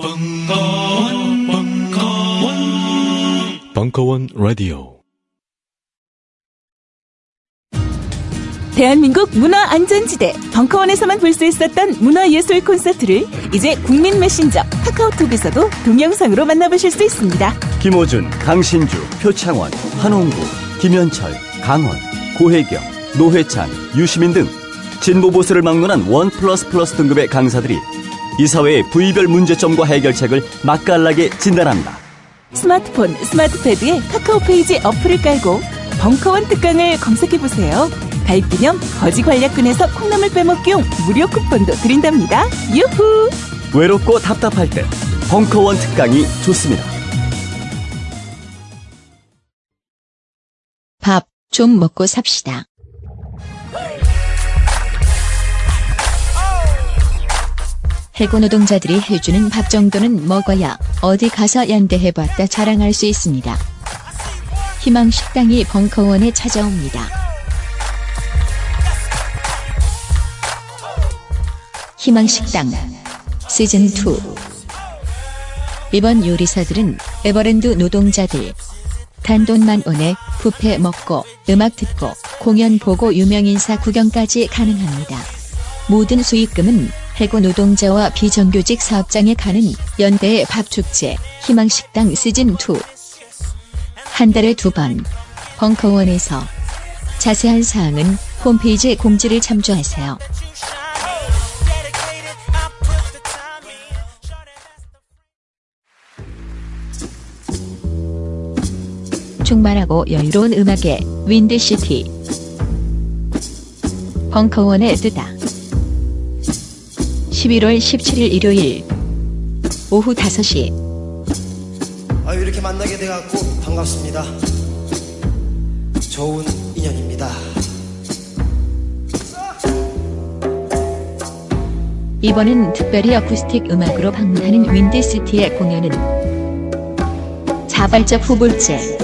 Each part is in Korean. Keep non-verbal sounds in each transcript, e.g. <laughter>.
벙커원, 벙커원, 벙커원 라디오. 대한민국 문화안전지대 벙커원에서만 볼 수 있었던 문화예술 콘서트를 이제 국민 메신저 카카오톡에서도 동영상으로 만나보실 수 있습니다. 김호준, 강신주, 표창원, 한홍구, 김현철, 강원, 고혜경, 노회찬, 유시민 등 진보 보수를 막론한 one plus plus 등급의 강사들이 이 사회의 부위별 문제점과 해결책을 맛깔나게 진단합니다. 스마트폰, 스마트패드에 카카오 페이지 어플을 깔고 벙커원 특강을 검색해보세요. 가입 기념 거지 괄약근에서 콩나물 빼먹기용 무료 쿠폰도 드린답니다. 유후! 외롭고 답답할 때 벙커원 특강이 좋습니다. 밥 좀 먹고 삽시다. 해고 노동자들이 해주는 밥 정도는 먹어야 어디 가서 연대해봤다 자랑할 수 있습니다. 희망 식당이 벙커원에 찾아옵니다. 희망 식당 시즌 2 이번 요리사들은 에버랜드 노동자들 단돈만 원에 뷔페 먹고 음악 듣고 공연 보고 유명인사 구경까지 가능합니다. 모든 수익금은 해고 노동자와 비정규직 사업장에 가는 연대의 밥축제 희망식당 시즌2 한 달에 두 번 벙커원에서. 자세한 사항은 홈페이지 공지를 참조하세요. 충만하고 여유로운 음악의 윈드시티 벙커원에 뜨다 11월 17일 일요일 오후 5시 아 이렇게 만나게 돼갖고 반갑습니다. 좋은 인연입니다. 이번엔 특별히 어쿠스틱 음악으로 방문하는 윈드시티의 공연은 자발적 후불제입니다.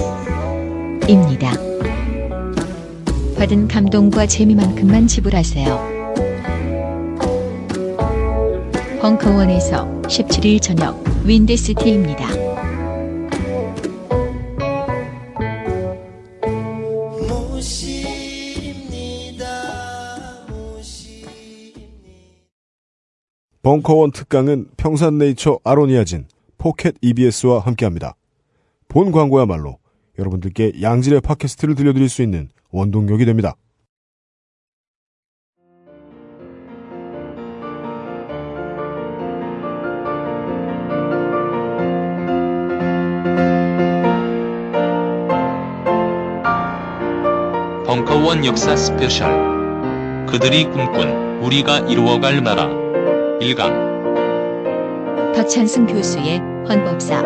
받은 감동과 재미만큼만 지불하세요. 벙커원에서 17일 저녁 윈드시티입니다. 벙커원 특강은 평산네이처 아로니아진, 포켓 EBS와 함께합니다. 본 광고야말로 여러분들께 양질의 팟캐스트를 들려드릴 수 있는 원동력이 됩니다. 벙커원 역사 스페셜. 그들이 꿈꾼 우리가 이루어갈 나라. 1강. 박찬승 교수의 헌법사.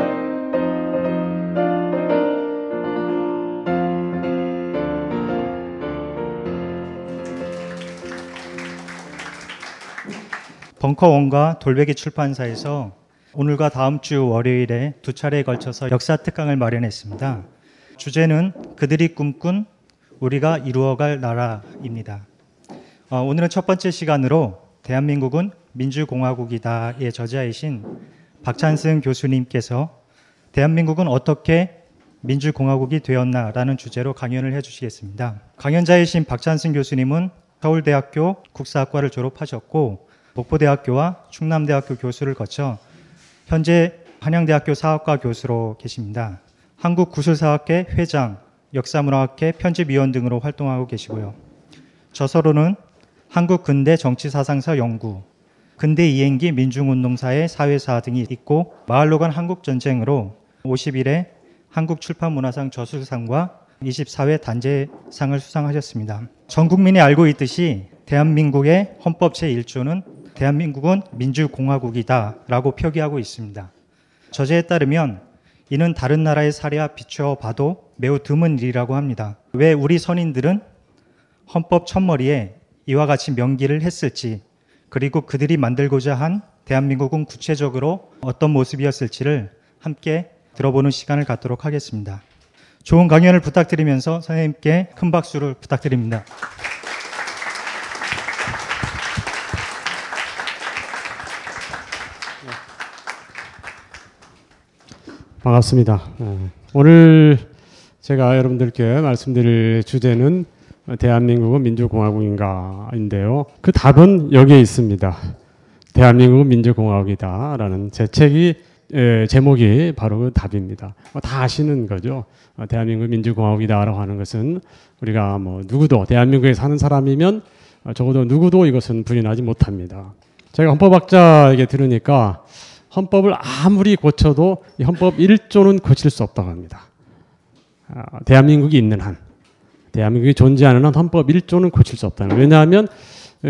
벙커원과 돌베기 출판사에서 오늘과 다음 주 월요일에 두 차례에 걸쳐서 역사 특강을 마련했습니다. 주제는 그들이 꿈꾼 우리가 이루어갈 나라입니다. 어, 오늘은 첫 번째 시간으로 대한민국은 민주공화국이다의 저자이신 박찬승 교수님께서 대한민국은 어떻게 민주공화국이 되었나라는 주제로 강연을 해주시겠습니다. 강연자이신 박찬승 교수님은 서울대학교 국사학과를 졸업하셨고 목포대학교와 충남대학교 교수를 거쳐 현재 한양대학교 사학과 교수로 계십니다. 한국구슬사학회 회장, 역사문화학회 편집위원 등으로 활동하고 계시고요. 저서로는 한국 근대 정치사상사 연구, 근대 이행기 민중운동사의 사회사 등이 있고 마을로 간 한국전쟁으로 50일에 한국출판문화상 저술상과 24회 단재상을 수상하셨습니다. 전 국민이 알고 있듯이 대한민국의 헌법 제1조는 대한민국은 민주공화국이다 라고 표기하고 있습니다. 저자에 따르면 이는 다른 나라의 사례와 비추어 봐도 매우 드문 일이라고 합니다. 왜 우리 선인들은 헌법 첫머리에 이와 같이 명기를 했을지 그리고 그들이 만들고자 한 대한민국은 구체적으로 어떤 모습이었을지를 함께 들어보는 시간을 갖도록 하겠습니다. 좋은 강연을 부탁드리면서 선생님께 큰 박수를 부탁드립니다. 반갑습니다. 어, 오늘 제가 여러분들께 말씀드릴 주제는 대한민국은 민주공화국인가인데요. 그 답은 여기에 있습니다. 대한민국은 민주공화국이다라는 제 책이 에, 제목이 바로 그 답입니다. 뭐다 아시는 거죠. 어, 대한민국 민주공화국이다라고 하는 것은 우리가 뭐 누구도 대한민국에 사는 사람이면 어, 적어도 누구도 이것은 부인하지 못합니다. 제가 헌법학자에게 들으니까 헌법을 아무리 고쳐도 이 헌법 1조는 고칠 수 없다고 합니다. 아, 대한민국이 있는 한, 대한민국이 존재하는 한 헌법 1조는 고칠 수 없다는. 왜냐하면 에,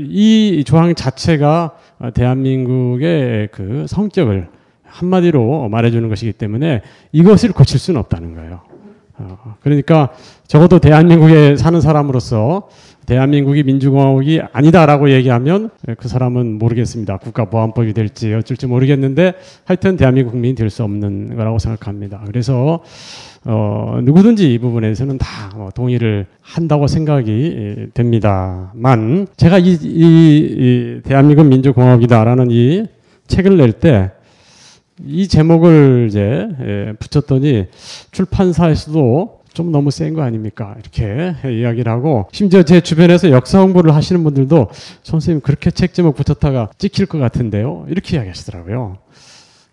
이 조항 자체가 대한민국의 그 성격을 한마디로 말해주는 것이기 때문에 이것을 고칠 수는 없다는 거예요. 어, 그러니까 적어도 대한민국에 사는 사람으로서 대한민국이 민주공화국이 아니다라고 얘기하면 그 사람은 모르겠습니다. 국가보안법이 될지 어쩔지 모르겠는데 하여튼 대한민국 국민이 될 수 없는 거라고 생각합니다. 그래서 어, 누구든지 이 부분에서는 다뭐 동의를 한다고 생각이 됩니다만 제가 이, 이, 이 대한민국 민주공화국이다라는 이 책을 낼때 이 제목을 이제 붙였더니 출판사에서도 좀 너무 센 거 아닙니까? 이렇게 이야기를 하고 심지어 제 주변에서 역사 홍보를 하시는 분들도 선생님 그렇게 책 제목 붙였다가 찍힐 것 같은데요. 이렇게 이야기하시더라고요.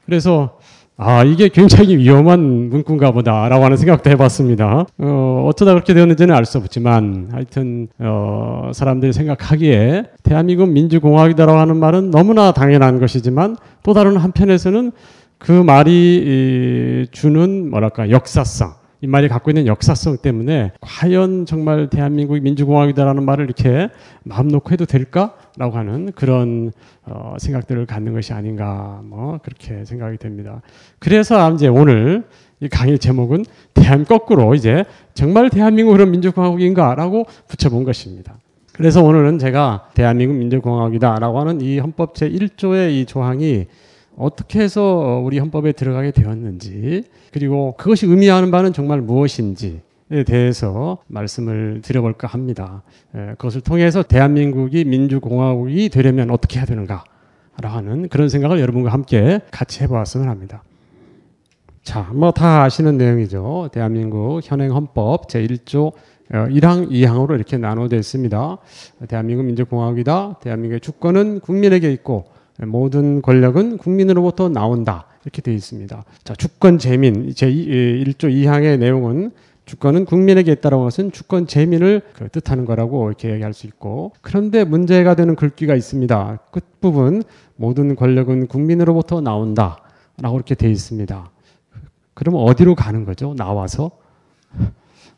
그래서 아, 이게 굉장히 위험한 문구인가 보다라고 하는 생각도 해봤습니다. 어, 어쩌다 그렇게 되었는지는 알 수 없지만 하여튼 어, 사람들이 생각하기에 대한민국 민주공화국이다라고 하는 말은 너무나 당연한 것이지만 또 다른 한편에서는 그 말이 주는 뭐랄까 역사성 이 말이 갖고 있는 역사성 때문에 과연 정말 대한민국이 민주공화국이다라는 말을 이렇게 마음 놓고 해도 될까라고 하는 그런 어, 생각들을 갖는 것이 아닌가 뭐 그렇게 생각이 됩니다. 그래서 이제 오늘 이 강의 제목은 대한 거꾸로 이제 정말 대한민국은 민주공화국인가라고 붙여본 것입니다. 그래서 오늘은 제가 대한민국 민주공화국이다라고 하는 이 헌법 제 1조의 이 조항이 어떻게 해서 우리 헌법에 들어가게 되었는지 그리고 그것이 의미하는 바는 정말 무엇인지 에 대해서 말씀을 드려볼까 합니다. 그것을 통해서 대한민국이 민주공화국이 되려면 어떻게 해야 되는가 하는 그런 생각을 여러분과 함께 같이 해보았으면 합니다. 자, 뭐 다 아시는 내용이죠. 대한민국 현행 헌법 제1조 1항, 2항으로 이렇게 나눠되어 있습니다. 대한민국 민주공화국이다. 대한민국의 주권은 국민에게 있고 모든 권력은 국민으로부터 나온다. 이렇게 되어 있습니다. 자, 주권 재민 제1조 2항의 내용은 주권은 국민에게 있다라는 것은 주권 재민을 그 뜻하는 거라고 이렇게 얘기할 수 있고 그런데 문제가 되는 글귀가 있습니다. 끝부분 모든 권력은 국민으로부터 나온다 라고 이렇게 되어 있습니다. 그럼 어디로 가는 거죠? 나와서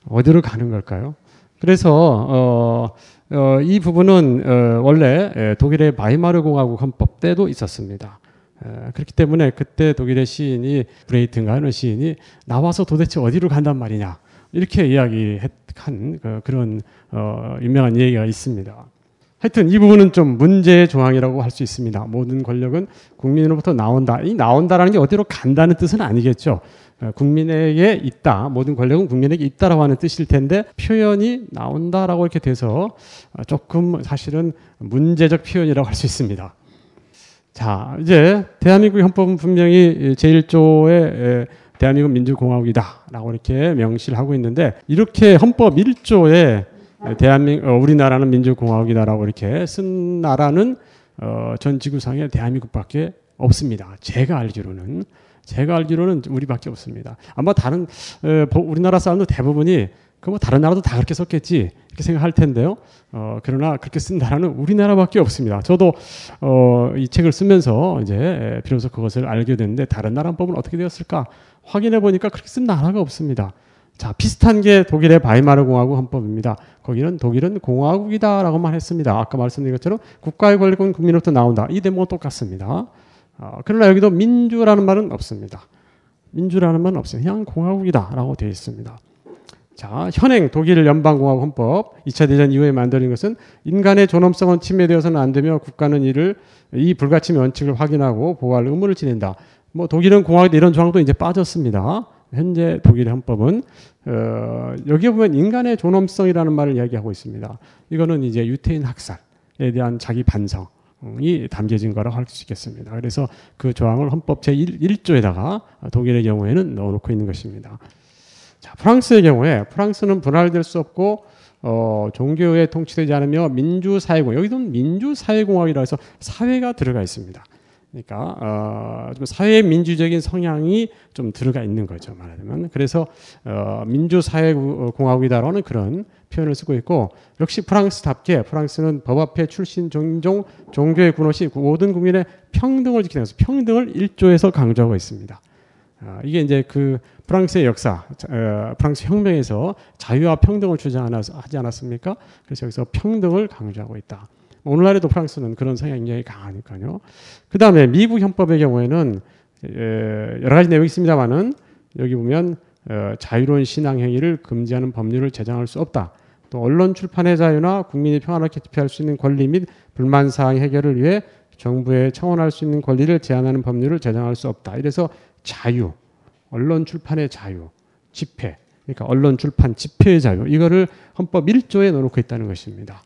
어디로 가는 걸까요? 그래서 어, 어, 이 부분은 어, 원래 독일의 바이마르 공화국 헌법 때도 있었습니다. 에, 그렇기 때문에 그때 독일의 시인이 브레이튼가 하는 시인이 나와서 도대체 어디로 간단 말이냐 이렇게 이야기한 그, 그런 어, 유명한 얘기가 있습니다. 하여튼 이 부분은 좀 문제의 조항이라고 할 수 있습니다. 모든 권력은 국민으로부터 나온다. 이 나온다라는 게 어디로 간다는 뜻은 아니겠죠. 어, 국민에게 있다. 모든 권력은 국민에게 있다라고 하는 뜻일 텐데 표현이 나온다라고 이렇게 돼서 어, 조금 사실은 문제적 표현이라고 할 수 있습니다. 자, 이제 대한민국 헌법은 분명히 제1조에 대한민국 민주공화국이다라고 이렇게 명시를 하고 있는데 이렇게 헌법 1조에 대한민국 어, 우리나라는 민주공화국이다라고 이렇게 쓴 나라는 어, 전 지구상에 대한민국밖에 없습니다. 제가 알기로는 제가 알기로는 우리밖에 없습니다. 아마 다른 에, 우리나라 사람들 대부분이 그뭐 다른 나라도 다 그렇게 썼겠지 이렇게 생각할 텐데요. 어, 그러나 그렇게 쓴 나라는 우리나라밖에 없습니다. 저도 어, 이 책을 쓰면서 이제 비로소 그것을 알게 됐는데 다른 나라 법은 어떻게 되었을까 확인해 보니까 그렇게 쓴 나라가 없습니다. 자, 비슷한 게 독일의 바이마르 공화국 헌법입니다. 거기는 독일은 공화국이다라고만 했습니다. 아까 말씀드린 것처럼 국가의 권력은 국민으로부터 나온다. 이 대목은 똑같습니다. 어, 그러나 여기도 민주라는 말은 없습니다. 민주라는 말은 없어요. 그냥 공화국이다라고 되어 있습니다. 자, 현행 독일 연방공화국 헌법 2차 대전 이후에 만들어진 것은 인간의 존엄성은 침해되어서는 안 되며 국가는 이를 이 불가침의 원칙을 확인하고 보호할 의무를 지닌다. 뭐 독일은 공화국 이런 조항도 이제 빠졌습니다. 현재 독일의 헌법은 어, 여기에 보면 인간의 존엄성이라는 말을 이야기하고 있습니다. 이거는 이제 유태인 학살에 대한 자기 반성 이 담겨진 거라고 할 수 있겠습니다. 그래서 그 조항을 헌법 제1조에다가 독일의 경우에는 넣어놓고 있는 것입니다. 자, 프랑스의 경우에 프랑스는 분할될 수 없고 어, 종교에 통치되지 않으며 민주사회공학 여기는 민주사회공학이라 해서 사회가 들어가 있습니다. 그러니까 어, 좀 사회 민주적인 성향이 좀 들어가 있는 거죠 말하자면 그래서 어, 민주사회공화국이다라는 그런 표현을 쓰고 있고 역시 프랑스답게 프랑스는 법 앞에 출신 종종 종교의 군옷이 모든 국민의 평등을 지키는 것서 평등을 일조에서 강조하고 있습니다. 어, 이게 이제 그 프랑스의 역사, 어, 프랑스 혁명에서 자유와 평등을 주장하지 않았습니까? 그래서 여기서 평등을 강조하고 있다. 오늘날에도 프랑스는 그런 성향이 굉장히 강하니까요. 그 다음에 미국 헌법의 경우에는 여러 가지 내용이 있습니다만은 여기 보면 어, 자유로운 신앙 행위를 금지하는 법률을 제정할 수 없다. 또 언론 출판의 자유나 국민이 평안하게 투표할 수 있는 권리 및 불만 사항 해결을 위해 정부에 청원할 수 있는 권리를 제한하는 법률을 제정할 수 없다. 이래서 자유, 언론 출판의 자유, 집회, 그러니까 언론 출판 집회의 자유 이거를 헌법 1조에 넣어놓고 있다는 것입니다.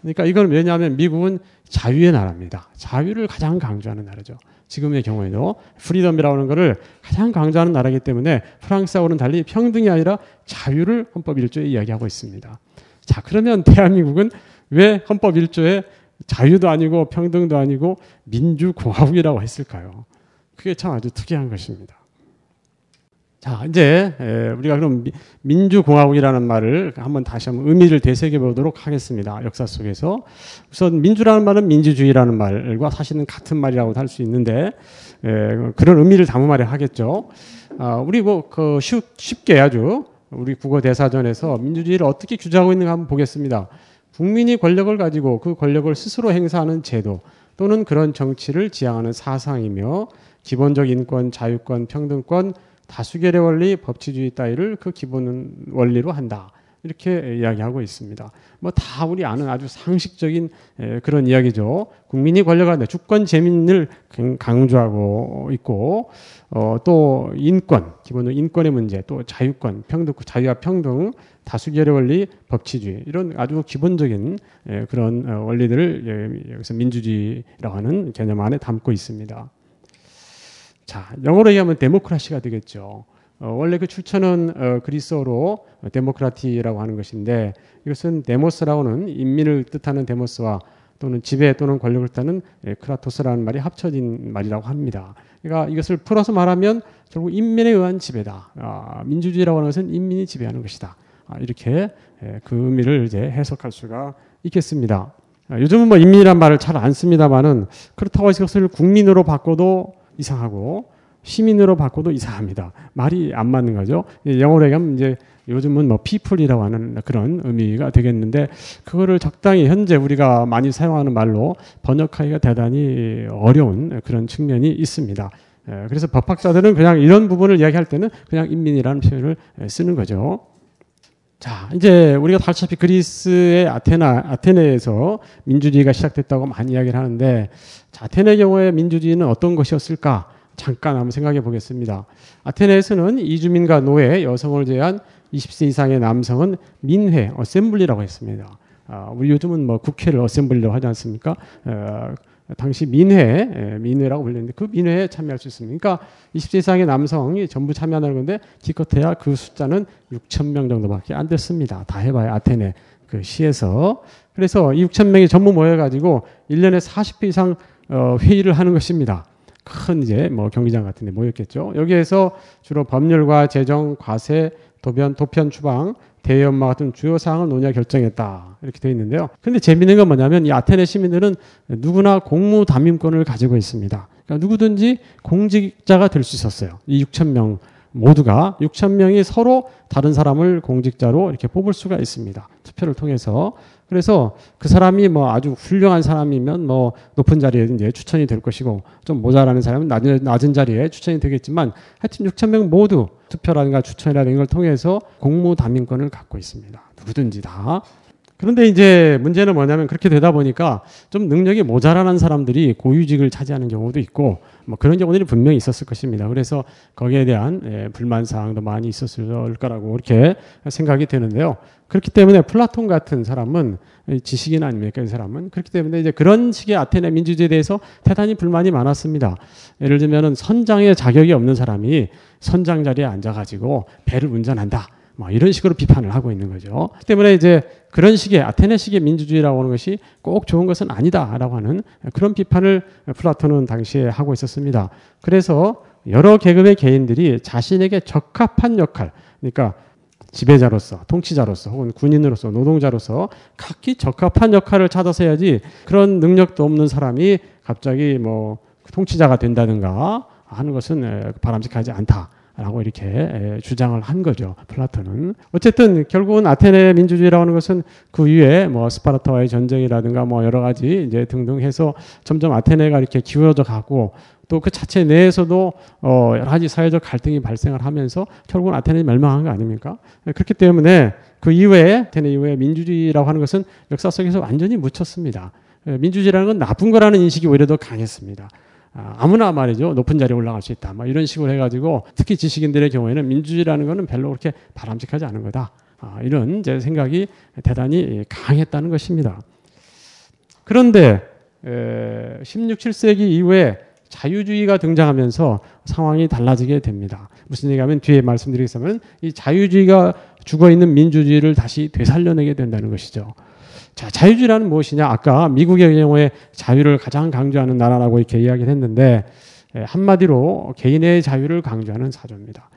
그러니까 이건 왜냐하면 미국은 자유의 나라입니다. 자유를 가장 강조하는 나라죠. 지금의 경우에도 freedom이라고 하는 것을 가장 강조하는 나라이기 때문에 프랑스하고는 달리 평등이 아니라 자유를 헌법 1조에 이야기하고 있습니다. 자, 그러면 <laughs> 대한민국은 왜 헌법 1조에 자유도 아니고 평등도 아니고 민주공화국이라고 했을까요? 그게 참 아주 특이한 것입니다. 자, 이제 우리가 그럼 민주공화국이라는 말을 한번 다시 한번 의미를 되새겨 보도록 하겠습니다. 역사 속에서. 우선 민주라는 말은 민주주의라는 말과 사실은 같은 말이라고 할수 있는데 그런 의미를 담음하려 하겠죠. 아, 우리 뭐 그 쉽게 아주 우리 국어 대사전에서 민주주의를 어떻게 규정하고 있는가 한번 보겠습니다. 국민이 권력을 가지고 그 권력을 스스로 행사하는 제도 또는 그런 정치를 지향하는 사상이며 기본적 인권, 자유권, 평등권, 다수결의 원리, 법치주의 따위를 그 기본 원리로 한다. 이렇게 이야기하고 있습니다. 뭐 다 우리 아는 아주 상식적인 그런 이야기죠. 국민이 권력하는 주권 재민을 강조하고 있고 어, 또 인권, 기본적으로 인권의 문제, 또 자유권, 평등, 자유와 평등, 다수결의 원리, 법치주의 이런 아주 기본적인 그런 어, 원리들을 여기서 민주주의라고 하는 개념 안에 담고 있습니다. 자, 영어로 얘기하면 데모크라시가 되겠죠. 어, 원래 그 출처는 어, 그리스어로 데모크라티라고 하는 것인데 이것은 demos라고는 인민을 뜻하는 demos와 또는 지배 또는 권력을 뜻하는 예, kratos라는 말이 합쳐진 말이라고 합니다. 그러니까 이것을 풀어서 말하면 결국 인민에 의한 지배다. 아, 민주주의라고 하는 것은 인민이 지배하는 것이다. 아, 이렇게 예, 그 의미를 이제 해석할 수가 있겠습니다. 아, 요즘은 뭐 인민이란 말을 잘 안 씁니다만은 그렇다고 해서 이것을 국민으로 바꿔도 이상하고 시민으로 바꿔도 이상합니다. 말이 안 맞는 거죠. 영어로 얘기하면 이제 요즘은 뭐 people이라고 하는 그런 의미가 되겠는데 그거를 적당히 현재 우리가 많이 사용하는 말로 번역하기가 대단히 어려운 그런 측면이 있습니다. 예, 그래서 법학자들은 그냥 이런 부분을 이야기할 때는 그냥 인민이라는 표현을 쓰는 거죠. 자, 이제 우리가 다시피 그리스의 아테나, 아테네에서 민주주의가 시작됐다고 많이 이야기를 하는데, 자, 아테네 경우에 민주주의는 어떤 것이었을까? 잠깐 한번 생각해 보겠습니다. 아테네에서는 이주민과 노예, 여성을 제한 20세 이상의 남성은 민회, 어셈블리라고 했습니다. 아, 우리 요즘은 뭐 국회를 어셈블리라고 하지 않습니까? 어, 당시 민회, 예, 민회라고 불렸는데 그 민회에 참여할 수 있습니다. 그러니까 20세 이상의 남성이 전부 참여하는 건데 기껏해야 그 숫자는 6천 명 정도밖에 안 됐습니다. 다 해봐야 아테네 그 시에서. 그래서 이 6천 명이 전부 모여가지고 1년에 40회 이상 어, 회의를 하는 것입니다. 큰 이제 뭐 경기장 같은 데 모였겠죠. 여기에서 주로 법률과 재정, 과세, 도변, 도편 추방, 대연마 같은 주요 사항을 논의하 결정했다. 이렇게 되어 있는데요. 근데 재미있는 건 뭐냐면 이 아테네 시민들은 누구나 공무 담임권을 가지고 있습니다. 그러니까 누구든지 공직자가 될 수 있었어요. 이 6천 명 모두가 6천 명이 서로 다른 사람을 공직자로 이렇게 뽑을 수가 있습니다. 투표를 통해서 그래서 그 사람이 뭐 아주 훌륭한 사람이면 뭐 높은 자리에 이제 추천이 될 것이고 좀 모자라는 사람은 낮은, 낮은 자리에 추천이 되겠지만 하여튼 6천 명 모두 투표라든가 추천이라든가 걸 통해서 공무 담임권을 갖고 있습니다. 누구든지 다. 그런데 이제 문제는 뭐냐면 그렇게 되다 보니까 좀 능력이 모자라는 사람들이 고위직을 차지하는 경우도 있고 뭐 그런 경우들이 분명히 있었을 것입니다. 그래서 거기에 대한 예, 불만 사항도 많이 있었을 거라고 이렇게 생각이 되는데요. 그렇기 때문에 플라톤 같은 사람은 지식인 아닙니까? 이 사람은 그렇기 때문에 이제 그런 식의 아테네 민주주의에 대해서 대단히 불만이 많았습니다. 예를 들면은 선장의 자격이 없는 사람이 선장 자리에 앉아가지고 배를 운전한다. 뭐 이런 식으로 비판을 하고 있는 거죠. 그 때문에 이제 그런 식의 아테네식의 민주주의라고 하는 것이 꼭 좋은 것은 아니다라고 하는 그런 비판을 플라톤은 당시에 하고 있었습니다. 그래서 여러 계급의 개인들이 자신에게 적합한 역할, 그러니까 지배자로서, 통치자로서, 혹은 군인으로서, 노동자로서 각기 적합한 역할을 찾아서 해야지 그런 능력도 없는 사람이 갑자기 뭐 통치자가 된다든가 하는 것은 바람직하지 않다. 라고 이렇게 주장을 한 거죠. 플라톤은. 어쨌든 결국은 아테네 민주주의라고 하는 것은 그 이후에 뭐 스파르타와의 전쟁이라든가 뭐 여러 가지 이제 등등 해서 점점 아테네가 이렇게 기울어져 가고 또 그 자체 내에서도 어 여러 가지 사회적 갈등이 발생을 하면서 결국은 아테네는 멸망한 거 아닙니까? 그렇기 때문에 그 이후에 아테네 이후에 민주주의라고 하는 것은 역사 속에서 완전히 묻혔습니다. 민주주의라는 건 나쁜 거라는 인식이 오히려 더 강했습니다. 아, 아무나 말이죠. 높은 자리에 올라갈 수 있다. 뭐 이런 식으로 해가지고 특히 지식인들의 경우에는 민주주의라는 것은 별로 그렇게 바람직하지 않은 거다. 아, 이런 제 생각이 대단히 강했다는 것입니다. 그런데 16, 7세기 이후에 자유주의가 등장하면서 상황이 달라지게 됩니다. 무슨 얘기하면 뒤에 말씀드리겠지만 이 자유주의가 죽어 있는 민주주의를 다시 되살려내게 된다는 것이죠. 자, 자유주의라는 무엇이냐? 아까 미국의 경우에 자유를 가장 강조하는 나라라고 이렇게 이야기를 했는데 예, 한마디로 개인의 자유를 강조하는 사조입니다.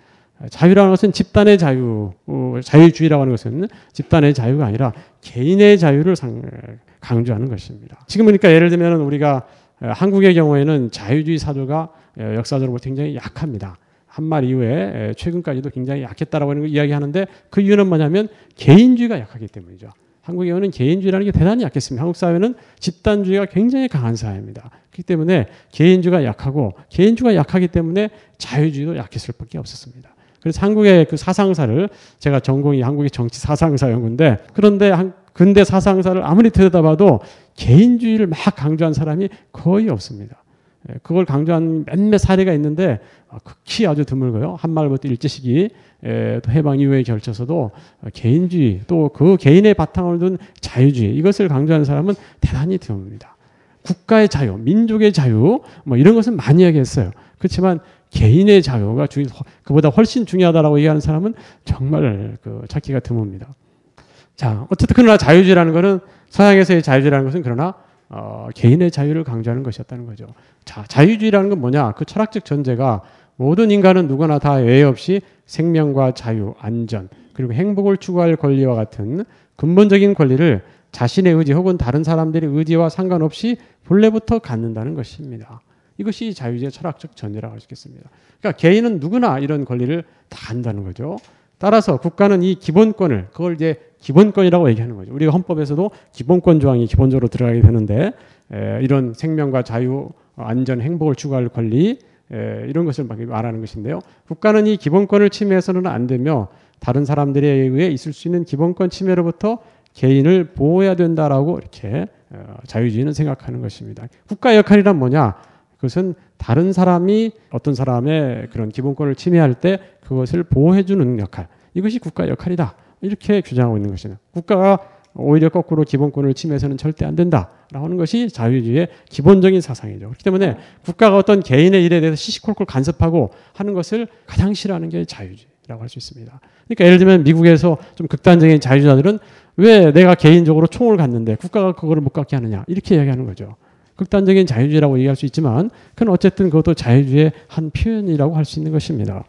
자유라는 것은 집단의 자유, 어, 자유주의라고 하는 것은 집단의 자유가 아니라 개인의 자유를 강조하는 것입니다. 지금 그러니까 예를 들면 우리가 한국의 경우에는 자유주의 사조가 역사적으로 굉장히 약합니다. 한말 이후에 최근까지도 굉장히 약했다라고 하는 걸 이야기하는데 그 이유는 뭐냐면 개인주의가 약하기 때문이죠. 한국의 경우는 개인주의라는 게 대단히 약했습니다. 한국 사회는 집단주의가 굉장히 강한 사회입니다. 그렇기 때문에 개인주의가 약하고 개인주의가 약하기 때문에 자유주의도 약했을 밖에 없었습니다. 그래서 한국의 그 사상사를 제가 전공이 한국의 정치 사상사 연구인데 그런데 한 근대 사상사를 아무리 들여다봐도 개인주의를 막 강조한 사람이 거의 없습니다. 예, 그걸 강조한 몇몇 사례가 있는데 어, 극히 아주 드물고요. 한말부터 일제시기 또 해방 이후에 결쳐서도 개인주의 또 그 개인의 바탕을 둔 자유주의 이것을 강조하는 사람은 대단히 드뭅니다. 국가의 자유, 민족의 자유 뭐 이런 것은 많이 얘기했어요. 그렇지만 개인의 자유가 주, 그보다 훨씬 중요하다라고 얘기하는 사람은 정말 그 찾기가 드뭅니다. 자, 어쨌든 그러나 자유주의라는 것은 서양에서의 자유주의라는 것은 그러나 어, 개인의 자유를 강조하는 것이었다는 거죠. 자, 자유주의라는 건 뭐냐? 그 철학적 전제가 모든 인간은 누구나 다 예외 없이 생명과 자유, 안전, 그리고 행복을 추구할 권리와 같은 근본적인 권리를 자신의 의지 혹은 다른 사람들의 의지와 상관없이 본래부터 갖는다는 것입니다. 이것이 자유주의 철학적 전제라고 할 수 있겠습니다. 그러니까 개인은 누구나 이런 권리를 다 한다는 거죠. 따라서 국가는 이 기본권을 그걸 이제 기본권이라고 얘기하는 거죠. 우리가 헌법에서도 기본권 조항이 기본적으로 들어가게 되는데 에, 이런 생명과 자유, 안전, 행복을 추구할 권리, 에, 이런 것을 말하는 것인데요. 국가는 이 기본권을 침해해서는 안 되며 다른 사람들에 의해 있을 수 있는 기본권 침해로부터 개인을 보호해야 된다라고 이렇게 어, 자유주의는 생각하는 것입니다. 국가 역할이란 뭐냐? 그것은 다른 사람이 어떤 사람의 그런 기본권을 침해할 때 그것을 보호해주는 역할. 이것이 국가 역할이다. 이렇게 주장하고 있는 것입니다. 국가가 오히려 거꾸로 기본권을 침해해서는 절대 안 된다라고 하는 것이 자유주의의 기본적인 사상이죠. 그렇기 때문에 국가가 어떤 개인의 일에 대해서 시시콜콜 간섭하고 하는 것을 가장 싫어하는 게 자유주의라고 할 수 있습니다. 그러니까 예를 들면 미국에서 좀 극단적인 자유주의자들은 왜 내가 개인적으로 총을 갖는데 국가가 그거를 못 갖게 하느냐 이렇게 이야기하는 거죠. 극단적인 자유주의라고 얘기할 수 있지만 그건 어쨌든 그것도 자유주의의 한 표현이라고 할 수 있는 것입니다.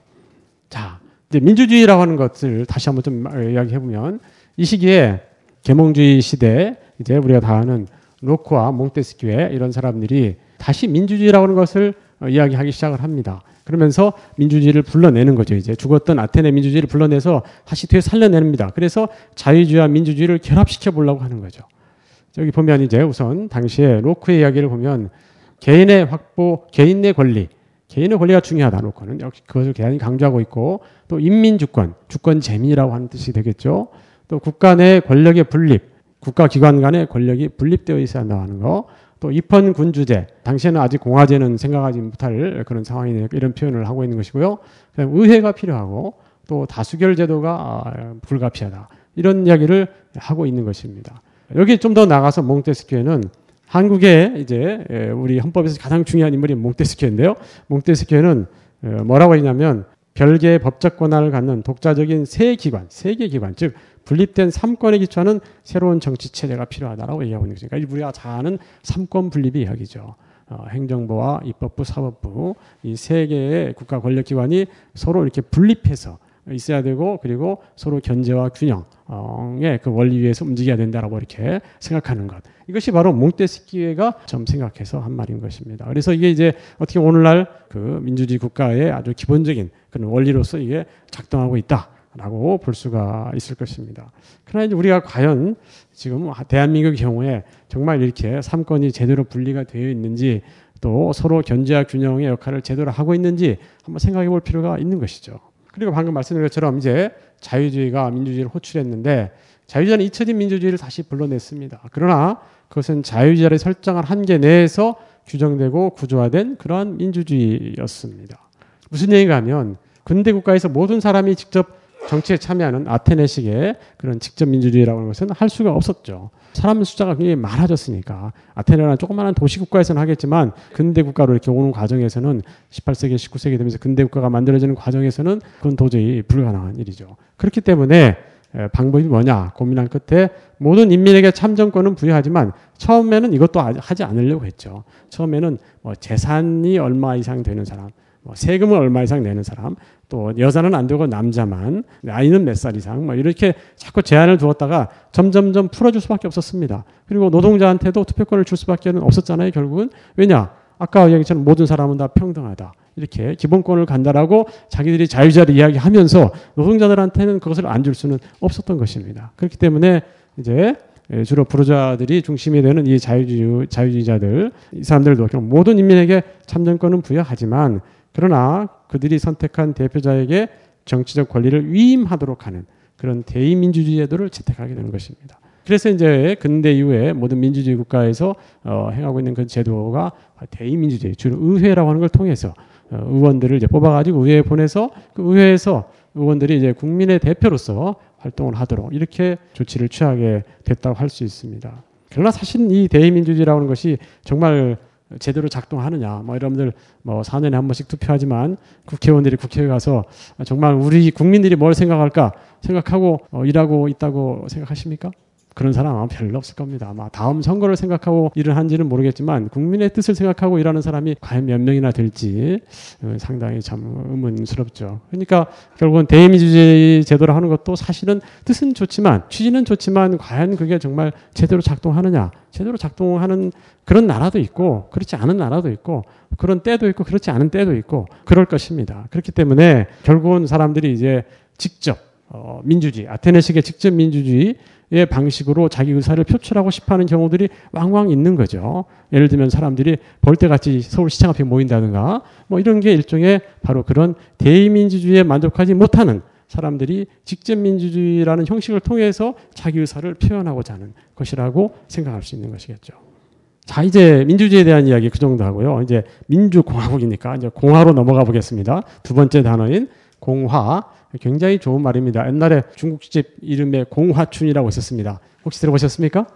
자, 이제 민주주의라고 하는 것을 다시 한번 좀 이야기해 보면 이 시기에 계몽주의 시대 이제 우리가 다 아는 로크와 몽테스키에 이런 사람들이 다시 민주주의라고 하는 것을 어, 이야기하기 시작을 합니다. 그러면서 민주주의를 불러내는 거죠. 이제 죽었던 아테네 민주주의를 불러내서 다시 뒤에 살려냅니다. 그래서 자유주의와 민주주의를 결합시켜 보려고 하는 거죠. 여기 보면 이제 우선 당시에 로크의 이야기를 보면 개인의 확보, 개인의 권리, 개인의 권리가 중요하다. 로크는 역시 그것을 대단히 강조하고 있고 또 인민 주권, 주권 재민이라고 하는 뜻이 되겠죠. 또 국가 내 권력의 분립, 국가기관 간의 권력이 분립되어 있어야 한다는 거. 또 입헌 군주제, 당시에는 아직 공화제는 생각하지 못할 그런 상황이네요. 이런 표현을 하고 있는 것이고요. 그다음 의회가 필요하고 또 다수결 제도가 아, 불가피하다. 이런 이야기를 하고 있는 것입니다. 여기 좀 더 나가서 몽테스키에는 한국의 이제 우리 헌법에서 가장 중요한 인물이 몽테스키인데요. 몽테스키에는 뭐라고 했냐면 별개의 법적 권한을 갖는 독자적인 세 기관, 세계 기관, 즉 분립된 삼권에 기초하는 새로운 정치 체제가 필요하다라고 얘기하고 있는 것이니까 그러니까 우리가 잘 아는 삼권 분립의 이야기죠. 어, 행정부와 입법부, 사법부 이 세 개의 국가 권력 기관이 서로 이렇게 분립해서 있어야 되고 그리고 서로 견제와 균형의 그 원리 위에서 움직여야 된다라고 이렇게 생각하는 것. 이것이 바로 몽테스키에가 좀 생각해서 한 말인 것입니다. 그래서 이게 이제 어떻게 오늘날 그 민주주의 국가의 아주 기본적인 그런 원리로서 이게 작동하고 있다. 라고 볼 수가 있을 것입니다. 그러나 이제 우리가 과연 지금 대한민국 경우에 정말 이렇게 삼권이 제대로 분리가 되어 있는지 또 서로 견제와 균형의 역할을 제대로 하고 있는지 한번 생각해 볼 필요가 있는 것이죠. 그리고 방금 말씀드린 것처럼 이제 자유주의가 민주주의를 호출했는데 자유주의는 잊혀진 민주주의를 다시 불러냈습니다. 그러나 그것은 자유주의를 설정한 한계 내에서 규정되고 구조화된 그러한 민주주의였습니다. 무슨 얘기가 하면 근대 국가에서 모든 사람이 직접 정치에 참여하는 아테네식의 그런 직접 민주주의라고 하는 것은 할 수가 없었죠. 사람 숫자가 굉장히 많아졌으니까 아테네라는 조그마한 도시 국가에서는 하겠지만 근대 국가로 이렇게 오는 과정에서는 18세기, 19세기 되면서 근대 국가가 만들어지는 과정에서는 그건 도저히 불가능한 일이죠. 그렇기 때문에 방법이 뭐냐 고민한 끝에 모든 인민에게 참정권은 부여하지만 처음에는 이것도 하지 않으려고 했죠. 처음에는 뭐 재산이 얼마 이상 되는 사람, 뭐 세금을 얼마 이상 내는 사람, 또 여자는 안 되고 남자만, 아이는 몇 살 이상, 뭐 이렇게 자꾸 제한을 두었다가 점점점 풀어줄 수밖에 없었습니다. 그리고 노동자한테도 투표권을 줄 수밖에 없었잖아요, 결국은. 왜냐? 아까 얘기처럼 모든 사람은 다 평등하다. 이렇게 기본권을 간다라고 자기들이 자유자를 이야기하면서 노동자들한테는 그것을 안 줄 수는 없었던 것입니다. 그렇기 때문에 이제 주로 부르자들이 중심이 되는 이 자유주의, 자유주의자들, 이 사람들도 모든 인민에게 참정권은 부여하지만 그러나 그들이 선택한 대표자에게 정치적 권리를 위임하도록 하는 그런 대의민주주의 제도를 채택하게 되는 것입니다. 그래서 이제 근대 이후에 모든 민주주의 국가에서 어, 행하고 있는 그 제도가 대의민주주의, 주로 의회라고 하는 걸 통해서 어, 의원들을 이제 뽑아가지고 의회에 보내서 그 의회에서 의원들이 이제 국민의 대표로서 활동을 하도록 이렇게 조치를 취하게 됐다고 할 수 있습니다. 그러나 사실 이 대의민주주의라는 것이 정말 제대로 작동하느냐. 뭐 여러분들 뭐 4년에 한 번씩 투표하지만 국회의원들이 국회에 가서 정말 우리 국민들이 뭘 생각할까 생각하고 어, 일하고 있다고 생각하십니까? 그런 사람 아마 별로 없을 겁니다. 아마 다음 선거를 생각하고 일을 한지는 모르겠지만 국민의 뜻을 생각하고 일하는 사람이 과연 몇 명이나 될지 어, 상당히 참 의문스럽죠. 그러니까 결국은 대의민주주의 제도를 하는 것도 사실은 뜻은 좋지만 취지는 좋지만 과연 그게 정말 제대로 작동하느냐 제대로 작동하는 그런 나라도 있고 그렇지 않은 나라도 있고 그런 때도 있고 그렇지 않은 때도 있고 그럴 것입니다. 그렇기 때문에 결국은 사람들이 이제 직접 어, 민주주의 아테네식의 직접 민주주의 의 방식으로 자기 의사를 표출하고 싶어하는 경우들이 왕왕 있는 거죠. 예를 들면 사람들이 벌떼같이 서울시청 앞에 모인다든가 뭐 이런 게 일종의 바로 그런 대의민주주의에 만족하지 못하는 사람들이 직접민주주의라는 형식을 통해서 자기 의사를 표현하고자 하는 것이라고 생각할 수 있는 것이겠죠. 자, 이제 민주주의에 대한 이야기 그 정도 하고요. 이제 민주공화국이니까 이제 공화로 넘어가 보겠습니다. 두 번째 단어인 공화. 굉장히 좋은 말입니다. 옛날에 중국집 이름에 공화춘이라고 있었습니다. 혹시 들어보셨습니까?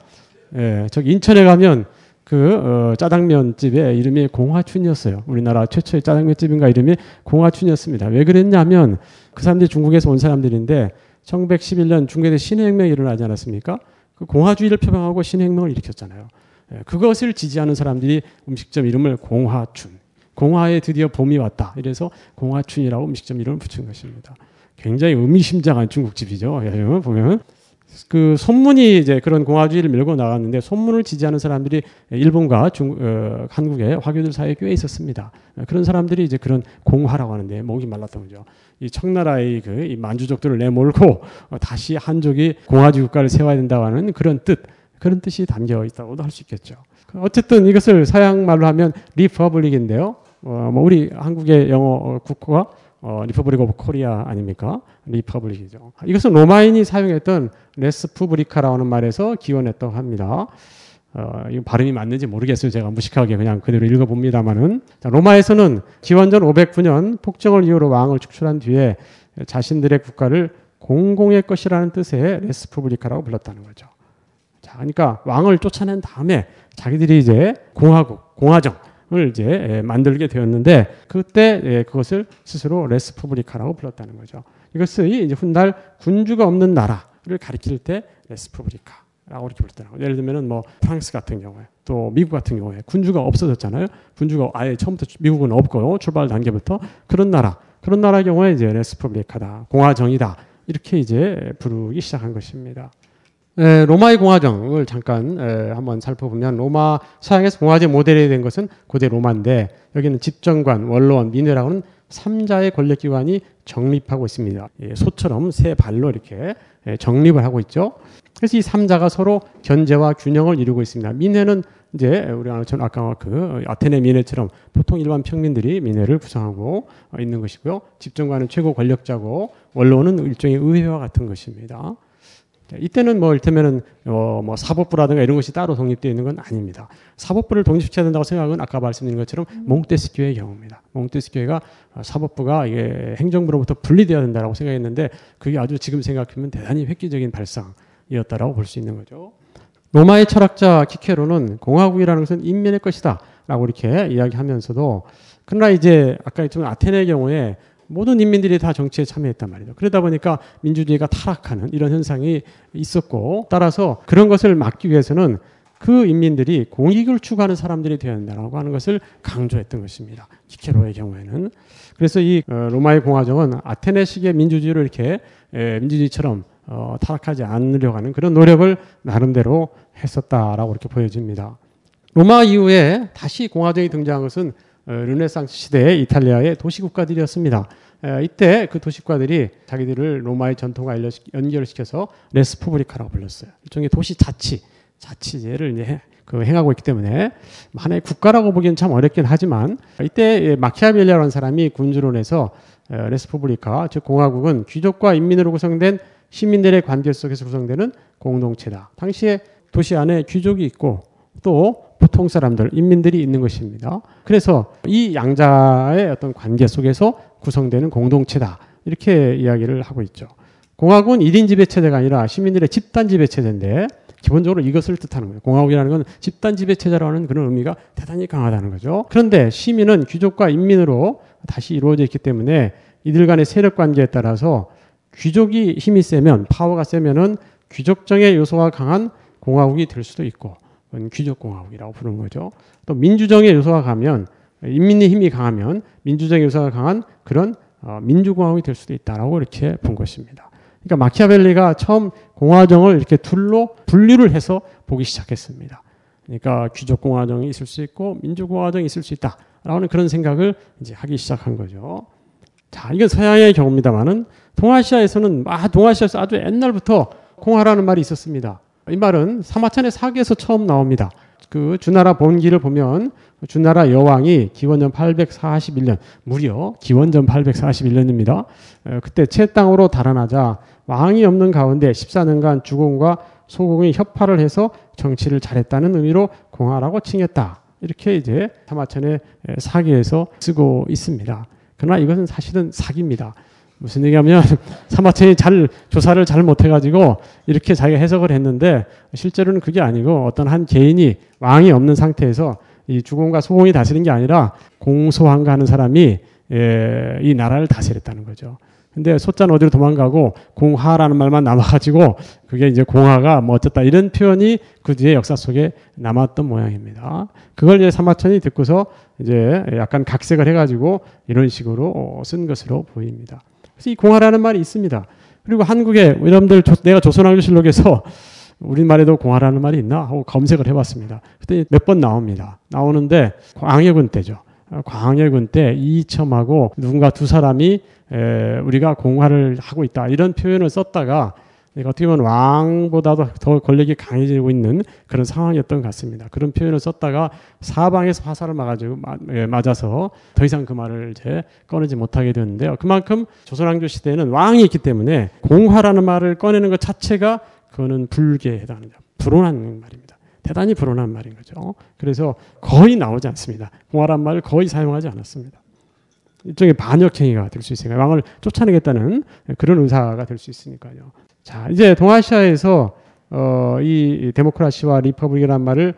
예, 저기 인천에 가면 그 어, 짜장면 집의 이름이 공화춘이었어요. 우리나라 최초의 짜장면 집인가 이름이 공화춘이었습니다. 왜 그랬냐면 그 사람들이 중국에서 온 사람들인데 1911년 중국에서 신해혁명이 일어나지 않았습니까? 그 공화주의를 표방하고 신해혁명을 일으켰잖아요. 예, 그것을 지지하는 사람들이 음식점 이름을 공화춘. 공화에 드디어 봄이 왔다. 이래서 공화춘이라고 음식점 이름을 붙인 것입니다. 굉장히 의미심장한 중국집이죠. 예, 보면 그 손문이 이제 그런 공화주의를 밀고 나갔는데 손문을 지지하는 사람들이 일본과 중, 어, 한국의 화교들 사이에 꽤 있었습니다. 그런 사람들이 이제 그런 공화라고 하는데 목이 말랐던 거죠. 이 청나라의 그 만주족들을 내몰고 어, 다시 한족이 공화주의 국가를 세워야 된다고 하는 그런 뜻, 그런 뜻이 담겨 있다고도 할 수 있겠죠. 어쨌든 이것을 서양 말로 하면 republic인데요. 어, 뭐 우리 한국의 영어 국호가 어, Republic of Korea 아닙니까? republic이죠. 이것은 로마인이 사용했던 res publica라는 말에서 기원했다고 합니다. 어, 이 발음이 맞는지 모르겠어요. 제가 무식하게 그냥 그대로 읽어봅니다만은. 로마에서는 기원전 509년 폭정을 이유로 왕을 축출한 뒤에 자신들의 국가를 공공의 것이라는 뜻의 res publica라고 불렀다는 거죠. 자, 그러니까 왕을 쫓아낸 다음에 자기들이 이제 공화국, 공화정 을 이제 만들게 되었는데 그때 그것을 스스로 res publica라고 불렀다는 거죠. 이것이 이제 훗날 군주가 없는 나라를 가리킬 때 res publica. 라고 이렇게 불렀다고. 예를 들면은 뭐 프랑스 같은 경우에 또 미국 같은 경우에 군주가 없어졌잖아요. 군주가 아예 처음부터 미국은 없고 출발 단계부터 그런 나라 그런 나라의 경우에 이제 res publica다 공화정이다 이렇게 이제 부르기 시작한 것입니다. 에, 로마의 공화정을 잠깐 에, 한번 살펴보면 로마 서양에서 공화제 모델이 된 것은 고대 로마인데 여기는 집정관, 원로원, 민회라고는 삼자의 권력기관이 정립하고 있습니다. 예, 솥처럼 세 발로 이렇게 예, 정립을 하고 있죠. 그래서 이 삼자가 서로 견제와 균형을 이루고 있습니다. 민회는 이제 우리가 아까 그 아테네 민회처럼 보통 일반 평민들이 민회를 구성하고 있는 것이고요. 집정관은 최고 권력자고 원로는 일종의 의회와 같은 것입니다. 이때는 뭐 일테면은 어 뭐 사법부라든가 이런 것이 따로 독립되어 있는 건 아닙니다. 사법부를 독립시켜야 된다고 생각은 아까 말씀드린 것처럼 몽테스교의 경우입니다. 몽테스교회가 사법부가 이게 행정부로부터 분리되어야 된다라고 생각했는데 그게 아주 지금 생각하면 대단히 획기적인 발상이었다라고 볼 수 있는 거죠. 로마의 철학자 키케로는 공화국이라는 것은 인민의 것이다. 라고 이렇게 이야기하면서도 그러나 이제 아까 했지만 아테네의 경우에 모든 인민들이 다 정치에 참여했단 말이죠. 그러다 보니까 민주주의가 타락하는 이런 현상이 있었고 따라서 그런 것을 막기 위해서는 그 인민들이 공익을 추구하는 사람들이 되어야 한다라고 하는 것을 강조했던 것입니다. 키케로의 경우에는. 그래서 이 어, 로마의 공화정은 아테네식의 민주주의로 이렇게 민주주의처럼 어, 타락하지 않으려고 하는 그런 노력을 나름대로 했었다라고 이렇게 보여집니다. 로마 이후에 다시 공화정이 등장한 것은 어, 르네상스 시대의 이탈리아의 도시국가들이었습니다. 이때 그 도시국가들이 자기들을 로마의 전통과 연결 시켜서 res publica라고 불렀어요. 일종의 도시 자치, 자치제를 이제 그 행하고 있기 때문에 하나의 국가라고 보기엔 참 어렵긴 하지만 이때 마키아벨리라는 사람이 군주론에서 res publica 즉 공화국은 귀족과 인민으로 구성된 시민들의 관계 속에서 구성되는 공동체다. 당시에 도시 안에 귀족이 있고 또 보통 사람들, 인민들이 있는 것입니다. 그래서 이 양자의 어떤 관계 속에서 구성되는 공동체다. 이렇게 이야기를 하고 있죠. 공화국은 1인 지배 체제가 아니라 시민들의 집단 지배 체제인데 기본적으로 이것을 뜻하는 거예요. 공화국이라는 건 집단 지배 체제라는 그런 의미가 대단히 강하다는 거죠. 그런데 시민은 귀족과 인민으로 다시 이루어져 있기 때문에 이들 간의 세력 관계에 따라서 귀족이 힘이 세면 파워가 세면은 귀족정의 요소가 강한 공화국이 될 수도 있고 귀족공화국이라고 부르는 거죠. 또 민주정의 요소가 가면 인민의 힘이 강하면 민주정의 요소가 강한 그런 어, 민주공화국이 될 수도 있다라고 이렇게 본 것입니다. 그러니까 마키아벨리가 처음 공화정을 이렇게 둘로 분류를 해서 보기 시작했습니다. 그러니까 귀족공화정이 있을 수 있고 민주공화정이 있을 수 있다라는 그런 생각을 이제 하기 시작한 거죠. 자, 이건 서양의 경우입니다만은 동아시아에서는 아, 동아시아에서 아주 옛날부터 공화라는 말이 있었습니다. 이 말은 사마천의 사기에서 처음 나옵니다. 그 주나라 본기를 보면 주나라 여왕이 기원전 841년 무려 기원전 841년입니다. 그때 채 땅으로 달아나자 왕이 없는 가운데 14년간 주공과 소공이 협파를 해서 정치를 잘했다는 의미로 공화라고 칭했다. 이렇게 이제 사마천의 사기에서 쓰고 있습니다. 그러나 이것은 사실은 사기입니다. 무슨 얘기하면 <laughs> 사마천이 잘 조사를 잘 못해가지고 이렇게 자기가 해석을 했는데 실제로는 그게 아니고 어떤 한 개인이 왕이 없는 상태에서 이 주공과 소공이 다스린 게 아니라 공소왕가 하는 사람이 예, 이 나라를 다스렸다는 거죠. 근데 소자는 어디로 도망가고 공화라는 말만 남아가지고 그게 이제 공화가 뭐 어쨌다 이런 표현이 그 뒤에 역사 속에 남았던 모양입니다. 그걸 이제 사마천이 듣고서 이제 약간 각색을 해가지고 이런 식으로 쓴 것으로 보입니다. 그래서 이 공화라는 말이 있습니다. 그리고 한국에 여러분들 내가 조선왕조실록에서 <laughs> 우리말에도 공화라는 말이 있나 하고 검색을 해봤습니다. 그때 몇 번 나옵니다. 나오는데 광해군 때죠. 광해군 때 이첨하고 누군가 두 사람이 에, 우리가 공화를 하고 있다 이런 표현을 썼다가 그러니까 어떻게 보면 왕보다도 더 권력이 강해지고 있는 그런 상황이었던 것 같습니다. 그런 표현을 썼다가 사방에서 화살을 맞아가지고 예, 맞아서 더 이상 그 말을 이제 꺼내지 못하게 되었는데요. 그만큼 조선왕조 시대에는 왕이 있기 때문에 공화라는 말을 꺼내는 것 자체가 그거는 불계에 해당합니다. 불온한 말입니다. 대단히 불온한 말인 거죠. 그래서 거의 나오지 않습니다. 공화란 말을 거의 사용하지 않았습니다. 일종의 반역행위가 될 수 있으니까 왕을 쫓아내겠다는 그런 의사가 될 수 있으니까요. 자, 이제 동아시아에서 어, 이 데모크라시와 republic이라는 말을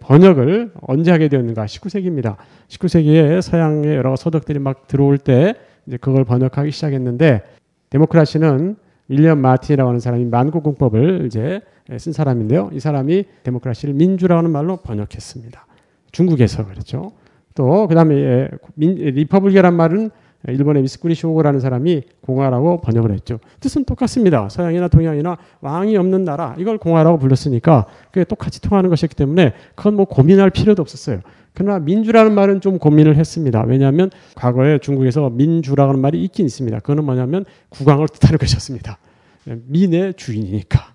번역을 언제 하게 되었는가? 19세기입니다. 19세기에 서양의 여러 서적들이 막 들어올 때 이제 그걸 번역하기 시작했는데 데모크라시는 윌리엄 마틴이라고 하는 사람이 만국공법을 이제 쓴 사람인데요. 이 사람이 데모크라시를 민주라고 하는 말로 번역했습니다. 중국에서 그랬죠. 또 그다음에 republic이란 말은 일본의 미스쿠리 쇼고라는 사람이 공화라고 번역을 했죠. 뜻은 똑같습니다. 서양이나 동양이나 왕이 없는 나라 이걸 공화라고 불렀으니까 그게 똑같이 통하는 것이기 때문에 그건 뭐 고민할 필요도 없었어요. 그러나 민주라는 말은 좀 고민을 했습니다. 왜냐하면 과거에 중국에서 민주라는 말이 있긴 있습니다. 그거는 뭐냐면 국왕을 뜻하는 것이었습니다. 민의 주인이니까.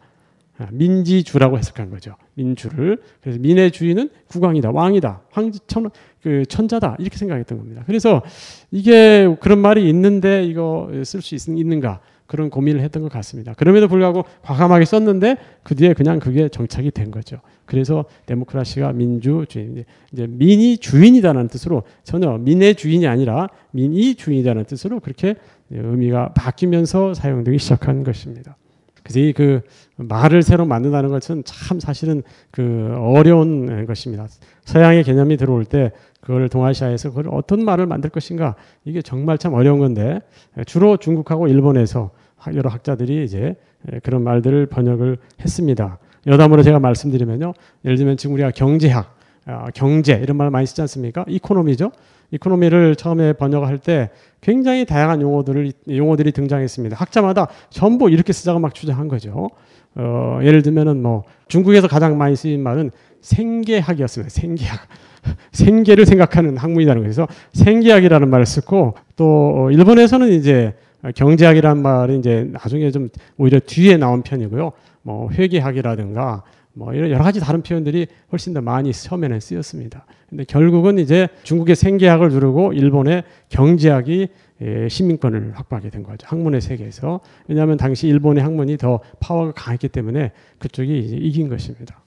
아, 민지주라고 해석한 거죠. 민주를. 그래서 민의 주인은 국왕이다, 왕이다, 황, 천, 그 천자다 이렇게 생각했던 겁니다. 그래서 이게 그런 말이 있는데 이거 쓸 수 있는가 그런 고민을 했던 것 같습니다. 그럼에도 불구하고 과감하게 썼는데 그 뒤에 그냥 그게 정착이 된 거죠. 그래서 데모크라시가 민주주의 이제 민이 주인이다라는 뜻으로 전혀 민의 주인이 아니라 민이 주인이다라는 뜻으로 그렇게 의미가 바뀌면서 사용되기 시작한 것입니다. 그래서 그 말을 새로 만든다는 것은 참 사실은 그 어려운 것입니다. 서양의 개념이 들어올 때 그걸 동아시아에서 그걸 어떤 말을 만들 것인가 이게 정말 참 어려운 건데 주로 중국하고 일본에서 여러 학자들이 이제 그런 말들을 번역을 했습니다. 여담으로 제가 말씀드리면요. 예를 들면 지금 우리가 경제학, 아, 경제 이런 말 많이 쓰지 않습니까? 이코노미죠. 이코노미를 처음에 번역할 때 굉장히 다양한 용어들을 용어들이 등장했습니다. 학자마다 전부 이렇게 쓰자고 막 주장한 거죠. 어, 예를 들면은 뭐 중국에서 가장 많이 쓰인 말은 생계학이었습니다. 생계학. <laughs> 생계를 생각하는 학문이라는 거에서 생계학이라는 말을 쓰고 또 일본에서는 이제 경제학이라는 말은 이제 나중에 좀 오히려 뒤에 나온 편이고요. 뭐 회계학이라든가 뭐 이런 여러 가지 다른 표현들이 훨씬 더 많이 처음에는 쓰였습니다. 근데 결국은 이제 중국의 생계학을 누르고 일본의 경제학이 예, 시민권을 확보하게 된 거죠. 학문의 세계에서. 왜냐하면 당시 일본의 학문이 더 파워가 강했기 때문에 그쪽이 이긴 것입니다.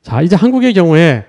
자, 이제 한국의 경우에 예,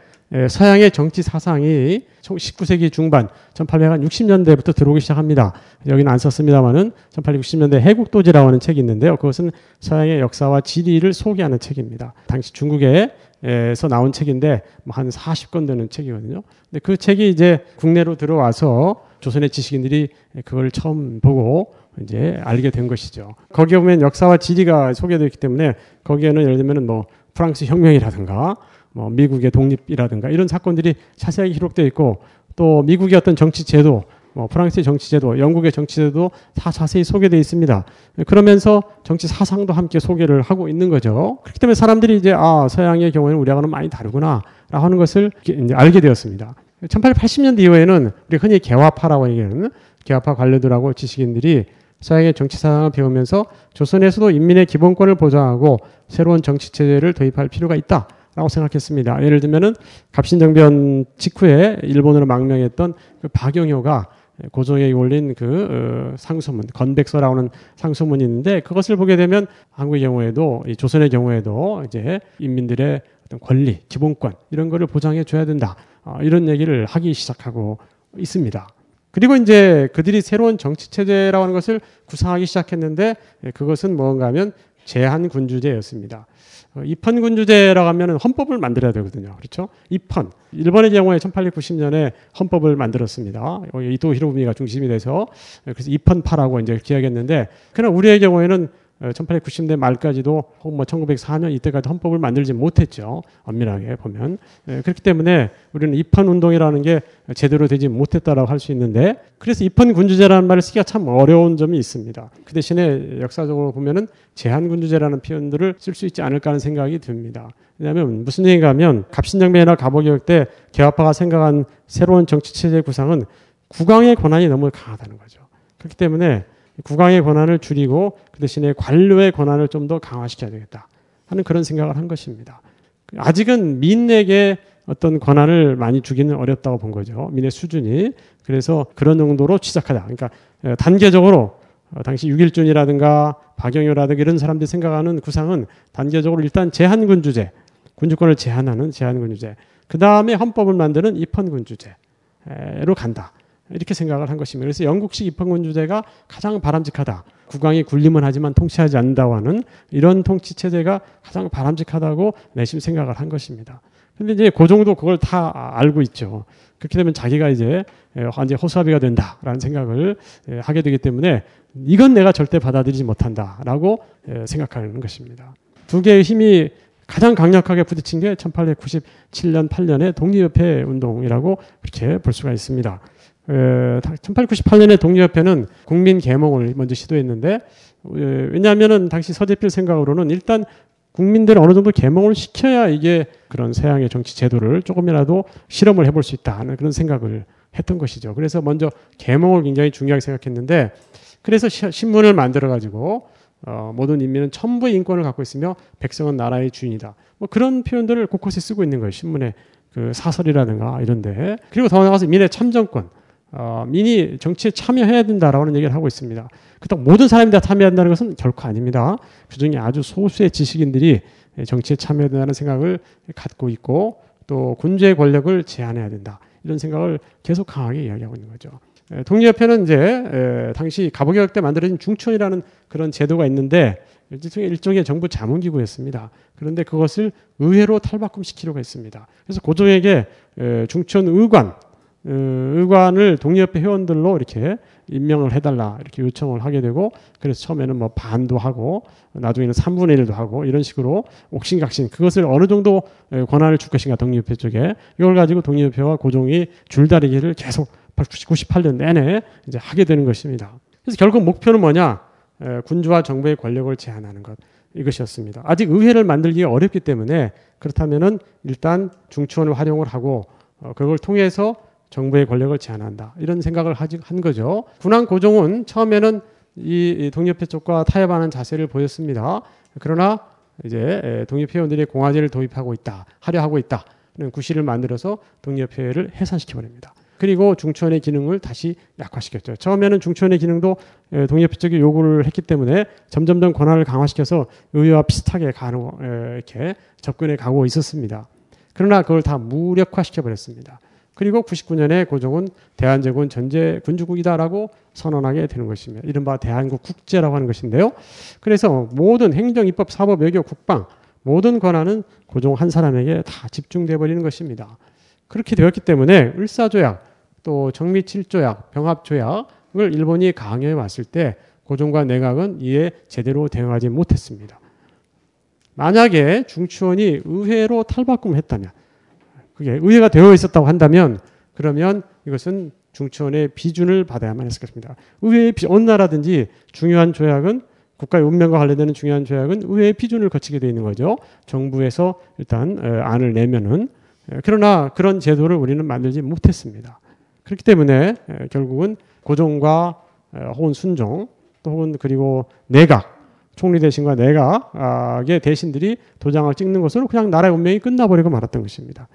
서양의 정치 사상이 19세기 중반 1860년대부터 들어오기 시작합니다. 여기는 안 썼습니다만은 1860년대 해국도지라고 하는 책이 있는데요. 그것은 서양의 역사와 지리를 소개하는 책입니다. 당시 중국에서 나온 책인데 뭐한 40권 되는 책이거든요. 근데 그 책이 이제 국내로 들어와서 조선의 지식인들이 그걸 처음 보고 이제 알게 된 것이죠. 거기에 보면 역사와 지리가 소개되어 있기 때문에 거기에는 예를 들면 뭐 프랑스 혁명이라든가 뭐 미국의 독립이라든가 이런 사건들이 자세하게 기록되어 있고 또 미국의 어떤 정치 제도, 뭐 프랑스의 정치 제도, 영국의 정치 제도 다 자세히 소개되어 있습니다. 그러면서 정치 사상도 함께 소개를 하고 있는 거죠. 그렇기 때문에 사람들이 이제 아 서양의 경우에는 우리하고는 많이 다르구나라고 하는 것을 이제 알게 되었습니다. 1880년대 이후에는 우리 흔히 개화파라고 얘기하는 개화파 관료들하고 지식인들이 서양의 정치 사상을 배우면서 조선에서도 인민의 기본권을 보장하고 새로운 정치 체제를 도입할 필요가 있다. 라고 생각했습니다. 예를 들면은 갑신정변 직후에 일본으로 망명했던 그 박영효가 고종에게 올린 그 어, 상소문, 건백서라고 하는 상소문이 있는데 그것을 보게 되면 한국의 경우에도 이 조선의 경우에도 이제 인민들의 어떤 권리, 기본권 이런 거를 보장해 줘야 된다. 어, 이런 얘기를 하기 시작하고 있습니다. 그리고 이제 그들이 새로운 정치 체제라고 하는 것을 구상하기 시작했는데 그것은 뭔가 하면 제한 군주제였습니다. 어, 입헌 군 주제라고 하면 헌법을 만들어야 되거든요. 그렇죠? 입헌. 일본의 경우에 1890년에 헌법을 만들었습니다. 이토 히로부미가 중심이 돼서 그래서 입헌파라고 이제 기억했는데 그러나 우리의 경우에는 1890년대 어, 말까지도 혹은 뭐 1904년 이때까지 헌법을 만들지 못했죠. 엄밀하게 보면. 예, 그렇기 때문에 우리는 입헌 운동이라는 게 제대로 되지 못했다라고 할 수 있는데 그래서 입헌 군주제라는 말을 쓰기가 참 어려운 점이 있습니다. 그 대신에 역사적으로 보면은 제한 군주제라는 표현들을 쓸 수 있지 않을까 하는 생각이 듭니다. 왜냐하면 무슨 얘기가 하면 갑신정변이나 갑오개혁 때 개화파가 생각한 새로운 정치 체제 구상은 국왕의 권한이 너무 강하다는 거죠. 그렇기 때문에 국왕의 권한을 줄이고 그 대신에 관료의 권한을 좀 더 강화시켜야 되겠다 하는 그런 생각을 한 것입니다. 아직은 민에게 어떤 권한을 많이 주기는 어렵다고 본 거죠. 민의 수준이. 그래서 그런 정도로 취작하자. 그러니까 어, 단계적으로 어, 당시 6일준이라든가 박영효라든가 이런 사람들이 생각하는 구상은 단계적으로 일단 제한군주제, 군주권을 제한하는 제한군주제. 그 다음에 헌법을 만드는 입헌군주제로 간다. 이렇게 생각을 한 것입니다. 그래서 영국식 입헌군주제가 가장 바람직하다. 국왕이 군림은 하지만 통치하지 않는다고 하는 이런 통치 체제가 가장 바람직하다고 내심 생각을 한 것입니다. 근데 이제 그 정도 그걸 다 알고 있죠. 그렇게 되면 자기가 이제 완전 호수아비가 된다라는 생각을 하게 되기 때문에 이건 내가 절대 받아들이지 못한다라고 생각하는 것입니다. 두 개의 힘이 가장 강력하게 부딪힌 게 1897년 8년의 독립협회 운동이라고 그렇게 볼 수가 있습니다. 1898년에 독립협회는 국민 계몽을 먼저 시도했는데 왜냐하면은 당시 서재필 생각으로는 일단 국민들 어느 정도 계몽을 시켜야 이게 그런 서양의 정치 제도를 조금이라도 실험을 해볼 수 있다 하는 그런 생각을 했던 것이죠. 그래서 먼저 계몽을 굉장히 중요하게 생각했는데 그래서 신문을 만들어 가지고 어, 모든 인민은 천부의 인권을 갖고 있으며 백성은 나라의 주인이다. 뭐 그런 표현들을 곳곳에 쓰고 있는 거예요. 신문의 그 사설이라든가 이런데 그리고 더 나아가서 민의 참정권 어, 민이 정치에 참여해야 된다라는 얘기를 하고 있습니다. 그렇다고 모든 사람이 다 참여한다는 것은 결코 아닙니다. 그 중에 아주 소수의 지식인들이 정치에 참여해야 된다는 생각을 갖고 있고 또 군주의 권력을 제한해야 된다. 이런 생각을 계속 강하게 이야기하고 있는 거죠. 독립협회는 이제 당시 가보개혁 때 만들어진 중천이라는 그런 제도가 있는데 일종의, 일종의 정부 자문기구였습니다. 그런데 그것을 의회로 탈바꿈시키려고 했습니다. 그래서 고종에게 중천 의관 어, 의관을 독립협회 회원들로 이렇게 임명을 해달라 이렇게 요청을 하게 되고 그래서 처음에는 뭐 반도 하고 나중에는 3분의 1도 하고 이런 식으로 옥신각신 그것을 어느 정도 권한을 줄 것인가 독립협회 쪽에 이걸 가지고 독립협회와 고종이 줄다리기를 계속 98년 내내 이제 하게 되는 것입니다. 그래서 결국 목표는 뭐냐? 군주와 정부의 권력을 제한하는 것 이것이었습니다. 아직 의회를 만들기 어렵기 때문에 그렇다면은 일단 중추원을 활용을 하고 어, 그걸 통해서 정부의 권력을 제한한다. 이런 생각을 한 거죠. 군왕 고종은 처음에는 이 독립회 쪽과 타협하는 자세를 보였습니다. 그러나 이제 독립회원들이 공화제를 도입하고 있다, 하려 하고 있다. 는 구실을 만들어서 독립회를 해산시켜 버립니다. 그리고 중추원의 기능을 다시 약화시켰죠. 처음에는 중추원의 기능도 독립회 쪽이 요구를 했기 때문에 점점점 권한을 강화시켜서 의회와 비슷하게 가는 이렇게 접근해 가고 있었습니다. 그러나 그걸 다 무력화시켜 버렸습니다. 그리고 99년에 고종은 대한제국은 전제 군주국이다라고 선언하게 되는 것입니다. 이른바 대한국 국제라고 하는 것인데요. 그래서 모든 행정, 입법, 사법, 외교, 국방 모든 권한은 고종 한 사람에게 다 집중돼 버리는 것입니다. 그렇게 되었기 때문에 을사조약 또 정미칠조약, 병합조약을 일본이 강요해 왔을 때 고종과 내각은 이에 제대로 대응하지 못했습니다. 만약에 중추원이 의회로 탈바꿈을 했다면 그게 의회가 되어 있었다고 한다면 그러면 이것은 중추원의 비준을 받아야만 했을 것입니다. 의회의 비, 어느 나라든지 중요한 조약은 국가의 운명과 관련되는 중요한 조약은 의회의 비준을 거치게 되어 있는 거죠. 정부에서 일단 안을 내면은 그러나 그런 제도를 우리는 만들지 못했습니다. 그렇기 때문에 결국은 고종과 혹은 순종 또 혹은 그리고 내각 총리 대신과 내각의 대신들이 도장을 찍는 것으로 그냥 나라의 운명이 끝나버리고 말았던 것입니다.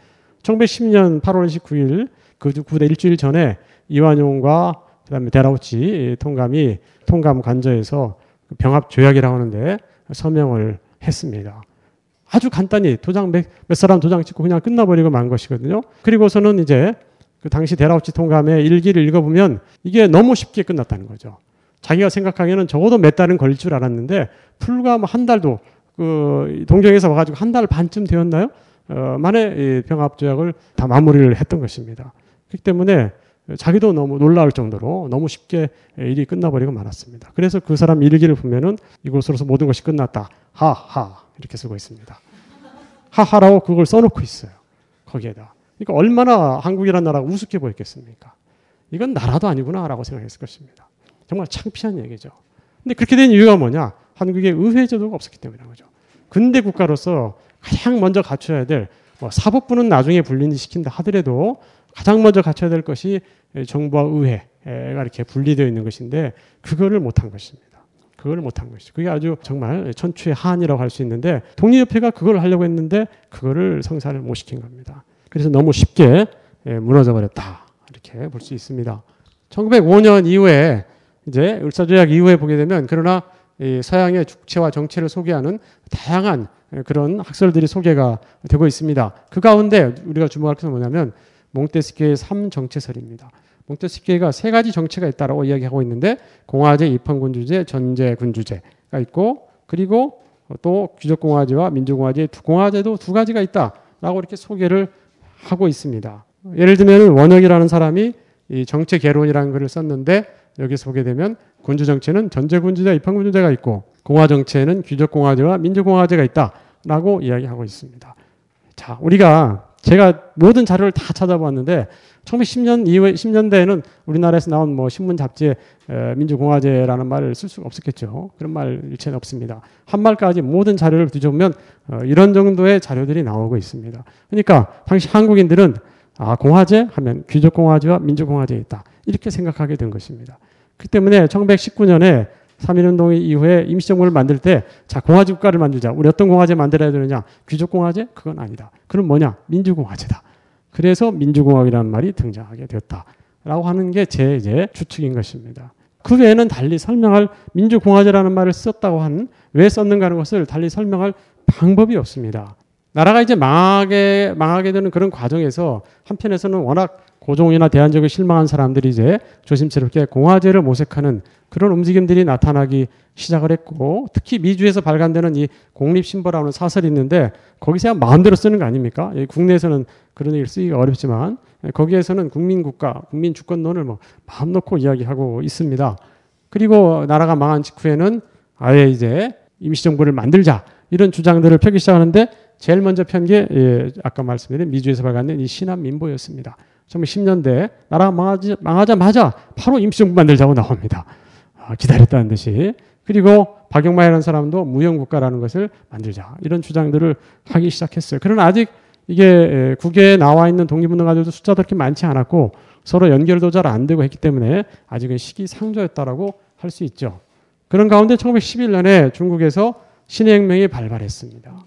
1910년 8월 19일 그 구대 일주일 전에 이완용과 그다음에 데라우치 통감이 통감 관저에서 병합 조약이라고 하는데 서명을 했습니다. 아주 간단히 도장 몇, 몇 사람 도장 찍고 그냥 끝나버리고 만 것이거든요. 그리고서는 이제 그 당시 데라우치 통감의 일기를 읽어보면 이게 너무 쉽게 끝났다는 거죠. 자기가 생각하기에는 적어도 몇 달은 걸릴 줄 알았는데 불과 뭐 한 달도 그 동정에서 와가지고 한 달 반쯤 되었나요? 어, 만에 병합 조약을 다 마무리를 했던 것입니다. 그렇기 때문에 자기도 너무 놀라울 정도로 너무 쉽게 일이 끝나버리고 말았습니다. 그래서 그 사람 일기를 보면은 이곳으로서 모든 것이 끝났다. 하하 이렇게 쓰고 있습니다. 하하라고 그걸 써놓고 있어요. 거기에다. 그러니까 얼마나 한국이라는 나라가 우습게 보였겠습니까? 이건 나라도 아니구나라고 생각했을 것입니다. 정말 창피한 얘기죠. 근데 그렇게 된 이유가 뭐냐? 한국에 의회 제도가 없었기 때문이라는 거죠. 근대 국가로서 가장 먼저 갖춰야 될 뭐 사법부는 나중에 분리시킨다 하더라도 가장 먼저 갖춰야 될 것이 정부와 의회 이렇게 분리되어 있는 것인데 그거를 못한 것입니다. 그걸 못한 것이죠. 그게 아주 정말 천추의 한이라고 할 수 있는데 독립협회가 그걸 하려고 했는데 그거를 성사를 못 시킨 겁니다. 그래서 너무 쉽게 예, 무너져 버렸다 이렇게 볼 수 있습니다. 1905년 이후에 이제 을사조약 이후에 보게 되면 그러나 서양의 주체와 정체를 소개하는 다양한 그런 학설들이 소개가 되고 있습니다. 그 가운데 우리가 주목할 것은 뭐냐면 몽테스키의 3정체설입니다. 몽테스키가 세 가지 정체가 있다라고 이야기하고 있는데 공화제, 입헌군주제, 전제군주제가 있고 그리고 또 귀족공화제와 민주공화제 두 공화제도 두 가지가 있다라고 이렇게 소개를 하고 있습니다. 예를 들면 원혁이라는 사람이 이 정체 개론이라는 글을 썼는데 여기서 보게 되면 군주 정체는 전제군주제, 입헌군주제가 있고 공화 정체는 귀족공화제와 민주공화제가 있다 라고 이야기하고 있습니다. 자, 우리가 제가 모든 자료를 다 찾아봤는데 1910년 이후에 10년대에는 우리나라에서 나온 뭐 신문 잡지에 민주공화제라는 말을 쓸 수가 없었겠죠. 그런 말 일체는 없습니다. 한 말까지 모든 자료를 뒤져보면 어, 이런 정도의 자료들이 나오고 있습니다. 그러니까 당시 한국인들은 아, 공화제 하면 귀족공화제와 민주공화제에 있다. 이렇게 생각하게 된 것입니다. 그 때문에 1919년에 3.1운동 이후에 임시정부를 만들 때, 자, 공화제 국가를 만들자. 우리 어떤 공화제 만들어야 되느냐? 귀족공화제? 그건 아니다. 그럼 뭐냐? 민주공화제다. 그래서 민주공화국이라는 말이 등장하게 되었다. 라고 하는 게 제 이제 추측인 것입니다. 그 외에는 달리 설명할 민주공화제라는 말을 썼다고 하는 왜 썼는가 하는 것을 달리 설명할 방법이 없습니다. 나라가 이제 망하게, 망하게 되는 그런 과정에서 한편에서는 워낙 고종이나 대한제국에 실망한 사람들이 이제 조심스럽게 공화제를 모색하는 그런 움직임들이 나타나기 시작을 했고 특히 미주에서 발간되는 이 공립신보라는 사설이 있는데 거기서 마음대로 쓰는 거 아닙니까? 국내에서는 그런 얘기를 쓰기가 어렵지만 거기에서는 국민국가, 국민주권론을 뭐 마음 놓고 이야기하고 있습니다. 그리고 나라가 망한 직후에는 아예 이제 임시정부를 만들자 이런 주장들을 펴기 시작하는데 제일 먼저 편게 예, 아까 말씀드린 미주에서 발간된 이 신한민보였습니다. 1910년대 나라가 망하지, 망하자마자 바로 임시정부 만들자고 나옵니다. 아, 기다렸다는 듯이. 그리고 박영마이라는 사람도 무형국가라는 것을 만들자. 이런 주장들을 하기 시작했어요. 그러나 아직 이게 국외에 나와 있는 독립운동가들도 숫자도 그렇게 많지 않았고 서로 연결도 잘 안 되고 했기 때문에 아직은 시기상조였다라고 할 수 있죠. 그런 가운데 1911년에 중국에서 신해혁명이 발발했습니다.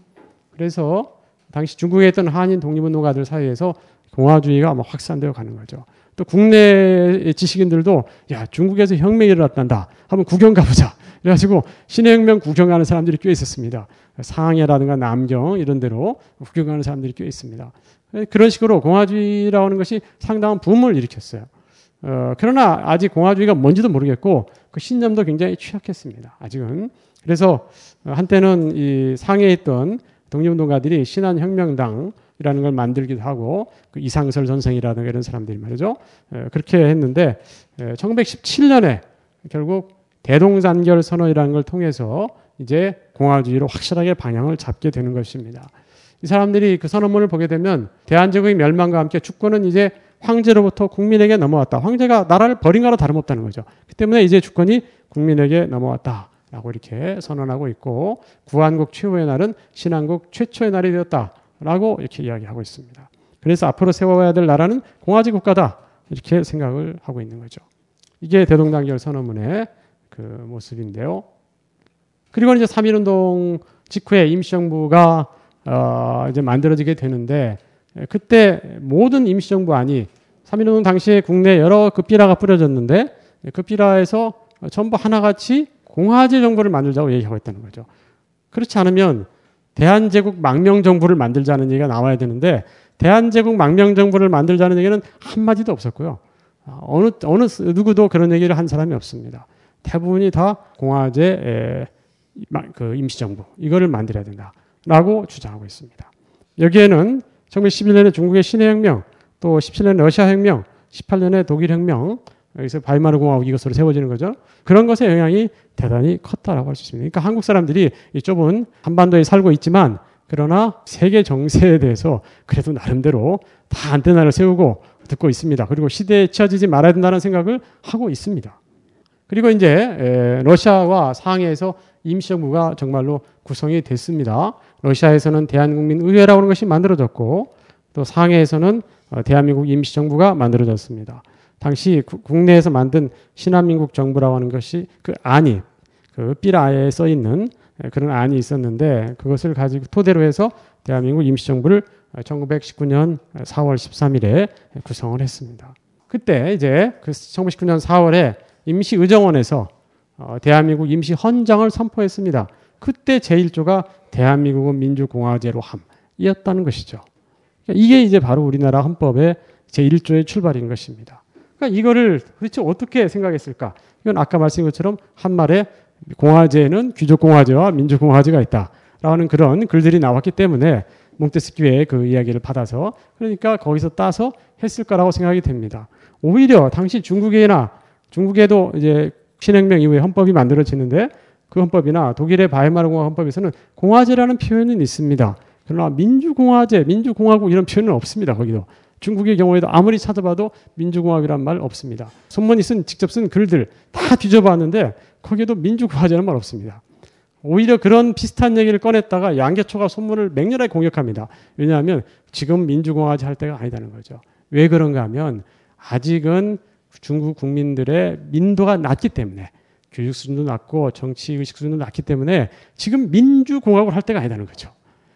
그래서 당시 중국에 있던 한인 독립운동가들 사이에서 공화주의가 막 확산되어 가는 거죠. 또 국내 지식인들도 야 중국에서 혁명이 일어났단다. 한번 구경 가보자. <laughs> 그래가지고 신해혁명 구경하는 사람들이 꽤 있었습니다. 상해라든가 남경 이런 데로 구경하는 사람들이 꽤 있습니다. 그런 식으로 공화주의라고 하는 것이 상당한 붐을 일으켰어요. 어, 그러나 아직 공화주의가 뭔지도 모르겠고 그 신념도 굉장히 취약했습니다. 아직은. 그래서 한때는 이 상해에 있던 독립운동가들이 신한혁명당 이라는 걸 만들기도 하고 그 이상설 선생이라든가 이런 사람들이 말이죠. 그렇게 했는데 1917년에 결국 대동단결 선언이라는 걸 통해서 이제 공화주의로 확실하게 방향을 잡게 되는 것입니다. 이 사람들이 그 선언문을 보게 되면 대한제국의 멸망과 함께 주권은 이제 황제로부터 국민에게 넘어왔다. 황제가 나라를 버린 거나 다름없다는 거죠. 그 때문에 이제 주권이 국민에게 넘어왔다. 라고 이렇게 선언하고 있고 구한국 최후의 날은 신한국 최초의 날이 되었다. 라고 이렇게 이야기하고 있습니다. 그래서 앞으로 세워야 될 나라는 공화제 국가다. 이렇게 생각을 하고 있는 거죠. 이게 대동단결 선언문의 그 모습인데요. 그리고 이제 3.1운동 직후에 임시정부가 어 이제 만들어지게 되는데 그때 모든 임시정부 안이 3.1운동 당시에 국내 여러 급비라가 뿌려졌는데 급비라에서 전부 하나같이 공화제 정부를 만들자고 얘기하고 있다는 거죠. 그렇지 않으면 대한제국 망명정부를 만들자는 얘기가 나와야 되는데 대한제국 망명정부를 만들자는 얘기는 한마디도 없었고요. 아, 어느, 어느, 누구도 그런 얘기를 한 사람이 없습니다. 대부분이 다 공화제 그 임시정부 이거를 만들어야 된다라고 주장하고 있습니다. 여기에는 1911년에 중국의 신해혁명, 또 17년에 러시아 혁명, 18년에 독일 혁명, 여기서 바이마르 공화국 이것으로 세워지는 거죠. 그런 것의 영향이 대단히 컸다라고 할 수 있습니다. 그러니까 한국 사람들이 이 좁은 한반도에 살고 있지만 그러나 세계 정세에 대해서 그래도 나름대로 다 안테나를 세우고 듣고 있습니다. 그리고 시대에 치어지지 말아야 된다는 생각을 하고 있습니다. 그리고 이제 러시아와 상해에서 임시정부가 정말로 구성이 됐습니다. 러시아에서는 대한국민의회라고 하는 것이 만들어졌고 또 상해에서는 어, 대한민국 임시정부가 만들어졌습니다. 당시 구- 국내에서 만든 신한민국 정부라고 하는 것이 그 안이 그 삐라에 써 있는 그런 안이 있었는데 그것을 가지고 토대로 해서 대한민국 임시정부를 1919년 4월 13일에 구성을 했습니다. 그때 이제 그 1919년 4월에 임시의정원에서 어, 대한민국 임시헌장을 선포했습니다. 그때 제1조가 대한민국은 민주공화제로 함이었다는 것이죠. 그러니까 이게 이제 바로 우리나라 헌법의 제1조의 출발인 것입니다. 그러니까 이거를 도대체 어떻게 생각했을까? 이건 아까 말씀드린 것처럼 한 말에 공화제는 귀족공화제와 민주공화제가 있다라는 그런 글들이 나왔기 때문에 몽테스키의 그 이야기를 받아서 그러니까 거기서 따서 했을 거라고 생각이 됩니다. 오히려 당시 중국이나 중국에도 이제 신혁명 이후에 헌법이 만들어지는데 그 헌법이나 독일의 바이마르 공화 헌법에서는 공화제라는 표현은 있습니다. 그러나 민주공화제, 민주공화국 이런 표현은 없습니다. 거기도 중국의 경우에도 아무리 찾아봐도 민주공화국이란 말 없습니다. 손문이 쓴 직접 쓴 글들 다 뒤져봤는데 거기에도 민주공화제라는 말 없습니다. 오히려 그런 비슷한 얘기를 꺼냈다가 양계초가 손문을 맹렬하게 공격합니다. 왜냐하면 지금 민주공화제 할 때가 아니다는 거죠. 왜 그런가 하면 아직은 중국 국민들의 민도가 낮기 때문에 교육 수준도 낮고 정치 의식 수준도 낮기 때문에 지금 민주공화국을 할 때가 아니다는 거죠.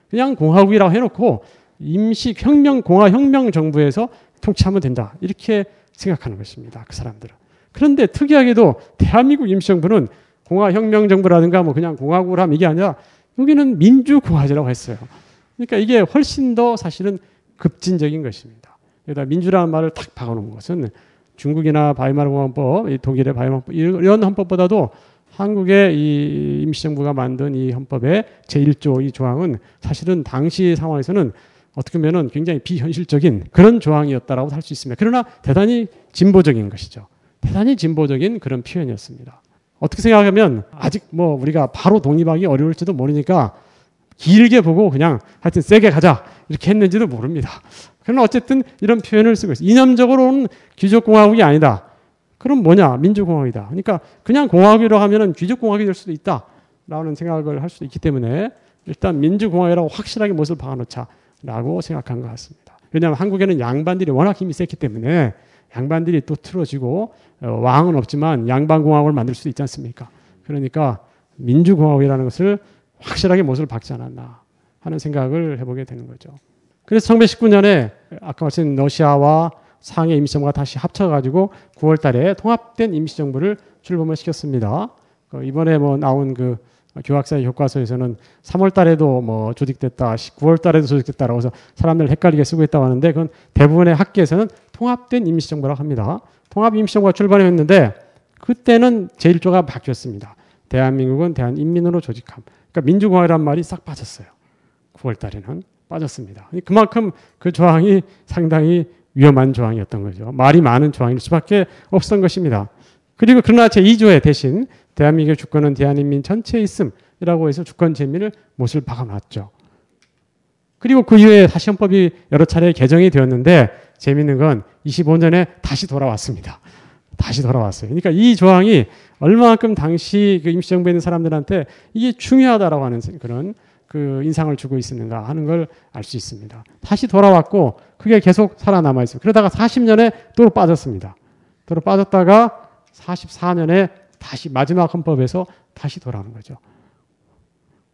그냥 공화국이라고 해놓고 임시 혁명 공화 혁명 정부에서 통치하면 된다 이렇게 생각하는 것입니다. 그 사람들은. 그런데 특이하게도 대한민국 임시정부는 공화혁명 정부라든가 뭐 그냥 공화국을 하면 이게 아니라 여기는 민주공화제라고 했어요. 그러니까 이게 훨씬 더 사실은 급진적인 것입니다. 여기다 민주라는 말을 탁 박아놓은 것은 중국이나 바이마르 공화법, 독일의 바이마르 헌법 이런 헌법보다도 한국의 이 임시정부가 만든 이 헌법의 제1조 이 조항은 사실은 당시 상황에서는 어떻게 보면은 굉장히 비현실적인 그런 조항이었다라고 할 수 있습니다. 그러나 대단히 진보적인 것이죠. 대단히 진보적인 그런 표현이었습니다. 어떻게 생각하면 아직 뭐 우리가 바로 독립하기 어려울지도 모르니까 길게 보고 그냥 하여튼 세게 가자 이렇게 했는지도 모릅니다. 그러나 어쨌든 이런 표현을 쓰고 있어요. 이념적으로는 귀족공화국이 아니다. 그럼 뭐냐? 민주공화국이다. 그러니까 그냥 공화국이라고 하면 귀족공화국이 될 수도 있다라는 생각을 할 수도 있기 때문에 일단 민주공화국이라고 확실하게 못을 박아놓자 라고 생각한 것 같습니다. 왜냐하면 한국에는 양반들이 워낙 힘이 셌기 때문에 양반들이 또 틀어지고 어, 왕은 없지만 양반공화국을 만들 수도 있지 않습니까? 그러니까 민주공화국이라는 것을 확실하게 못을 박지 않았나 하는 생각을 해보게 되는 거죠. 그래서 1919년에 아까 말씀드린 러시아와 상해 임시정부가 다시 합쳐가지고 9월 달에 통합된 임시정부를 출범을 시켰습니다. 그 이번에 뭐 나온 그 교학사의 교과서에서는 3월 달에도 뭐 조직됐다, 9월 달에도 조직됐다라고 해서 사람들 헷갈리게 쓰고 있다고 하는데 그건 대부분의 학계에서는 통합된 임시정부라고 합니다. 통합 임시정부가 출범했는데 그때는 제1조가 바뀌었습니다. 대한민국은 대한인민으로 조직함. 그러니까 민주공화라는 말이 싹 빠졌어요. 9월 달에는 빠졌습니다. 그만큼 그 조항이 상당히 위험한 조항이었던 거죠. 말이 많은 조항일 수밖에 없었던 것입니다. 그리고 그러나 제2조에 대신 대한민국의 주권은 대한인민 전체에 있음이라고 해서 주권 재민을 못을 박아놨죠. 그리고 그 이후에 다시 헌법이 여러 차례 개정이 되었는데 재밌는 건 25년에 다시 돌아왔습니다. 다시 돌아왔어요. 그러니까 이 조항이 얼마만큼 당시 그 임시정부에 있는 사람들한테 이게 중요하다라고 하는 그런 그 인상을 주고 있었는가 하는 걸 알 수 있습니다. 다시 돌아왔고 그게 계속 살아남아 있어요. 그러다가 40년에 또 빠졌습니다. 또 빠졌다가 44년에 다시 마지막 헌법에서 다시 돌아오는 거죠.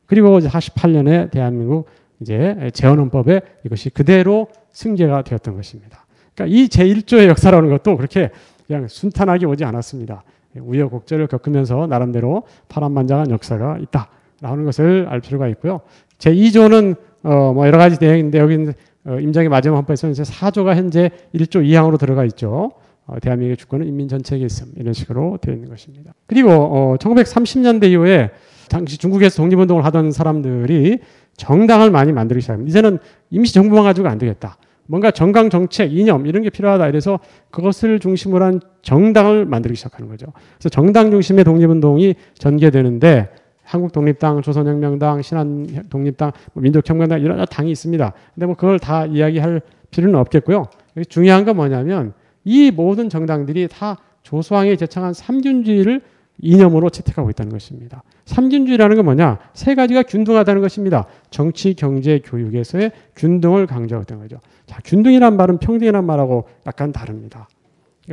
그리고 이제 48년에 대한민국 이제 재헌헌법에 이것이 그대로 승계가 되었던 것입니다. 그러니까 이 제1조의 역사라는 것도 그렇게 그냥 순탄하게 오지 않았습니다. 우여곡절을 겪으면서 나름대로 파란만장한 역사가 있다라는 것을 알 필요가 있고요. 제2조는 어, 뭐 여러 가지 내용인데 여기 어, 임장의 마지막 헌법에서는 이제 4조가 현재 1조 2항으로 들어가 있죠. 어, 대한민국의 주권은 인민 전체에게 있음 이런 식으로 되어 있는 것입니다. 그리고 어, 1930년대 이후에 당시 중국에서 독립운동을 하던 사람들이 정당을 많이 만들기 시작합니다. 이제는 임시 정부만 가지고 안 되겠다. 뭔가 정강 정책, 이념 이런 게 필요하다. 이래서 그것을 중심으로 한 정당을 만들기 시작하는 거죠. 그래서 정당 중심의 독립운동이 전개되는데 한국 독립당, 조선혁명당, 신한 독립당, 뭐 민족혁명당 이런 당이 있습니다. 근데 뭐 그걸 다 이야기할 필요는 없겠고요. 중요한 건 뭐냐면 이 모든 정당들이 다 조소왕이 제창한 삼균주의를 이념으로 채택하고 있다는 것입니다. 삼균주의라는 건 뭐냐? 세 가지가 균등하다는 것입니다. 정치, 경제, 교육에서의 균등을 있다는 거죠. 자, 균등이란 말은 평등이란 말하고 약간 다릅니다.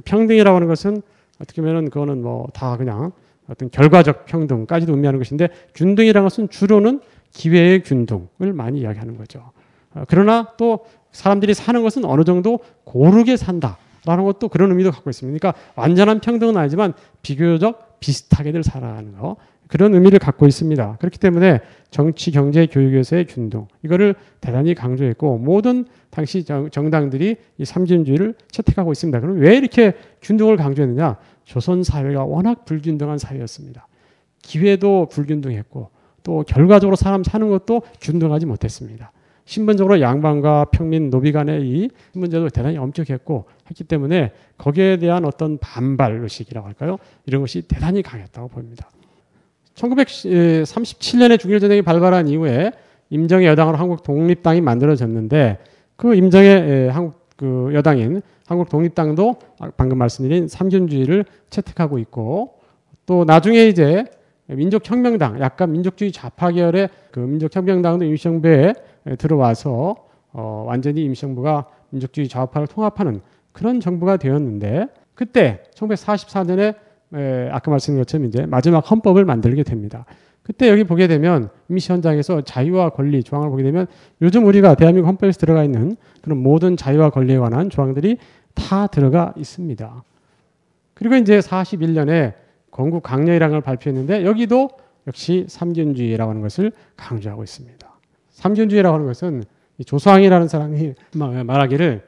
평등이라고 하는 것은 어떻게 보면은 그거는 뭐 다 그냥 어떤 결과적 평등까지도 의미하는 것인데 균등이라는 것은 주로는 기회의 균등을 많이 이야기하는 거죠. 어, 그러나 또 사람들이 사는 것은 어느 정도 고르게 산다 라는 것도 그런 의미도 갖고 있습니다. 그러니까 완전한 평등은 아니지만 비교적 비슷하게들 살아가는 거 그런 의미를 갖고 있습니다. 그렇기 때문에 정치, 경제, 교육에서의 균등 이거를 대단히 강조했고 모든 당시 정, 당들이 이 삼진주의를 채택하고 있습니다. 그럼 왜 이렇게 균등을 강조했느냐? 조선 사회가 워낙 불균등한 사회였습니다. 기회도 불균등했고 또 결과적으로 사람 사는 것도 균등하지 못했습니다. 신분적으로 양반과 평민 노비 간의 이 문제도 대단히 엄격했고 했기 때문에 거기에 대한 어떤 반발 의식이라고 할까요? 이런 것이 대단히 강했다고 보입니다. 1937년에 중일전쟁이 발발한 이후에 임정의 여당으로 한국 독립당이 만들어졌는데 그 임정의 한국 그 여당인 한국 독립당도 방금 말씀드린 삼균주의를 채택하고 있고 또 나중에 이제 민족혁명당 약간 민족주의 좌파 계열의 그 민족혁명당도 임시정부에 들어와서 어 완전히 임시정부가 민족주의 좌파를 통합하는 그런 정부가 되었는데 그때 1944년에 에, 아까 말씀드린 것처럼 이제 마지막 헌법을 만들게 됩니다. 그때 여기 보게 되면 임시 현장에서 자유와 권리 조항을 보게 되면 요즘 우리가 대한민국 헌법에서 들어가 있는 그런 모든 자유와 권리에 관한 조항들이 다 들어가 있습니다. 그리고 이제 41년에 건국 강령이라는 걸 발표했는데 여기도 역시 삼균주의라고 하는 것을 강조하고 있습니다. 삼균주의라고 하는 것은 조상이라는 사람이 말하기를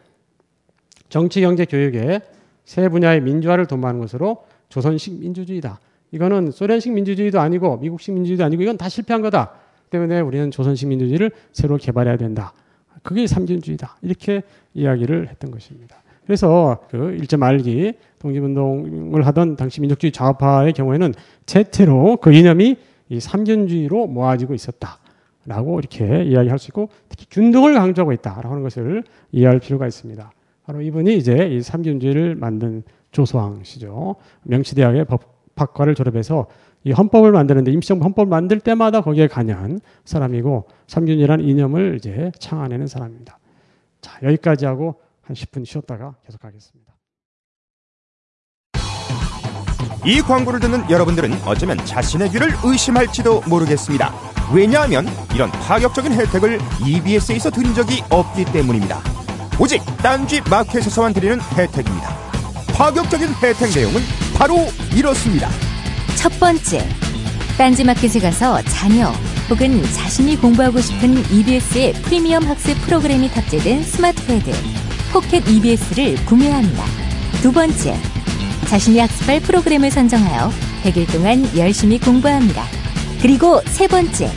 정치, 경제, 교육의 세 분야의 민주화를 도모하는 것으로 조선식 민주주의다. 이거는 소련식 민주주의도 아니고 미국식 민주주의도 아니고 이건 다 실패한 거다. 때문에 우리는 조선식 민주주의를 새로 개발해야 된다. 그게 삼균주의다. 이렇게 이야기를 했던 것입니다. 그래서 그 일제 말기 독립운동을 하던 당시 민족주의 좌파의 경우에는 제태로 그 이념이 이 삼균주의로 모아지고 있었다. 라고 이렇게 이야기할 수 있고 특히 균등을 강조하고 있다라고 하는 것을 이해할 필요가 있습니다. 바로 이분이 이제 이 삼균주의를 만든 조소왕 씨죠. 명치대학의 법학과를 졸업해서 이 헌법을 만드는데 임시정부 헌법을 만들 때마다 거기에 관여한 사람이고 삼균이라는 이념을 이제 창안해낸 사람입니다. 자 여기까지 하고 한 10분 쉬었다가 계속하겠습니다. 이 광고를 듣는 여러분들은 어쩌면 자신의 귀를 의심할지도 모르겠습니다. 왜냐하면 이런 파격적인 혜택을 EBS에서 드린 적이 없기 때문입니다. 오직 딴지 마켓에서만 드리는 혜택입니다. 파격적인 혜택 내용은 바로 이렇습니다. 첫 번째, 딴지 마켓에 가서 자녀 혹은 자신이 공부하고 싶은 EBS의 프리미엄 학습 프로그램이 탑재된 스마트 패드 포켓 EBS를 구매합니다. 두 번째, 자신이 학습할 프로그램을 선정하여 100일 동안 열심히 공부합니다. 그리고 세 번째,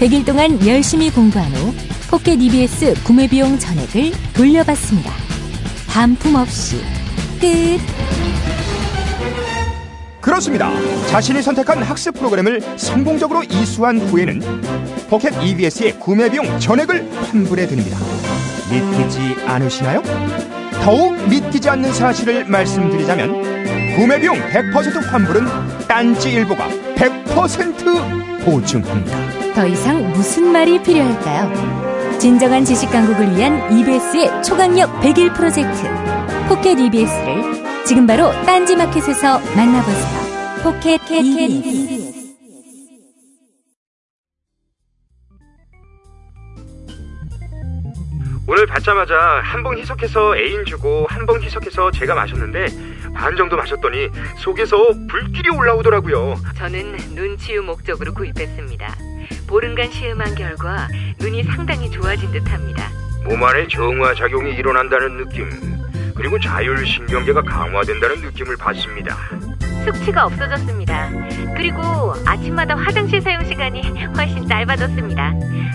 100일 동안 열심히 공부한 후 포켓 EBS 구매 비용 전액을 돌려받습니다. 반품 없이 끝. 그렇습니다. 자신이 선택한 학습 프로그램을 성공적으로 이수한 후에는 포켓 EBS의 구매 비용 전액을 환불해 드립니다. 믿기지 않으시나요? 더욱 믿기지 않는 사실을 말씀드리자면 구매 비용 100% 환불은 딴지 일보가 100% 보증합니다. 더 이상 무슨 말이 필요할까요? 진정한 지식 강국을 위한 EBS의 초강력 100일 프로젝트 포켓 EBS를 지금 바로 딴지 마켓에서 만나보세요. 포켓 EBS. 오늘 받자마자 한 봉 희석해서 애인 주고 한 봉 희석해서 제가 마셨는데 반 정도 마셨더니 속에서 불길이 올라오더라고요. 저는 눈 치유 목적으로 구입했습니다. 보름간 시음한 결과 눈이 상당히 좋아진 듯합니다. 몸 안에 정화 작용이 일어난다는 느낌 그리고 자율신경계가 강화된다는 느낌을 받습니다. 숙취가 없어졌습니다. 그리고 아침마다 화장실 사용 시간이 훨씬 짧아졌습니다.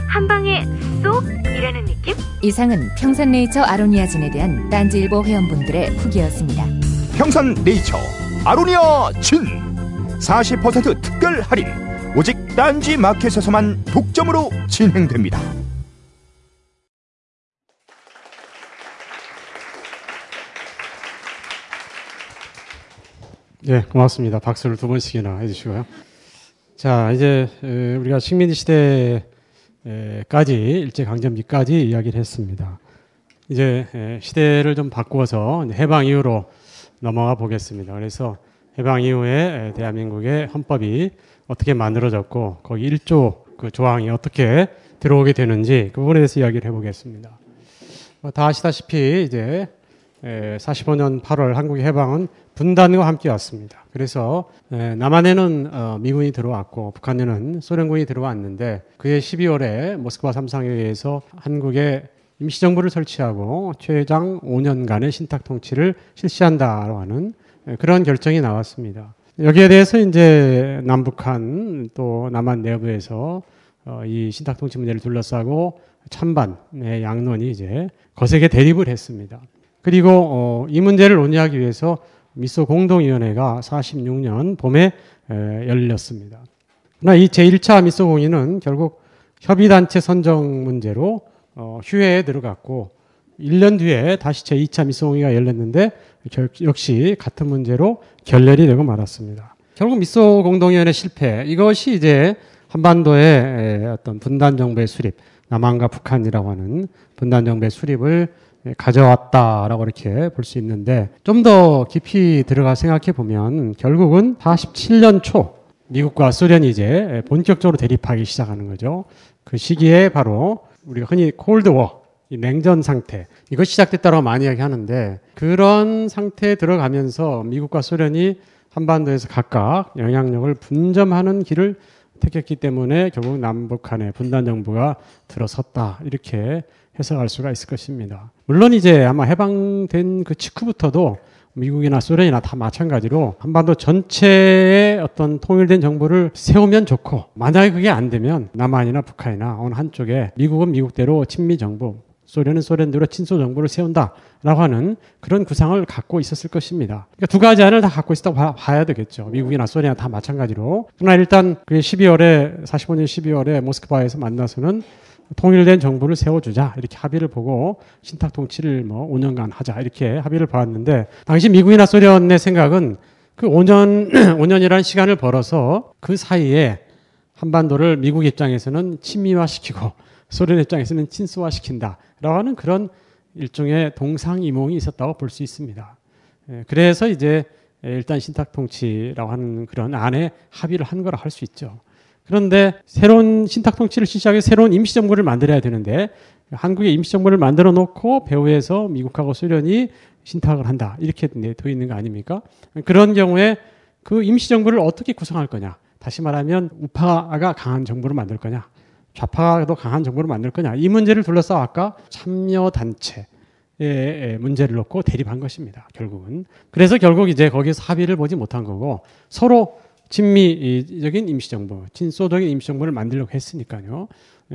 한 방에 쏙이라는 느낌? 이상은 평산네이처 아로니아진에 대한 딴지일보 회원분들의 후기였습니다. 평산 네이처 아로니아 진 40% 특별 할인 오직 딴지 마켓에서만 독점으로 진행됩니다. 예, 고맙습니다. 박수를 두 번씩이나 해주시고요. 자, 이제 우리가 식민지 시대까지 일제 강점기까지 이야기를 했습니다. 이제 시대를 좀 바꾸어서 해방 이후로 넘어가 보겠습니다. 그래서 해방 이후에 대한민국의 헌법이 어떻게 만들어졌고 거기 1조 그 조항이 어떻게 들어오게 되는지 그 부분에 대해서 이야기를 해보겠습니다. 뭐다 아시다시피 이제 45년 8월 한국의 해방은 분단과 함께 왔습니다. 그래서 남한에는 어, 미군이 들어왔고 북한에는 소련군이 들어왔는데 그해 12월에 모스크바 삼상회의에서 한국에 임시정부를 설치하고 최장 5년간의 신탁 통치를 실시한다고 하는 그런 결정이 나왔습니다. 여기에 대해서 이제 남북한 또 남한 내부에서 어, 이 신탁 통치 문제를 둘러싸고 찬반의 양론이 이제 거세게 대립을 했습니다. 그리고 어, 이 문제를 논의하기 위해서 미소 공동위원회가 46년 봄에 에, 열렸습니다. 그러나 이 제1차 미소 공의는 결국 협의단체 선정 문제로 어, 휴회에 들어갔고 1년 뒤에 다시 제2차 미소 공의가 열렸는데 역시 같은 문제로 결렬이 되고 말았습니다. 결국 미소 공동위원회 실패 이것이 이제 한반도의 어떤 분단 정부의 수립 남한과 북한이라고 하는 분단 정부의 수립을 가져왔다라고 이렇게 볼 수 있는데 좀 더 깊이 들어가 생각해 보면 결국은 47년 초 미국과 소련이 이제 본격적으로 대립하기 시작하는 거죠. 그 시기에 바로 우리가 흔히 콜드워 냉전 상태 이거 시작됐다고 많이 이야기하는데 그런 상태에 들어가면서 미국과 소련이 한반도에서 각각 영향력을 분점하는 길을 택했기 때문에 결국 남북한의 분단 정부가 들어섰다 이렇게 해석할 수가 있을 것입니다. 물론 이제 아마 해방된 그 직후부터도 미국이나 소련이나 다 마찬가지로 한반도 전체의 어떤 통일된 정부를 세우면 좋고 만약에 그게 안 되면 남한이나 북한이나 어느 한쪽에 미국은 미국대로 친미 정부 소련은 소련대로 친소 정부를 세운다라고 하는 그런 구상을 갖고 있었을 것입니다. 그러니까 두 가지 안을 다 갖고 있다고 봐, 봐야 되겠죠. 미국이나 소련이나 다 마찬가지로. 그러나 일단 그 12월에 45년 12월에 모스크바에서 만나서는 통일된 정부를 세워주자 이렇게 합의를 보고 신탁 통치를 뭐 5년간 하자 이렇게 합의를 봐왔는데 당시 미국이나 소련의 생각은 그 5년 5년이라는 <clears throat> 시간을 벌어서 그 사이에 한반도를 미국 입장에서는 친미화시키고 소련 입장에서는 친소화시킨다라고 하는 그런 일종의 동상이몽이 있었다고 볼 수 있습니다. 예, 그래서 이제 일단 신탁 통치라고 하는 그런 안에 합의를 한 거라 할 수 있죠. 그런데 새로운 신탁 통치를 시작해 새로운 임시정부를 만들어야 되는데 한국의 임시정부를 만들어 놓고 배후에서 미국하고 소련이 신탁을 한다 이렇게 되어 있는 거 아닙니까? 그런 경우에 그 임시정부를 어떻게 구성할 거냐? 다시 말하면 우파가 강한 정부를 만들 거냐? 좌파가 더 강한 정부를 만들 거냐? 이 문제를 둘러싸 아까 참여 단체 의 문제를 놓고 대립한 것입니다. 결국은 그래서 결국 이제 거기서 합의를 보지 못한 거고 서로 친미적인 임시정부, 친소적인 임시정부를 만들려고 했으니까요.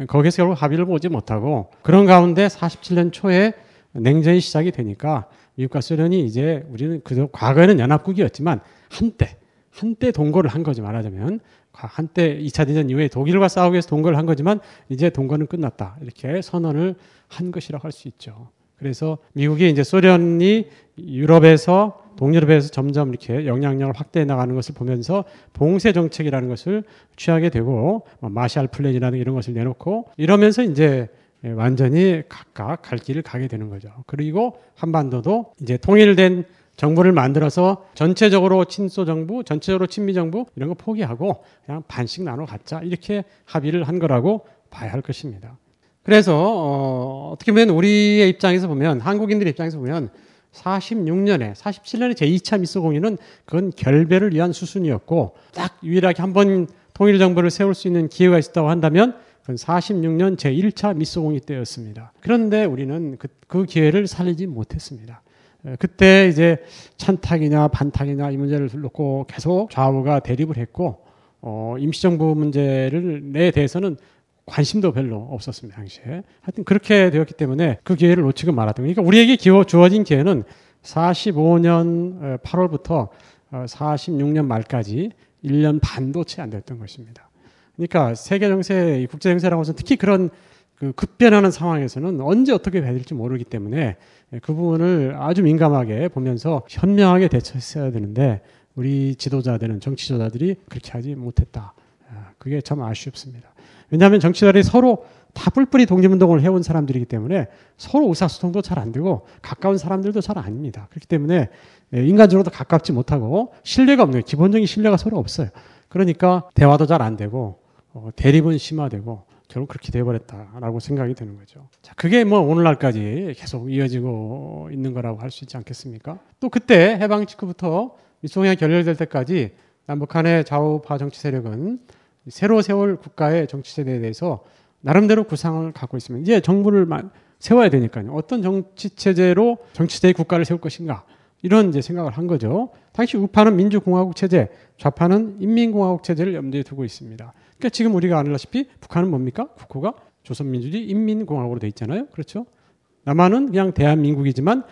거기서 결국 합의를 보지 못하고 그런 가운데 47년 초에 냉전이 시작이 되니까 미국과 소련이 이제 우리는 그 과거에는 연합국이었지만 한때 한때 동거를 한 거죠 말하자면 한때 2차 대전 이후에 독일과 싸우기 위해서 동거를 한 거지만 이제 동거는 끝났다 이렇게 선언을 한 것이라고 할 수 있죠. 그래서 미국이 이제 소련이 유럽에서 동유럽에서 점점 이렇게 영향력을 확대해 나가는 것을 보면서 봉쇄 정책이라는 것을 취하게 되고 뭐 마샬 플랜이라는 이런 것을 내놓고 이러면서 이제 완전히 각각 갈 길을 가게 되는 거죠. 그리고 한반도도 이제 통일된 정부를 만들어서 전체적으로 친소 정부, 전체적으로 친미 정부 이런 거 포기하고 그냥 반씩 나눠 갖자 이렇게 합의를 한 거라고 봐야 할 것입니다. 그래서 어, 어떻게 보면 우리의 입장에서 보면 한국인들 입장에서 보면 46년에 47년에 제2차 미소 공의는 그건 결배를 위한 수순이었고 딱 유일하게 한 번 통일 정부를 세울 수 있는 기회가 있었다고 한다면 그건 46년 제1차 미소 공의 때였습니다. 그런데 우리는 그, 그 기회를 살리지 못했습니다. 그때 이제 찬탁이냐 반탁이냐 이 문제를 놓고 계속 좌우가 대립을 했고 어, 임시정부 문제를 내 대해서는 관심도 별로 없었습니다 당시에. 하여튼 그렇게 되었기 때문에 그 기회를 놓치고 말았던 그러니까 우리에게 기워 주어진 기회는 45년 8월부터 46년 말까지 1년 반도 채 안 됐던 것입니다. 그러니까 세계 정세, 국제 정세라고 해서 특히 그런 그 급변하는 상황에서는 언제 어떻게 해야 될지 모르기 때문에 그 부분을 아주 민감하게 보면서 현명하게 대처했어야 되는데 우리 지도자들은 정치조자들이 그렇게 하지 못했다. 그게 참 아쉽습니다. 왜냐하면 정치자들이 서로 다 뿔뿔이 독립운동을 해온 사람들이기 때문에 서로 의사소통도 잘 안 되고 가까운 사람들도 잘 아닙니다. 그렇기 때문에 예, 인간적으로도 가깝지 못하고 신뢰가 없는 기본적인 신뢰가 서로 없어요. 그러니까 대화도 잘 안 되고 어, 대립은 심화되고 결국 그렇게 돼버렸다라고 생각이 드는 거죠. 자, 그게 뭐 오늘날까지 계속 이어지고 있는 거라고 할 수 있지 않겠습니까? 또 그때 해방 직후부터 미송이 결렬될 때까지 남북한의 좌우파 정치 세력은 새로 세월 국가의 정치 세대에 대해서 나름대로 구상을 갖고 있으면 이제 정부를 세워야 되니까요. 어떤 정치 체제로 정치 세대 국가를 세울 것인가 이런 이제 생각을 한 거죠. 당시 우파는 민주공화국 체제, 좌파는 인민공화국 체제를 염두에 두고 있습니다. 그러니까 지금 우리가 알다시피 북한은 뭡니까? 국호가 조선민주주의 인민공화국으로 돼 있잖아요. 그렇죠? 남한은 그냥 대한민국이지만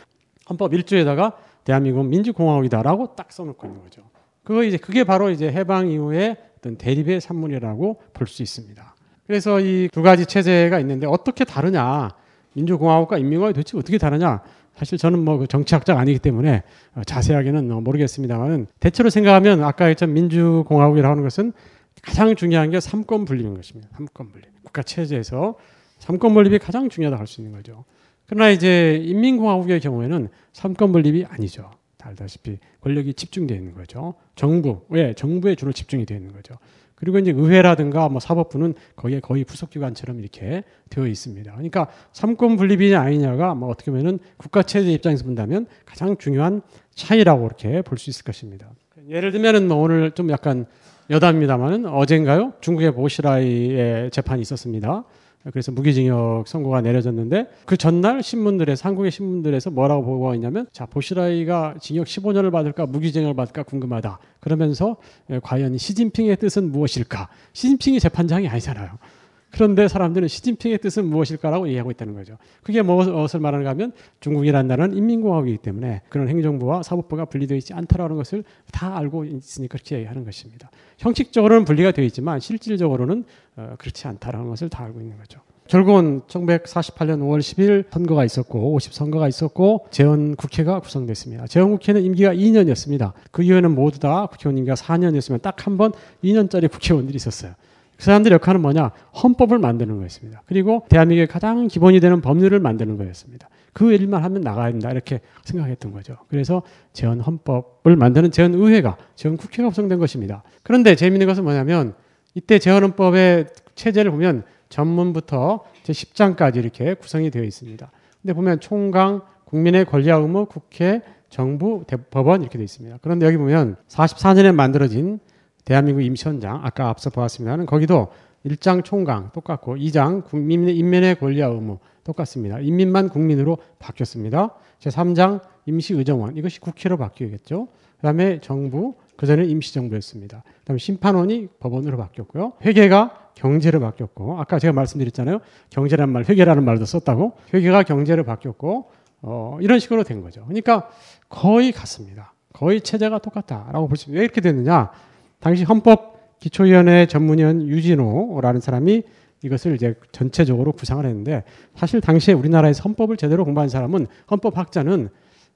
헌법 1조에다가 대한민국은 민주공화국이다라고 딱 써놓고 있는 거죠. 그거 이제 그게 바로 이제 해방 이후에 어떤 대립의 산문이라고 볼 수 있습니다. 그래서 이 두 가지 체제가 있는데 어떻게 다르냐? 민주공화국과 인민공화국이 도대체 어떻게 다르냐? 사실 저는 뭐그 정치학자가 아니기 때문에 어, 자세하게는 모르겠습니다만은 대체로 생각하면 아까 했던 민주공화국이라고 하는 것은 가장 중요한 게 삼권 분립인 것입니다. 삼권 분립. 국가 체제에서 삼권 분립이 가장 중요하다고 할 수 있는 거죠. 그러나 이제 인민공화국의 경우에는 삼권 분립이 아니죠. 다 알다시피 권력이 집중되어 있는 거죠. 정부, 왜? 정부에 주로 집중이 되어 있는 거죠. 그리고 이제 의회라든가 뭐 사법부는 거기에 거의 부속기관처럼 이렇게 되어 있습니다. 그러니까 삼권 분립이냐 아니냐가 뭐 어떻게 보면은 국가 체제 입장에서 본다면 가장 중요한 차이라고 이렇게 볼 수 있을 것입니다. 예를 들면은 뭐 오늘 좀 약간 여담입니다만은 어젠가요? 중국의 보시라이의 재판이 있었습니다. 그래서 무기징역 선고가 내려졌는데 그 전날 신문들에서 한국의 신문들에서 뭐라고 보고가 있냐면 자 보시라이가 징역 15년을 받을까 무기징역을 받을까 궁금하다. 그러면서 예, 과연 시진핑의 뜻은 무엇일까? 시진핑이 재판장이 아니잖아요. 그런데 사람들은 시진핑의 뜻은 무엇일까라고 얘기하고 있다는 거죠. 그게 무엇을 말하는가 하면 중국이라는 나라는 인민공화국이기 때문에 그런 행정부와 사법부가 분리되어 있지 않다라는 것을 다 알고 있으니까 그렇게 얘기하는 것입니다. 형식적으로는 분리가 되어 있지만 실질적으로는 어, 그렇지 않다라는 것을 다 알고 있는 거죠. 결국은 1948년 5월 10일 선거가 있었고 50 선거가 있었고 재헌 국회가 구성됐습니다. 재헌 국회는 임기가 2년이었습니다. 그 이후에는 모두 다 국회의원 임기가 4년이었으면 딱 한 번 2년짜리 국회의원들이 있었어요. 그 사람들의 역할은 뭐냐? 헌법을 만드는 거였습니다. 그리고 대한민국의 가장 기본이 되는 법률을 만드는 거였습니다. 그 일만 하면 나가야 된다. 이렇게 생각했던 거죠. 그래서 재헌 헌법을 만드는 재헌 의회가, 재헌 국회가 구성된 것입니다. 그런데 재미있는 것은 뭐냐면 이때 재헌 헌법의 체제를 보면 전문부터 제 10장까지 이렇게 구성이 되어 있습니다. 근데 보면 총강, 국민의 권리와 의무, 국회, 정부, 법원 이렇게 되어 있습니다. 그런데 여기 보면 44년에 만들어진 대한민국 임시헌장 아까 앞서 보았습니다는 거기도 1장 총강 똑같고 2장 국민의 인민의 권리와 의무 똑같습니다. 인민만 국민으로 바뀌었습니다. 제3장 임시의정원 이것이 국회로 바뀌겠죠. 그다음에 정부 그전에 임시정부였습니다. 그다음에 심판원이 법원으로 바뀌었고요. 회계가 경제로 바뀌었고 아까 제가 말씀드렸잖아요. 경제라는 말, 회계라는 말도 썼다고. 회계가 경제로 바뀌었고 어, 이런 식으로 된 거죠. 그러니까 거의 같습니다. 거의 체제가 똑같다라고 볼 수 있습니다. 왜 이렇게 됐느냐? 당시 헌법 기초위원회 전문위원 유진호라는 사람이 이것을 이제 전체적으로 구상을 했는데 사실 당시에 우리나라에서 헌법을 제대로 공부한 사람은 헌법학자는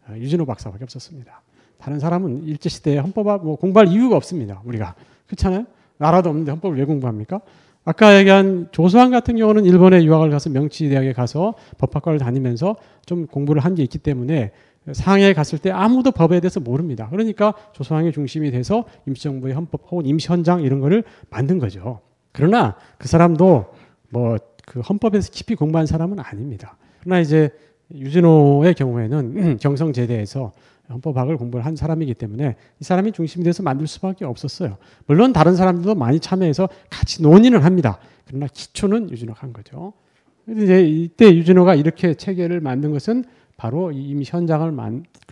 어, 유진호 박사밖에 없었습니다. 다른 사람은 일제 시대에 헌법 뭐 공부할 이유가 없습니다. 우리가. 그렇잖아요? 나라도 없는데 헌법을 왜 공부합니까? 아까 얘기한 조수환 같은 경우는 일본에 유학을 가서 명치대학에 가서 법학과를 다니면서 좀 공부를 한 게 있기 때문에 상해에 갔을 때 아무도 법에 대해서 모릅니다. 그러니까 조선왕의 중심이 돼서 임시정부의 헌법 혹은 임시헌장 이런 거를 만든 거죠. 그러나 그 사람도 뭐 그 헌법에서 깊이 공부한 사람은 아닙니다. 그러나 이제 유진호의 경우에는 <clears throat> 경성제대에서 헌법학을 공부를 한 사람이기 때문에 이 사람이 중심이 돼서 만들 수밖에 없었어요. 물론 다른 사람들도 많이 참여해서 같이 논의는 합니다. 그러나 기초는 유진호가 한 거죠. 이제 이때 유진호가 이렇게 체계를 만든 것은 바로 이미 현장을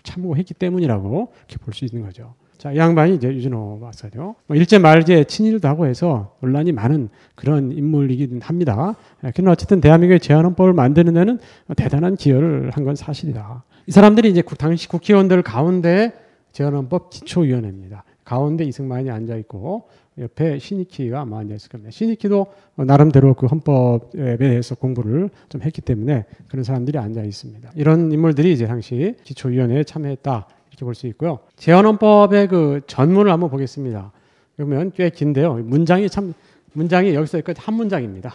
참고했기 때문이라고 이렇게 볼 수 있는 거죠. 자, 이 양반이 이제 유진호 박사죠. 뭐 일제 말기에 친일도 하고 해서 논란이 많은 그런 인물이긴 합니다. 예, 그러나 어쨌든 대한민국의 제한헌법을 만드는 데는 대단한 기여를 한 건 사실이다. 이 사람들이 이제 당시 국회의원들 가운데 제한헌법 기초위원회입니다. 가운데 이승만이 앉아 있고 옆에 신익희가 아마 앉아 있을 겁니다. 신익희도 나름대로 그 헌법에 대해서 공부를 좀 했기 때문에 그런 사람들이 앉아 있습니다. 이런 인물들이 이제 당시 기초위원회에 참여했다 이렇게 볼 수 있고요. 재헌헌법의 그 전문을 한번 보겠습니다. 그러면 꽤 긴데요. 문장이 참 문장이 여기서 여기까지 한 문장입니다.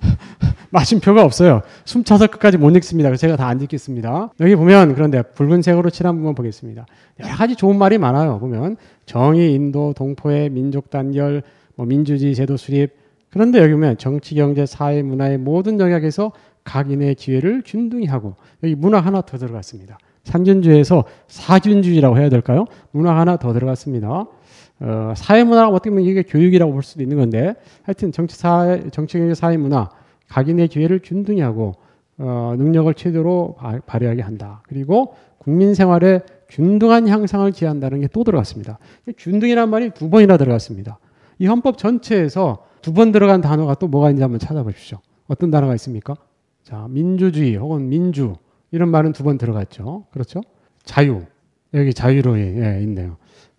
<laughs> 마침표가 없어요. 숨 차서 끝까지 못 읽습니다. 그래서 제가 다 안 읽겠습니다. 여기 보면 그런데 붉은색으로 칠한 부분 보겠습니다. 여러 가지 좋은 말이 많아요. 보면 정의, 인도, 동포의 민족 단결, 뭐 민주주의 제도 수립. 그런데 여기 보면 정치, 경제, 사회, 문화의 모든 영역에서 각 인의 기회를 균등히 하고 여기 문화 하나 더 들어갔습니다. 삼균주의에서 사균주의라고 해야 될까요? 문화 하나 더 들어갔습니다. 어, 사회문화가 어떻게 보면 이게 교육이라고 볼 수도 있는 건데 하여튼 정치, 사회, 정치, 경제, 사회 문화 각인의 기회를 균등히 하고 어, 능력을 최대로 바, 발휘하게 한다. 그리고 국민 생활에 균등한 향상을 기한다는 게 또 들어갔습니다. 균등이란 말이 두 번이나 들어갔습니다. 이 헌법 전체에서 두 번 들어간 단어가 또 뭐가 있는지 한번 찾아보십시오. 어떤 단어가 있습니까? 자, 민주주의 혹은 민주 이런 말은 두 번 들어갔죠. 그렇죠? 자유 여기 자유로 예, 있네요.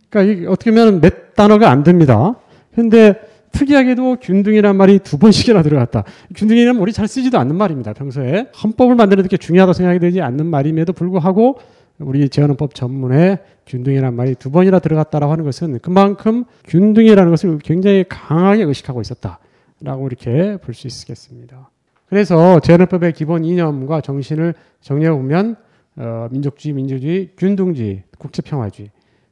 그러니까 이게 어떻게 보면 몇 단어가 안 됩니다. 근데 특이하게도 균등이란 말이 두 번씩이나 들어갔다. 균등이란 우리 잘 쓰지도 않는 말입니다. 평소에 헌법을 만드는 데 중요하다고 생각이 되지 않는 말임에도 불구하고 우리 재헌헌법 전문에 균등이란 말이 두 번이나 들어갔다라고 하는 것은 그만큼 균등이라는 것을 굉장히 강하게 의식하고 있었다라고 이렇게 볼 수 있겠습니다. 그래서 재헌헌법의 기본 이념과 정신을 정리해 보면 어, 민족주의, 민주주의, 균등주의, 국제평화주의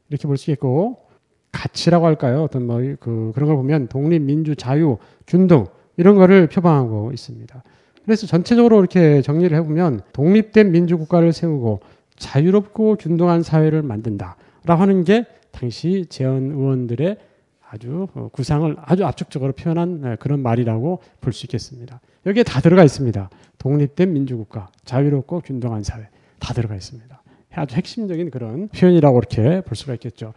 이렇게 볼 수 있고 가치라고 할까요? 어떤 뭐 그 그런 걸 보면 독립, 민주, 자유, 균등 이런 거를 표방하고 있습니다. 그래서 전체적으로 이렇게 정리를 해보면 독립된 민주국가를 세우고 자유롭고 균등한 사회를 만든다라고 하는 게 당시 재헌 의원들의 아주 어, 구상을 아주 압축적으로 표현한 네, 그런 말이라고 볼 수 있겠습니다. 여기에 다 들어가 있습니다. 독립된 민주국가, 자유롭고 균등한 사회 다 들어가 있습니다. 아주 핵심적인 그런 표현이라고 이렇게 볼 수가 있겠죠.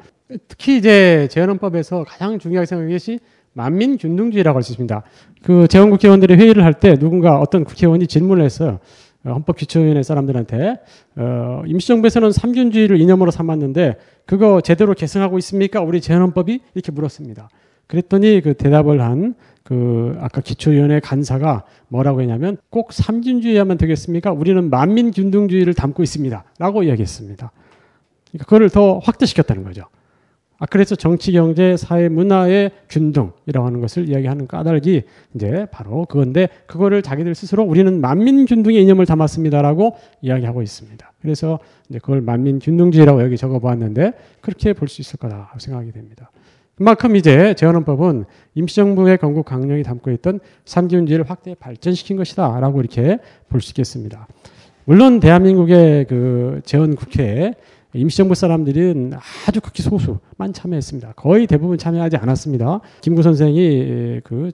특히 이제 재헌헌법에서 가장 중요하게 생각하는 것이 만민 균등주의라고 할 수 있습니다. 그 재헌국회의원들이 회의를 할 때 누군가 어떤 국회의원이 질문을 했어요. 어, 헌법 기초위원회 사람들한테 어, 임시정부에서는 삼균주의를 이념으로 삼았는데 그거 제대로 계승하고 있습니까? 우리 재헌헌법이 이렇게 물었습니다. 그랬더니 그 대답을 한 그 아까 기초위원회 간사가 뭐라고 했냐면 꼭 삼균주의하면 되겠습니까? 우리는 만민균등주의를 담고 있습니다.라고 이야기했습니다. 그러니까 그거를 더 확대시켰다는 거죠. 아, 그래서 정치, 경제, 사회, 문화의 균등이라고 하는 것을 이야기하는 까닭이 이제 바로 그건데 그거를 자기들 스스로 우리는 만민 균등의 이념을 담았습니다라고 이야기하고 있습니다. 그래서 이제 그걸 만민 균등주의라고 여기 적어 보았는데 그렇게 볼 수 있을 거다 생각이 됩니다. 그만큼 이제 재헌헌법은 임시정부의 건국 강령이 담고 있던 삼기운주의를 확대 발전시킨 것이다 라고 이렇게 볼 수 있겠습니다. 물론 대한민국의 그 재헌 국회에 임시정부 사람들은 아주 극히 소수만 참여했습니다. 거의 대부분 참여하지 않았습니다. 김구 선생이 그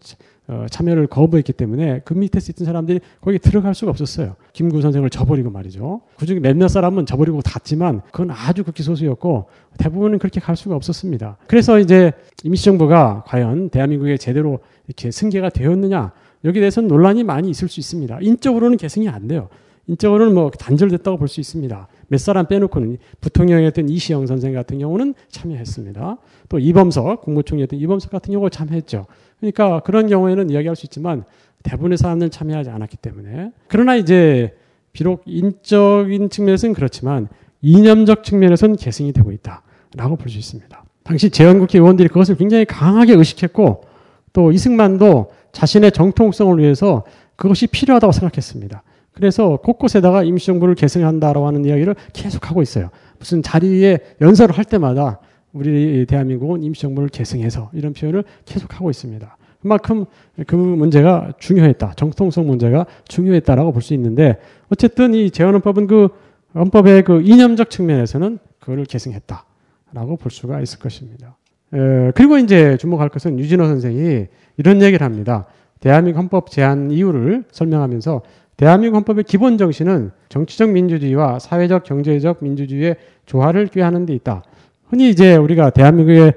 어, 참여를 거부했기 때문에 그 밑에 있던 사람들이 거기 들어갈 수가 없었어요. 김구 선생을 저버리고 말이죠. 그중에 몇몇 사람은 저버리고 닿지만 그건 아주 극히 소수였고 대부분은 그렇게 갈 수가 없었습니다. 그래서 이제 임시정부가 과연 대한민국에 제대로 이렇게 승계가 되었느냐 여기에 대해서는 논란이 많이 있을 수 있습니다. 인적으로는 계승이 안 돼요. 인적으로는 뭐 단절됐다고 볼 수 있습니다. 몇 사람 빼놓고는 부통령이었던 이시영 선생 같은 경우는 참여했습니다. 또 이범석 국무총리였던 이범석 같은 경우 참여했죠. 그러니까 그런 경우에는 이야기할 수 있지만 대부분의 사람들은 참여하지 않았기 때문에 그러나 이제 비록 인적인 측면에서는 그렇지만 이념적 측면에서는 계승이 되고 있다라고 볼 수 있습니다. 당시 재헌국회 의원들이 그것을 굉장히 강하게 의식했고 또 이승만도 자신의 정통성을 위해서 그것이 필요하다고 생각했습니다. 그래서 곳곳에다가 임시정부를 계승한다라고 하는 이야기를 계속하고 있어요. 무슨 자리에 연설을 할 때마다 우리 대한민국은 임시정부를 계승해서 이런 표현을 계속하고 있습니다. 그만큼 그 문제가 중요했다. 정통성 문제가 중요했다라고 볼 수 있는데 어쨌든 이 재헌헌법은 그 헌법의 그 이념적 측면에서는 그거를 계승했다라고 볼 수가 있을 것입니다. 에, 그리고 이제 주목할 것은 유진호 선생이 이런 얘기를 합니다. 대한민국 헌법 제안 이유를 설명하면서 대한민국 헌법의 기본 정신은 정치적 민주주의와 사회적 경제적 민주주의의 조화를 꾀하는 데 있다. 흔히 이제 우리가 대한민국의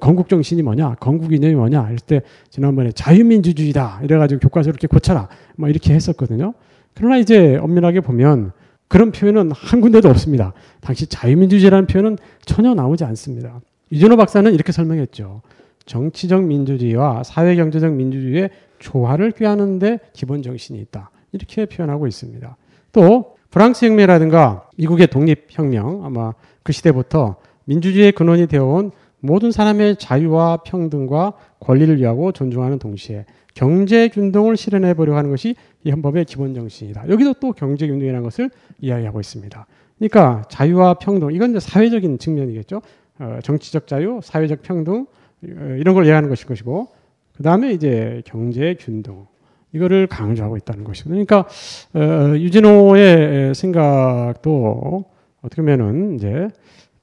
건국 정신이 뭐냐, 건국 이념이 뭐냐 할 때 지난번에 자유민주주의다 이래가지고 교과서 이렇게 고쳐라 뭐 이렇게 했었거든요. 그러나 이제 엄밀하게 보면 그런 표현은 한 군데도 없습니다. 당시 자유민주주의라는 표현은 전혀 나오지 않습니다. 이준호 박사는 이렇게 설명했죠. 정치적 민주주의와 사회경제적 민주주의의 조화를 꾀하는데 기본 정신이 있다. 이렇게 표현하고 있습니다. 또 프랑스 혁명이라든가 미국의 독립혁명 아마 그 시대부터 민주주의의 근원이 되어온 모든 사람의 자유와 평등과 권리를 위하고 존중하는 동시에 경제 균등을 실현해 보려고 하는 것이 이 헌법의 기본 정신이다. 여기도 또 경제 균등이라는 것을 이야기하고 있습니다. 그러니까 자유와 평등 이건 이제 사회적인 측면이겠죠. 어, 정치적 자유, 사회적 평등 어, 이런 걸 이해하는 것일 것이고 그 다음에 이제 경제 균등 이거를 강조하고 있다는 것이고 그러니까 어, 유진호의 생각도 어떻게 보면은 이제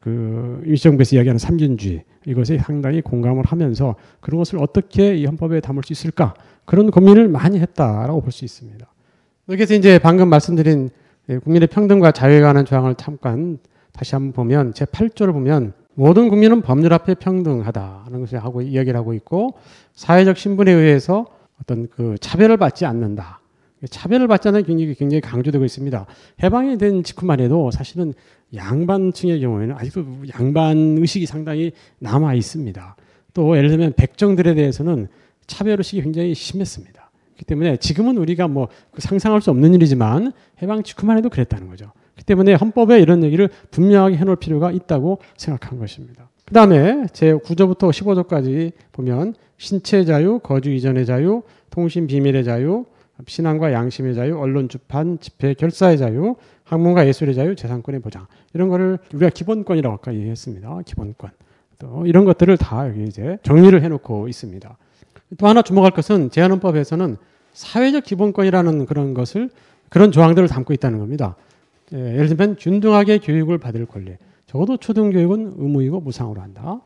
그 임시정부에서 이야기하는 삼균주의 이것에 상당히 공감을 하면서 그런 것을 어떻게 이 헌법에 담을 수 있을까 그런 고민을 많이 했다라고 볼 수 있습니다. 그래서 이제 방금 말씀드린 국민의 평등과 자유에 관한 조항을 잠깐 다시 한번 보면 제 8조를 보면 모든 국민은 법률 앞에 평등하다는 것을 하고 이야기를 하고 있고 사회적 신분에 의해서 어떤 그 차별을 받지 않는다. 차별을 받지 않는 경력이 굉장히 강조되고 있습니다. 해방이 된 직후만 해도 사실은 양반층의 경우에는 아직도 양반 의식이 상당히 남아 있습니다. 또 예를 들면 백정들에 대해서는 차별 의식이 굉장히 심했습니다. 그렇기 때문에 지금은 우리가 뭐그 상상할 수 없는 일이지만 해방 직후만 해도 그랬다는 거죠. 그렇기 때문에 헌법에 이런 얘기를 분명하게 해놓을 필요가 있다고 생각한 것입니다. 그 다음에 제 9조부터 15조까지 보면 신체 자유, 거주 이전의 자유, 통신 비밀의 자유, 신앙과 양심의 자유, 언론 주판, 집회 결사의 자유, 학문과 예술의 자유, 재산권의 보장 이런 거를 우리가 기본권이라고 아까 얘기했습니다. 기본권. 또 이런 것들을 다 여기 이제 정리를 해놓고 있습니다. 또 하나 주목할 것은 제한헌법에서는 사회적 기본권이라는 그런 것을 그런 조항들을 담고 있다는 겁니다. 예, 예를 들면 균등하게 교육을 받을 권리. 적어도 초등교육은 의무이고 무상으로 한다. 어,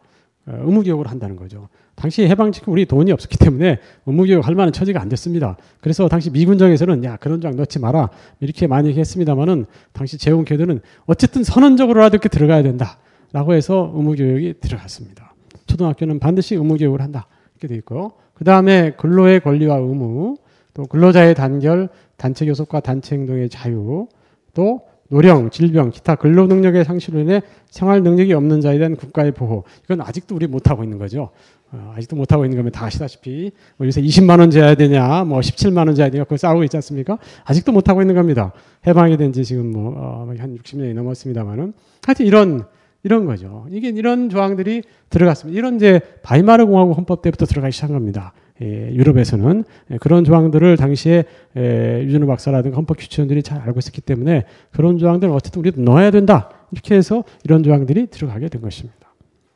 의무교육을 한다는 거죠. 당시 해방 직후 우리 돈이 없었기 때문에 의무교육 할 만한 처지가 안 됐습니다. 그래서 당시 미군정에서는 야 그런 장 넣지 마라 이렇게 많이 했습니다만은 당시 재원교들은 어쨌든 선언적으로라도 이렇게 들어가야 된다라고 해서 의무교육이 들어갔습니다. 초등학교는 반드시 의무교육을 한다 이렇게 돼 있고요. 그 다음에 근로의 권리와 의무, 또 근로자의 단결, 단체 교섭과 단체 행동의 자유, 또 노령, 질병, 기타 근로 능력의 상실로 인해 생활 능력이 없는 자에 대한 국가의 보호. 이건 아직도 우리 못하고 있는 거죠. 어, 아직도 못하고 있는 거면 다 아시다시피 뭐 요새 20만 원 줘야 되냐 뭐 17만 원 줘야 되냐 그걸 싸우고 있지 않습니까? 아직도 못하고 있는 겁니다. 해방이 된 지 지금 뭐한 어, 60년이 넘었습니다만은 하여튼 이런 이런 거죠. 이게 이런 조항들이 들어갔습니다. 이런 이제 바이마르 공화국 헌법 때부터 들어가기 시작한 겁니다. 예, 유럽에서는 예, 그런 조항들을 당시에 예, 유준호 박사라든가 헌법 규칙원들이 잘 알고 있었기 때문에 그런 조항들을 어쨌든 우리도 넣어야 된다 이렇게 해서 이런 조항들이 들어가게 된 것입니다.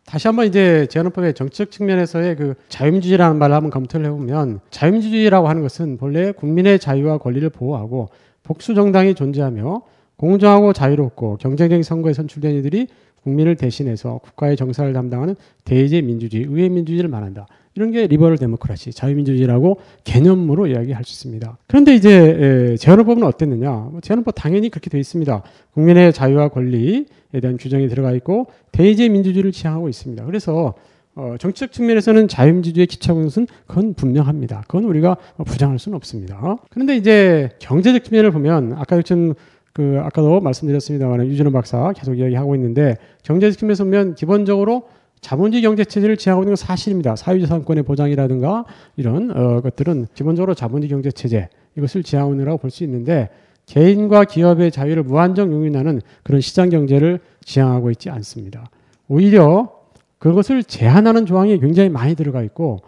다시 한번 이제 제한헌법의 정치적 측면에서의 그 자유민주주의라는 말을 한번 검토를 해보면 자유민주주의라고 하는 것은 본래 국민의 자유와 권리를 보호하고 복수 정당이 존재하며 공정하고 자유롭고 경쟁적인 선거에 선출된 이들이 국민을 대신해서 국가의 정사를 담당하는 대의제 민주주의, 의회 민주주의를 말한다. 이런 게 리버럴 데모크라시, 자유민주주의라고 개념으로 이야기할 수 있습니다. 그런데 이제 제한헌법은 어땠느냐? 뭐 제한헌법 당연히 그렇게 되어 있습니다. 국민의 자유와 권리에 대한 규정이 들어가 있고 대의제 민주주의를 지향하고 있습니다. 그래서 어, 정치적 측면에서는 자유민주주의의 기초하는 것은 그건 분명합니다. 그건 우리가 부정할 수는 없습니다. 그런데 이제 경제적 측면을 보면 아까 지금 그 아까도 말씀드렸습니다만 유준호 박사 계속 이야기하고 있는데 경제적 측면에서 보면 기본적으로 자본주의 경제 체제를 지향하고 있는 건 사실입니다. 사회자산권의 보장이라든가 이런 어, 것들은 기본적으로 자본주의 경제 체제 이것을 지향하고 있느라고 볼 수 있는데 개인과 기업의 자유를 무한정 용인하는 그런 시장 경제를 지향하고 있지 않습니다. 오히려 그것을 제한하는 조항이 굉장히 많이 들어가 있고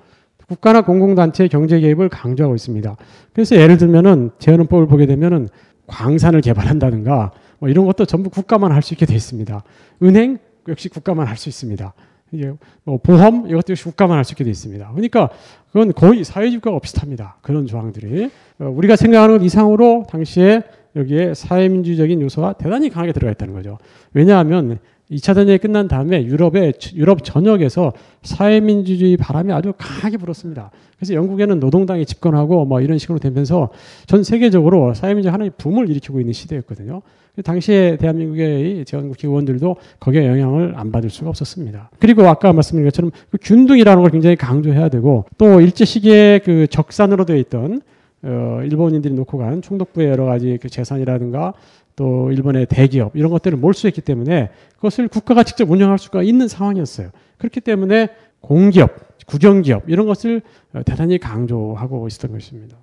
국가나 공공단체의 경제 개입을 강조하고 있습니다. 그래서 예를 들면은 제한헌법을 보게 되면은 광산을 개발한다든가 뭐 이런 것도 전부 국가만 할 수 있게 되어 있습니다. 은행 역시 국가만 할 수 있습니다. 이게 뭐 보험 이것도 역시 국가만 할 수 있게 되어 있습니다. 그러니까 그건 거의 사회주의과 비슷합니다. 그런 조항들이 어, 우리가 생각하는 것 이상으로 당시에 여기에 사회민주적인 요소가 대단히 강하게 들어가 있다는 거죠. 왜냐하면 2차 대전이 끝난 다음에 유럽의 유럽 전역에서 사회민주주의 바람이 아주 강하게 불었습니다. 그래서 영국에는 노동당이 집권하고 뭐 이런 식으로 되면서 전 세계적으로 사회민주주의 하나의 붐을 일으키고 있는 시대였거든요. 당시에 대한민국의 제한국 의원들도 거기에 영향을 안 받을 수가 없었습니다. 그리고 아까 말씀드린 것처럼 그 균등이라는 걸 굉장히 강조해야 되고 또 일제 시기에 그 적산으로 되어 있던 어, 일본인들이 놓고 간 총독부의 여러 가지 그 재산이라든가 또 일본의 대기업 이런 것들을 몰수했기 때문에 그것을 국가가 직접 운영할 수가 있는 상황이었어요. 그렇기 때문에 공기업, 국영기업 이런 것을 대단히 강조하고 있었던 것입니다.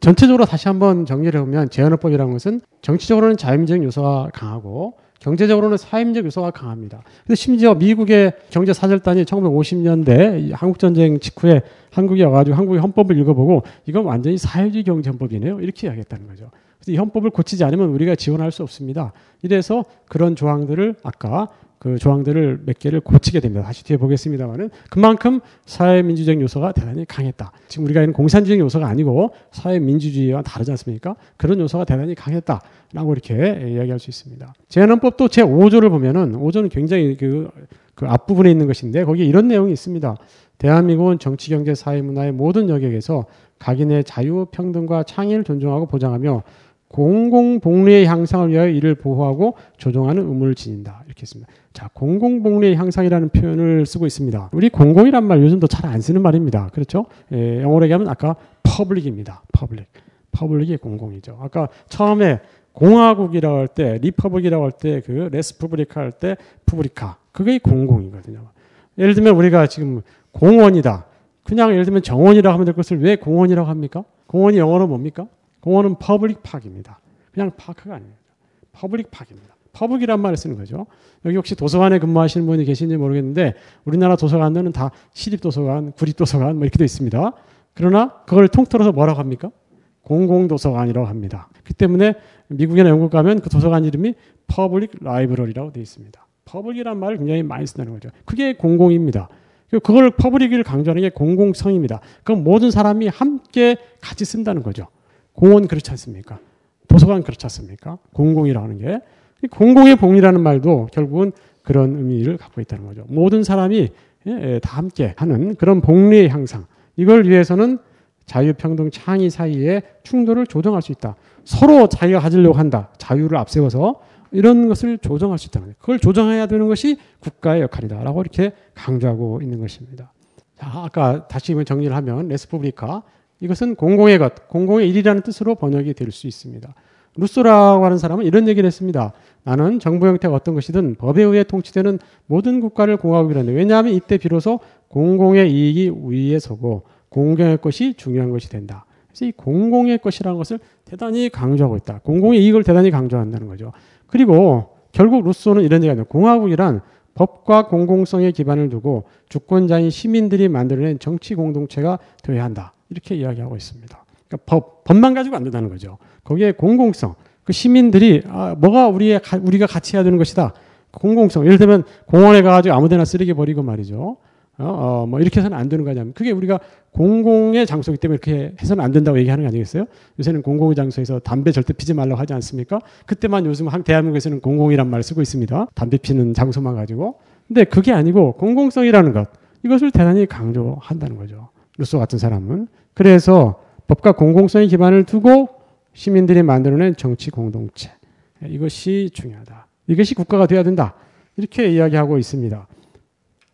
전체적으로 다시 한번 정리를 해보면 제한헌법이라는 것은 정치적으로는 자유민주적 요소가 강하고 경제적으로는 사임적 요소가 강합니다. 근데 심지어 미국의 경제 사절단이 1950년대 한국 전쟁 직후에 한국에 와가지고 한국의 헌법을 읽어보고 이건 완전히 사회주의 경제 헌법이네요. 이렇게 이야기했다는 거죠. 그래서 이 헌법을 고치지 않으면 우리가 지원할 수 없습니다. 이래서 그런 조항들을 아까 그 조항들을 몇 개를 고치게 됩니다. 다시 뒤에 보겠습니다만은 그만큼 사회민주적 요소가 대단히 강했다. 지금 우리가 있는 공산주의 요소가 아니고 사회민주주의와 다르지 않습니까? 그런 요소가 대단히 강했다라고 이렇게 이야기할 수 있습니다. 제헌헌법도 제 5조를 보면은 5조는 굉장히 그, 그 앞부분에 있는 것인데 거기에 이런 내용이 있습니다. 대한민국은 정치, 경제, 사회, 문화의 모든 영역에서 각인의 자유, 평등과 창의를 존중하고 보장하며 공공복리의 향상을 위하여 이를 보호하고 조정하는 의무를 지닌다. 이렇게 했습니다. 자, 공공복리의 향상이라는 표현을 쓰고 있습니다. 우리 공공이란 말 요즘도 잘 안 쓰는 말입니다. 그렇죠? 예, 영어로 얘기하면 아까 public입니다. public. public이 공공이죠. 아까 처음에 공화국이라고 할 때, republic이라고 할 때, 그 res publica 할 때, publica. 그게 공공이거든요. 예를 들면 우리가 지금 공원이다. 그냥 예를 들면 정원이라고 하면 될 것을 왜 공원이라고 합니까? 공원이 영어로 뭡니까? 공원은 public park입니다. 그냥 park가 아니에요. public park입니다. public이란 말을 쓰는 거죠. 여기 혹시 도서관에 근무하시는 분이 계신지 모르겠는데 우리나라 도서관들은 다 시립도서관, 구립도서관 뭐 이렇게 돼 있습니다. 그러나 그걸 통틀어서 뭐라고 합니까? 공공도서관이라고 합니다. 그 때문에 미국이나 영국 가면 그 도서관 이름이 public library라고 되어 있습니다. public이란 말을 굉장히 많이 쓴다는 거죠. 그게 공공입니다. 그걸 public을 강조하는 게 공공성입니다. 그럼 모든 사람이 함께 같이 쓴다는 거죠. 공원 그렇지 않습니까? 도서관 그렇지 않습니까? 공공이라는 게 공공의 복리라는 말도 결국은 그런 의미를 갖고 있다는 거죠. 모든 사람이 예, 다 함께 하는 그런 복리의 향상. 이걸 위해서는 자유평등 창의 사이에 충돌을 조정할 수 있다. 서로 자기가 가지려고 한다. 자유를 앞세워서 이런 것을 조정할 수 있다는 거예요. 그걸 조정해야 되는 것이 국가의 역할이다라고 이렇게 강조하고 있는 것입니다. 자, 아까 다시 정리를 하면 레스푸브리카 이것은 공공의 것, 공공의 일이라는 뜻으로 번역이 될 수 있습니다. 루소라고 하는 사람은 이런 얘기를 했습니다. 나는 정부 형태가 어떤 것이든 법에 의해 통치되는 모든 국가를 공화국이라는데 왜냐하면 이때 비로소 공공의 이익이 위에 서고 공공의 것이 중요한 것이 된다. 그래서 이 공공의 것이라는 것을 대단히 강조하고 있다. 공공의 이익을 대단히 강조한다는 거죠. 그리고 결국 루소는 이런 얘기가 공화국이란 법과 공공성에 기반을 두고 주권자인 시민들이 만들어낸 정치 공동체가 되어야 한다. 이렇게 이야기하고 있습니다. 그러니까 법, 법만 가지고 안 된다는 거죠. 거기에 공공성, 그 시민들이 아, 뭐가 우리의 우리가 같이 해야 되는 것이다. 공공성. 예를 들면 공원에 가가지고 아무데나 쓰레기 버리고 말이죠. 어, 어, 뭐 이렇게 해서는 안 되는 거냐면 그게 우리가 공공의 장소이기 때문에 이렇게 해서는 안 된다고 얘기하는 거 아니겠어요? 요새는 공공의 장소에서 담배 절대 피지 말라고 하지 않습니까? 그때만 요즘 한 대한민국에서는 공공이란 말을 쓰고 있습니다. 담배 피는 장소만 가지고. 근데 그게 아니고 공공성이라는 것 이것을 대단히 강조한다는 거죠. 루소 같은 사람은 그래서 법과 공공성의 기반을 두고 시민들이 만들어낸 정치 공동체 이것이 중요하다. 이것이 국가가 되어야 된다. 이렇게 이야기하고 있습니다.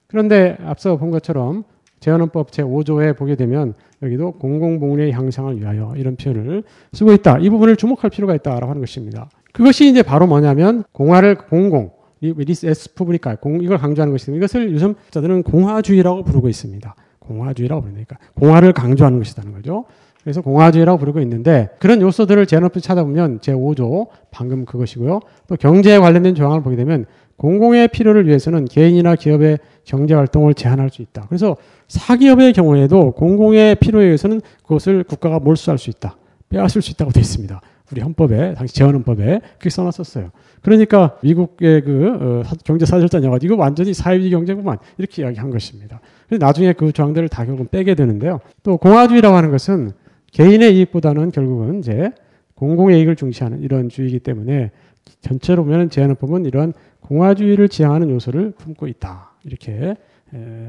그런데 앞서 본 것처럼 제헌헌법 제5조에 보게 되면 여기도 공공복리의 향상을 위하여 이런 표현을 쓰고 있다. 이 부분을 주목할 필요가 있다라고 하는 것입니다. 그것이 이제 바로 뭐냐면 공화를 공공 res publica 공 이걸 강조하는 것입니다. 이것을 요즘 학자들은 공화주의라고 부르고 있습니다. 공화주의라고 부르니까 공화를 강조하는 것이라는 거죠. 그래서 공화주의라고 부르고 있는데 그런 요소들을 제헌헌법 찾아보면 제5조 방금 그것이고요. 또 경제에 관련된 조항을 보게 되면 공공의 필요를 위해서는 개인이나 기업의 경제 활동을 제한할 수 있다. 그래서 사기업의 경우에도 공공의 필요에 의해서는 그것을 국가가 몰수할 수 있다. 빼앗을 수 있다고 되어 있습니다. 우리 헌법에 당시 재헌헌법에 그렇게 써놨었어요. 그러니까 미국의 그 어, 경제 사절단 영화 이거 완전히 사회주의 경제구만 이렇게 이야기한 것입니다. 나중에 그 조항들을 다 결국은 빼게 되는데요. 또 공화주의라고 하는 것은 개인의 이익보다는 결국은 이제 공공의 이익을 중시하는 이런 주의이기 때문에 전체로 보면 제한헌법은 이런 공화주의를 지향하는 요소를 품고 있다 이렇게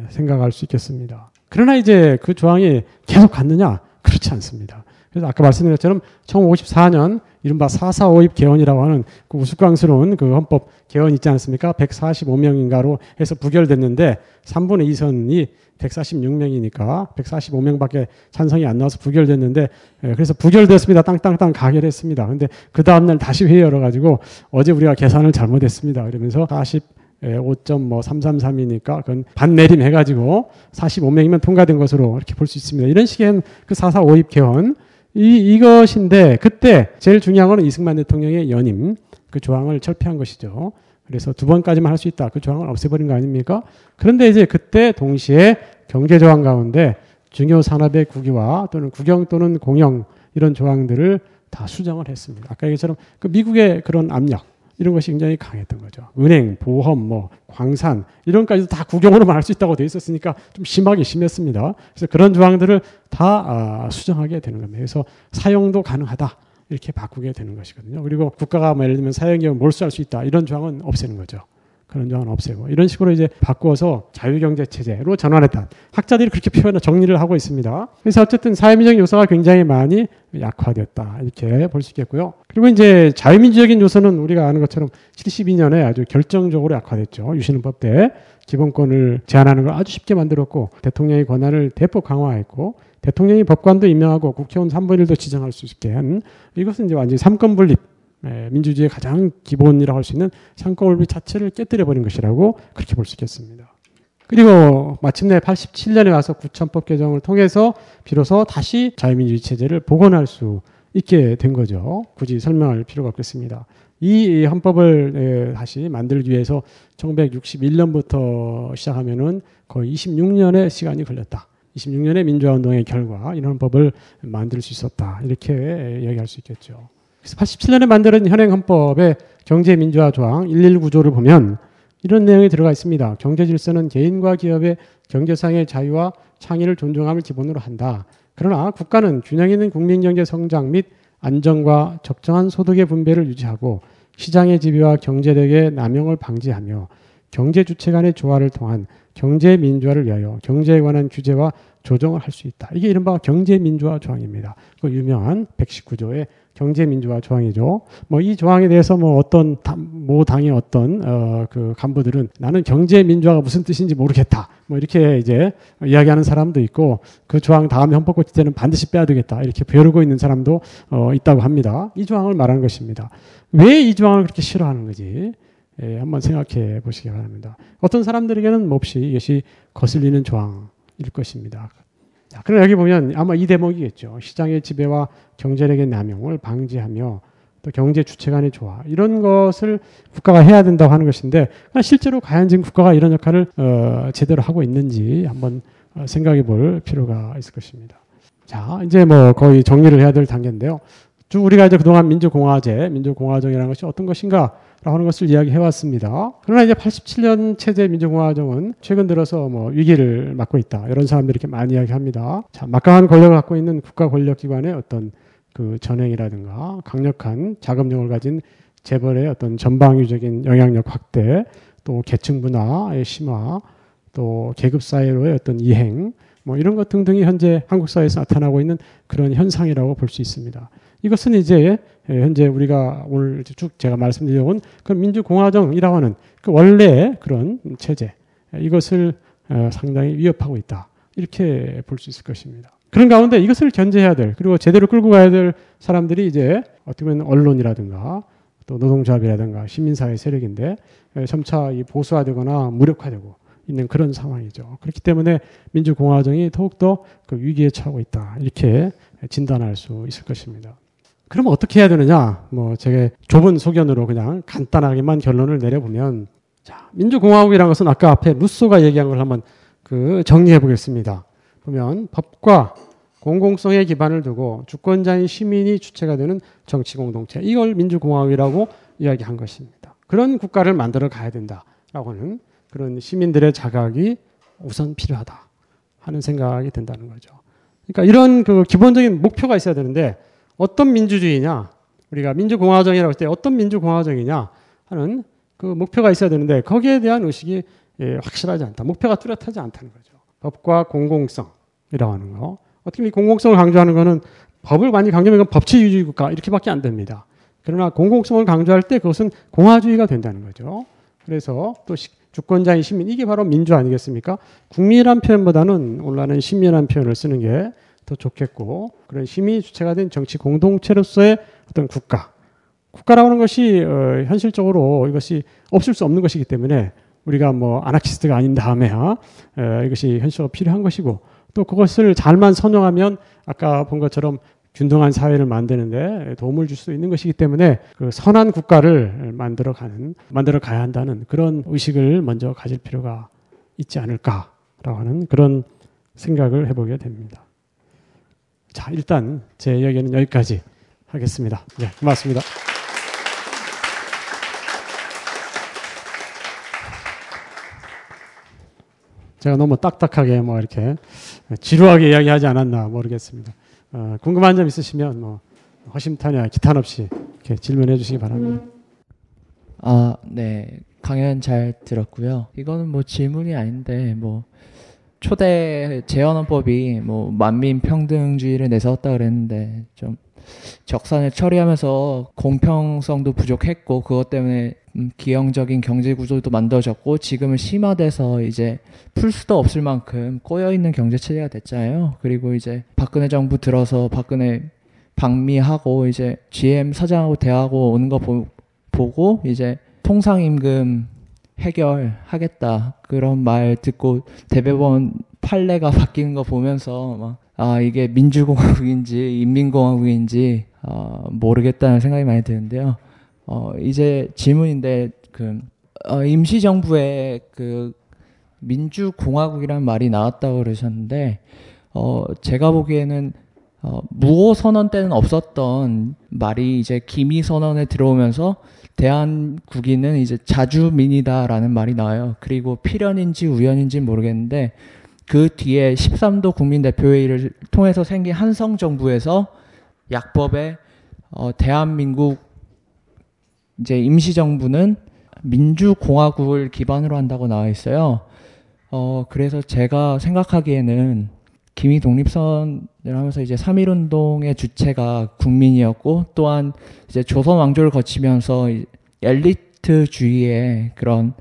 생각할 수 있겠습니다. 그러나 이제 그 조항이 계속 갔느냐 그렇지 않습니다. 그래서 아까 말씀드린 것처럼 1954년 이른바 445입 개헌이라고 하는 그 우스꽝스러운 그 헌법 개헌 있지 않습니까? 145명인가로 해서 부결됐는데 3분의 2선이 146명이니까 145명밖에 찬성이 안 나와서 부결됐는데 예, 그래서 부결됐습니다. 땅땅땅 가결했습니다. 근데 그 다음날 다시 회의 열어가지고 어제 우리가 계산을 잘못했습니다. 그러면서 40 5.333이니까 그건 반내림 해가지고 45명이면 통과된 것으로 이렇게 볼 수 있습니다. 이런 식의 그 445입 개헌 이, 이것인데 그때 제일 중요한 거는 이승만 대통령의 연임 그 조항을 철폐한 것이죠. 그래서 두 번까지만 할 수 있다. 그 조항을 없애버린 거 아닙니까? 그런데 이제 그때 동시에 경제 조항 가운데 중요 산업의 국유화 또는 국영 또는 공영 이런 조항들을 다 수정을 했습니다. 아까 얘기처럼 그 미국의 그런 압력 이런 것이 굉장히 강했던 거죠. 은행, 보험, 뭐 광산 이런까지도 다 국영으로만 할수 있다고 돼 있었으니까 좀 심하게 심했습니다. 그래서 그런 조항들을 다 아, 수정하게 되는 겁니다. 그래서 사용도 가능하다. 이렇게 바꾸게 되는 것이거든요. 그리고 국가가 뭐 예를 들면 사용기업 몰수할 수 있다. 이런 조항은 없애는 거죠. 그런 조항은 없애고 이런 식으로 이제 바꾸어서 자유경제 체제로 전환했다. 학자들이 그렇게 표현을 정리를 하고 있습니다. 그래서 어쨌든 사회민주적 요소가 굉장히 많이 약화됐다 이렇게 볼 수 있겠고요. 그리고 이제 자유민주적인 요소는 우리가 아는 것처럼 72년에 아주 결정적으로 약화됐죠. 유신헌법 때 기본권을 제한하는 걸 아주 쉽게 만들었고 대통령의 권한을 대폭 강화했고 대통령이 법관도 임명하고 국회의원 3분의 1도 지정할 수 있게 한 이것은 이제 완전히 삼권 분립 예, 민주주의의 가장 기본이라고 할 수 있는 상권분립 자체를 깨뜨려 버린 것이라고 그렇게 볼 수 있겠습니다. 그리고 마침내 87년에 와서 구천법 개정을 통해서 비로소 다시 자유민주주의 체제를 복원할 수 있게 된 거죠. 굳이 설명할 필요가 없겠습니다. 이 헌법을 다시 만들기 위해서 1961년부터 시작하면은 거의 26년의 시간이 걸렸다. 26년의 민주화 운동의 결과 이런 헌법을 만들 수 있었다. 이렇게 얘기할 수 있겠죠. 그래서 87년에 만든 현행 헌법의 경제민주화 조항 119조를 보면 이런 내용이 들어가 있습니다. 경제 질서는 개인과 기업의 경제상의 자유와 창의를 존중함을 기본으로 한다. 그러나 국가는 균형 있는 국민 경제 성장 및 안정과 적정한 소득의 분배를 유지하고 시장의 지배와 경제력의 남용을 방지하며 경제 주체 간의 조화를 통한 경제 민주화를 위하여 경제에 관한 규제와 조정을 할 수 있다. 이게 이른바 경제 민주화 조항입니다. 그 유명한 119조의 경제 민주화 조항이죠. 뭐 이 조항에 대해서 뭐 어떤 모 당의 어떤 어 그 간부들은 나는 경제 민주화가 무슨 뜻인지 모르겠다. 뭐 이렇게 이제 이야기하는 사람도 있고 그 조항 다음에 헌법 고칠 때는 반드시 빼야 되겠다. 이렇게 벼르고 있는 사람도 어 있다고 합니다. 이 조항을 말하는 것입니다. 왜 이 조항을 그렇게 싫어하는 거지? 예, 한번 생각해 보시기 바랍니다. 어떤 사람들에게는 몹시 이것이 거슬리는 조항일 것입니다. 자, 그럼 여기 보면 아마 이 대목이겠죠. 시장의 지배와 경제력의 남용을 방지하며 또 경제 주체 간의 조화 이런 것을 국가가 해야 된다고 하는 것인데 실제로 과연 지금 국가가 이런 역할을 어, 제대로 하고 있는지 한번 어, 생각해 볼 필요가 있을 것입니다. 자, 이제 뭐 거의 정리를 해야 될 단계인데요. 쭉 우리가 이제 그동안 민주공화제, 민주공화정이라는 것이 어떤 것인가 하는 것을 이야기해 왔습니다. 그러나 이제 87년 체제 민주공화정은 최근 들어서 뭐 위기를 맞고 있다. 이런 사람들이 이렇게 많이 이야기합니다. 자, 막강한 권력을 갖고 있는 국가 권력 기관의 어떤 그 전횡이라든가 강력한 자금력을 가진 재벌의 어떤 전방위적인 영향력 확대, 또 계층 분화의 심화, 또 계급 사회로의 어떤 이행, 뭐 이런 것 등등이 현재 한국 사회에서 나타나고 있는 그런 현상이라고 볼 수 있습니다. 이것은 이제 현재 우리가 오늘 쭉 제가 말씀드려온 그 민주공화정이라고 하는 그 원래 그런 체제 이것을 어, 상당히 위협하고 있다 이렇게 볼 수 있을 것입니다. 그런 가운데 이것을 견제해야 될 그리고 제대로 끌고 가야 될 사람들이 이제 어떻게 보면 언론이라든가 또 노동조합이라든가 시민사회 세력인데 점차 이 보수화되거나 무력화되고 있는 그런 상황이죠. 그렇기 때문에 민주공화정이 더욱더 그 위기에 처하고 있다 이렇게 진단할 수 있을 것입니다. 그러면 어떻게 해야 되느냐? 뭐 제가 좁은 소견으로 그냥 간단하게만 결론을 내려보면 자, 민주공화국이라는 것은 아까 앞에 루소가 얘기한 걸 한번 그 정리해 보겠습니다. 보면 법과 공공성에 기반을 두고 주권자인 시민이 주체가 되는 정치 공동체 이걸 민주공화국이라고 이야기한 것입니다. 그런 국가를 만들어 가야 된다라고 하는 그런 시민들의 자각이 우선 필요하다 하는 생각이 든다는 거죠. 그러니까 이런 그 기본적인 목표가 있어야 되는데 어떤 민주주의냐? 우리가 민주공화정이라고 할 때 어떤 민주공화정이냐 하는 그 목표가 있어야 되는데 거기에 대한 의식이 예, 확실하지 않다. 목표가 뚜렷하지 않다는 거죠. 법과 공공성이라고 하는 거. 어떻게 이 공공성을 강조하는 거는 법을 많이 강조하면 법치주의 국가 이렇게밖에 안 됩니다. 그러나 공공성을 강조할 때 그것은 공화주의가 된다는 거죠. 그래서 또 주권자인 시민 이게 바로 민주 아니겠습니까? 국민이란 표현보다는 올라는 시민이란 표현을 쓰는 게 더 좋겠고 그런 시민 주체가 된 정치 공동체로서의 어떤 국가 국가라고 하는 것이 어, 현실적으로 이것이 없을 수 없는 것이기 때문에 우리가 뭐 아나키스트가 아닌 다음에 어, 이것이 현실적으로 필요한 것이고 또 그것을 잘만 선용하면 아까 본 것처럼 균등한 사회를 만드는데 도움을 줄 수 있는 것이기 때문에 그 선한 국가를 만들어 가는 만들어 가야 한다는 그런 의식을 먼저 가질 필요가 있지 않을까라고 하는 그런 생각을 해보게 됩니다. 자, 일단 제 이야기는 여기까지 하겠습니다. 네, 고맙습니다. 제가 너무 딱딱하게 뭐 이렇게 지루하게 이야기하지 않았나 모르겠습니다. 어, 궁금한 점 있으시면 뭐 허심탄회 기탄 없이 이렇게 질문해 주시기 바랍니다. 아, 네. 강연 잘 들었고요. 이거는 뭐 질문이 아닌데 뭐 초대 재헌헌법이 뭐 만민 평등주의를 내세웠다 그랬는데 좀 적산을 처리하면서 공평성도 부족했고 그것 때문에 음, 기형적인 경제 구조도 만들어졌고 지금은 심화돼서 이제 풀 수도 없을 만큼 꼬여 있는 경제 체제가 됐잖아요. 그리고 이제 박근혜 정부 들어서 박근혜 방미하고 이제 GM 사장하고 대하고 오는 거 보, 보고 이제 통상임금 해결하겠다 그런 말 듣고 대법원 판례가 <laughs> 바뀌는 거 보면서 막 아 이게 민주공화국인지 인민공화국인지 어, 모르겠다는 생각이 많이 드는데요. 어, 이제 질문인데 그 어, 임시정부의 그 민주공화국이라는 말이 나왔다고 그러셨는데 어, 제가 보기에는 어, 무호 선언 때는 없었던 말이 이제 기미 선언에 들어오면서 대한국인은 이제 자주민이다라는 말이 나와요. 그리고 필연인지 우연인지 모르겠는데 그 뒤에 13도 국민대표회의를 통해서 생긴 한성 정부에서 약법에 어, 대한민국 이제 임시정부는 민주공화국을 기반으로 한다고 나와 있어요. 어, 그래서 제가 생각하기에는 기미 독립선을 하면서 이제 3.1운동의 주체가 국민이었고 또한 이제 조선 왕조를 거치면서 엘리트주의의 그런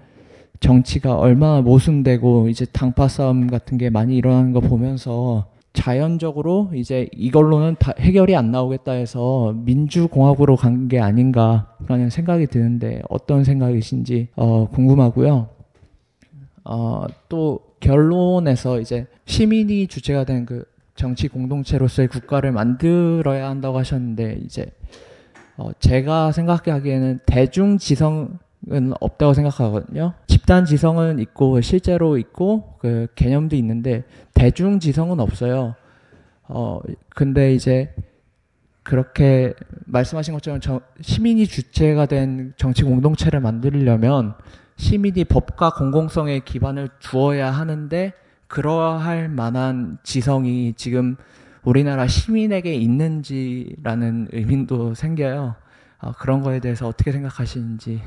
정치가 얼마나 모순되고 이제 당파 싸움 같은 게 많이 일어나는 거 보면서 자연적으로 이제 이걸로는 다 해결이 안 나오겠다 해서 민주공화국으로 간 게 아닌가라는 생각이 드는데 어떤 생각이신지 어, 궁금하고요. 어, 또 결론에서 이제 시민이 주체가 된 그 정치 공동체로서의 국가를 만들어야 한다고 하셨는데 이제 어, 제가 생각하기에는 대중 지성은 없다고 생각하거든요. 집단 지성은 있고 실제로 있고 그 개념도 있는데 대중 지성은 없어요. 어 근데 이제 그렇게 말씀하신 것처럼 저, 시민이 주체가 된 정치 공동체를 만들려면 시민이 법과 공공성에 기반을 두어야 하는데 그러할 만한 지성이 지금 우리나라 시민에게 있는지라는 의문도 생겨요. 어, 그런 거에 대해서 어떻게 생각하시는지.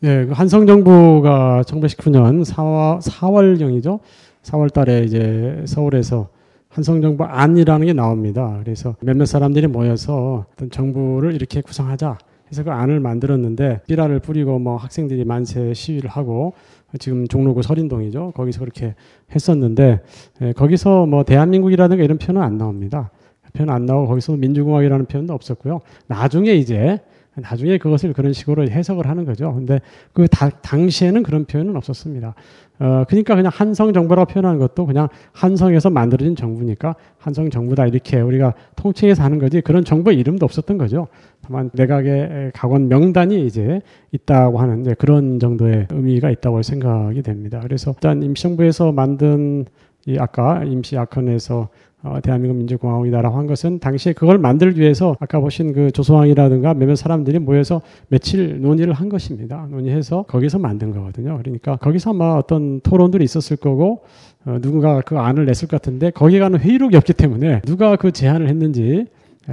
네, 그 한성 정부가 1919년 4월, 4월경이죠. 4월 달에 이제 서울에서 한성 정부 안이라는 게 나옵니다. 그래서 몇몇 사람들이 모여서 어떤 정부를 이렇게 구성하자 해서 그 안을 만들었는데 비라를 뿌리고 뭐 학생들이 만세 시위를 하고 지금 종로구 설인동이죠. 거기서 그렇게 했었는데 예, 거기서 뭐 대한민국이라든가 이런 표현은 안 나옵니다. 표현 안 나오고 거기서 민주공화국이라는 표현도 없었고요. 나중에 이제 나중에 그것을 그런 식으로 해석을 하는 거죠. 근데 그 다, 당시에는 그런 표현은 없었습니다. 어, 그러니까 그냥 한성 정부라고 표현하는 것도 그냥 한성에서 만들어진 정부니까 한성 정부다 이렇게 우리가 통칭해서 하는 거지 그런 정부 이름도 없었던 거죠. 다만 내각의 각원 명단이 이제 있다고 하는 이제 그런 정도의 의미가 있다고 생각이 됩니다. 그래서 일단 임시정부에서 만든 이 아까 임시 약헌에서 어, 대한민국 민주공화국이다라고 한 것은 당시에 그걸 만들기 위해서 아까 보신 그 조소왕이라든가 몇몇 사람들이 모여서 며칠 논의를 한 것입니다. 논의해서 거기서 만든 거거든요. 그러니까 거기서 아마 어떤 토론들이 있었을 거고 어, 누군가 그 안을 냈을 것 같은데 거기에 가는 회의록이 없기 때문에 누가 그 제안을 했는지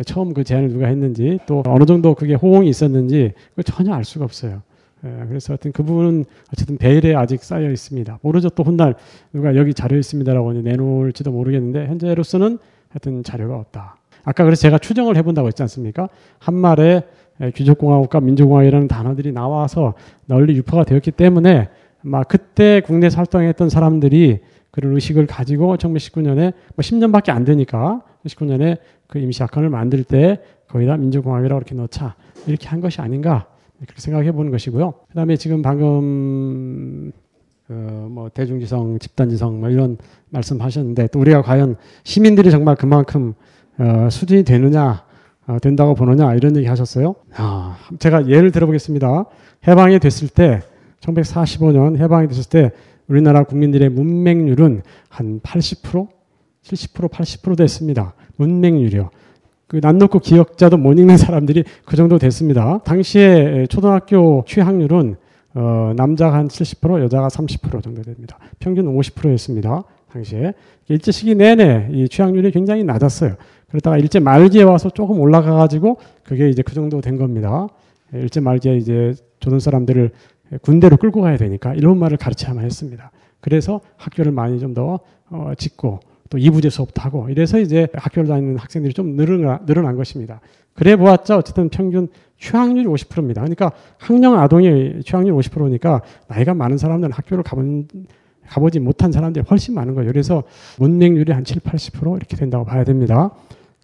처음 그 제안을 누가 했는지 또 어느 정도 그게 호응이 있었는지 전혀 알 수가 없어요. 예, 그래서 하여튼 그 부분은 어쨌든 베일에 아직 쌓여 있습니다. 모르죠. 또 훗날 누가 여기 자료 있습니다라고 내놓을지도 모르겠는데 현재로서는 하여튼 자료가 없다. 아까 그래서 제가 추정을 해본다고 했지 않습니까? 한말에 예, 귀족공화국과 민주공화국이라는 단어들이 나와서 널리 유포가 되었기 때문에 막 그때 국내에서 활동했던 사람들이 그런 의식을 가지고 1919년에 뭐 10년밖에 안 되니까 19년에 그 임시학헌을 만들 때 거기다 민주공화국이라고 이렇게 넣자 이렇게 한 것이 아닌가 그렇게 생각해 보는 것이고요. 그다음에 지금 방금 그뭐 대중지성, 집단지성 뭐 이런 말씀하셨는데 또 우리가 과연 시민들이 정말 그만큼 어, 수준이 되느냐 어, 된다고 보느냐 이런 얘기 하셨어요. 아, 제가 예를 들어보겠습니다. 해방이 됐을 때 1945년 해방이 됐을 때 우리나라 국민들의 문맹률은 한 80%, 70%, 80% 됐습니다. 문맹률이요. 그난 놓고 기억자도 못 읽는 사람들이 그 정도 됐습니다. 당시에 초등학교 취학률은 어, 남자가 한 70%, 여자가 30% 정도 됩니다. 평균 50%였습니다. 당시에 일제 시기 내내 이 취학률이 굉장히 낮았어요. 그러다가 일제 말기에 와서 조금 올라가가지고 그게 이제 그 정도 된 겁니다. 일제 말기에 이제 조선 사람들을 군대로 끌고 가야 되니까 이런 말을 가르쳐야만 했습니다. 그래서 학교를 많이 좀더 어, 짓고 또 이부제 수업도 하고 이래서 이제 학교를 다니는 학생들이 좀 늘어나, 늘어난 것입니다. 그래 보았자 어쨌든 평균 취학률이 50%입니다. 그러니까 학령 아동의 취학률 50%니까 나이가 많은 사람들은 학교를 가본 가보지 못한 사람들이 훨씬 많은 거예요. 그래서 문맹률이 한 7, 80% 이렇게 된다고 봐야 됩니다.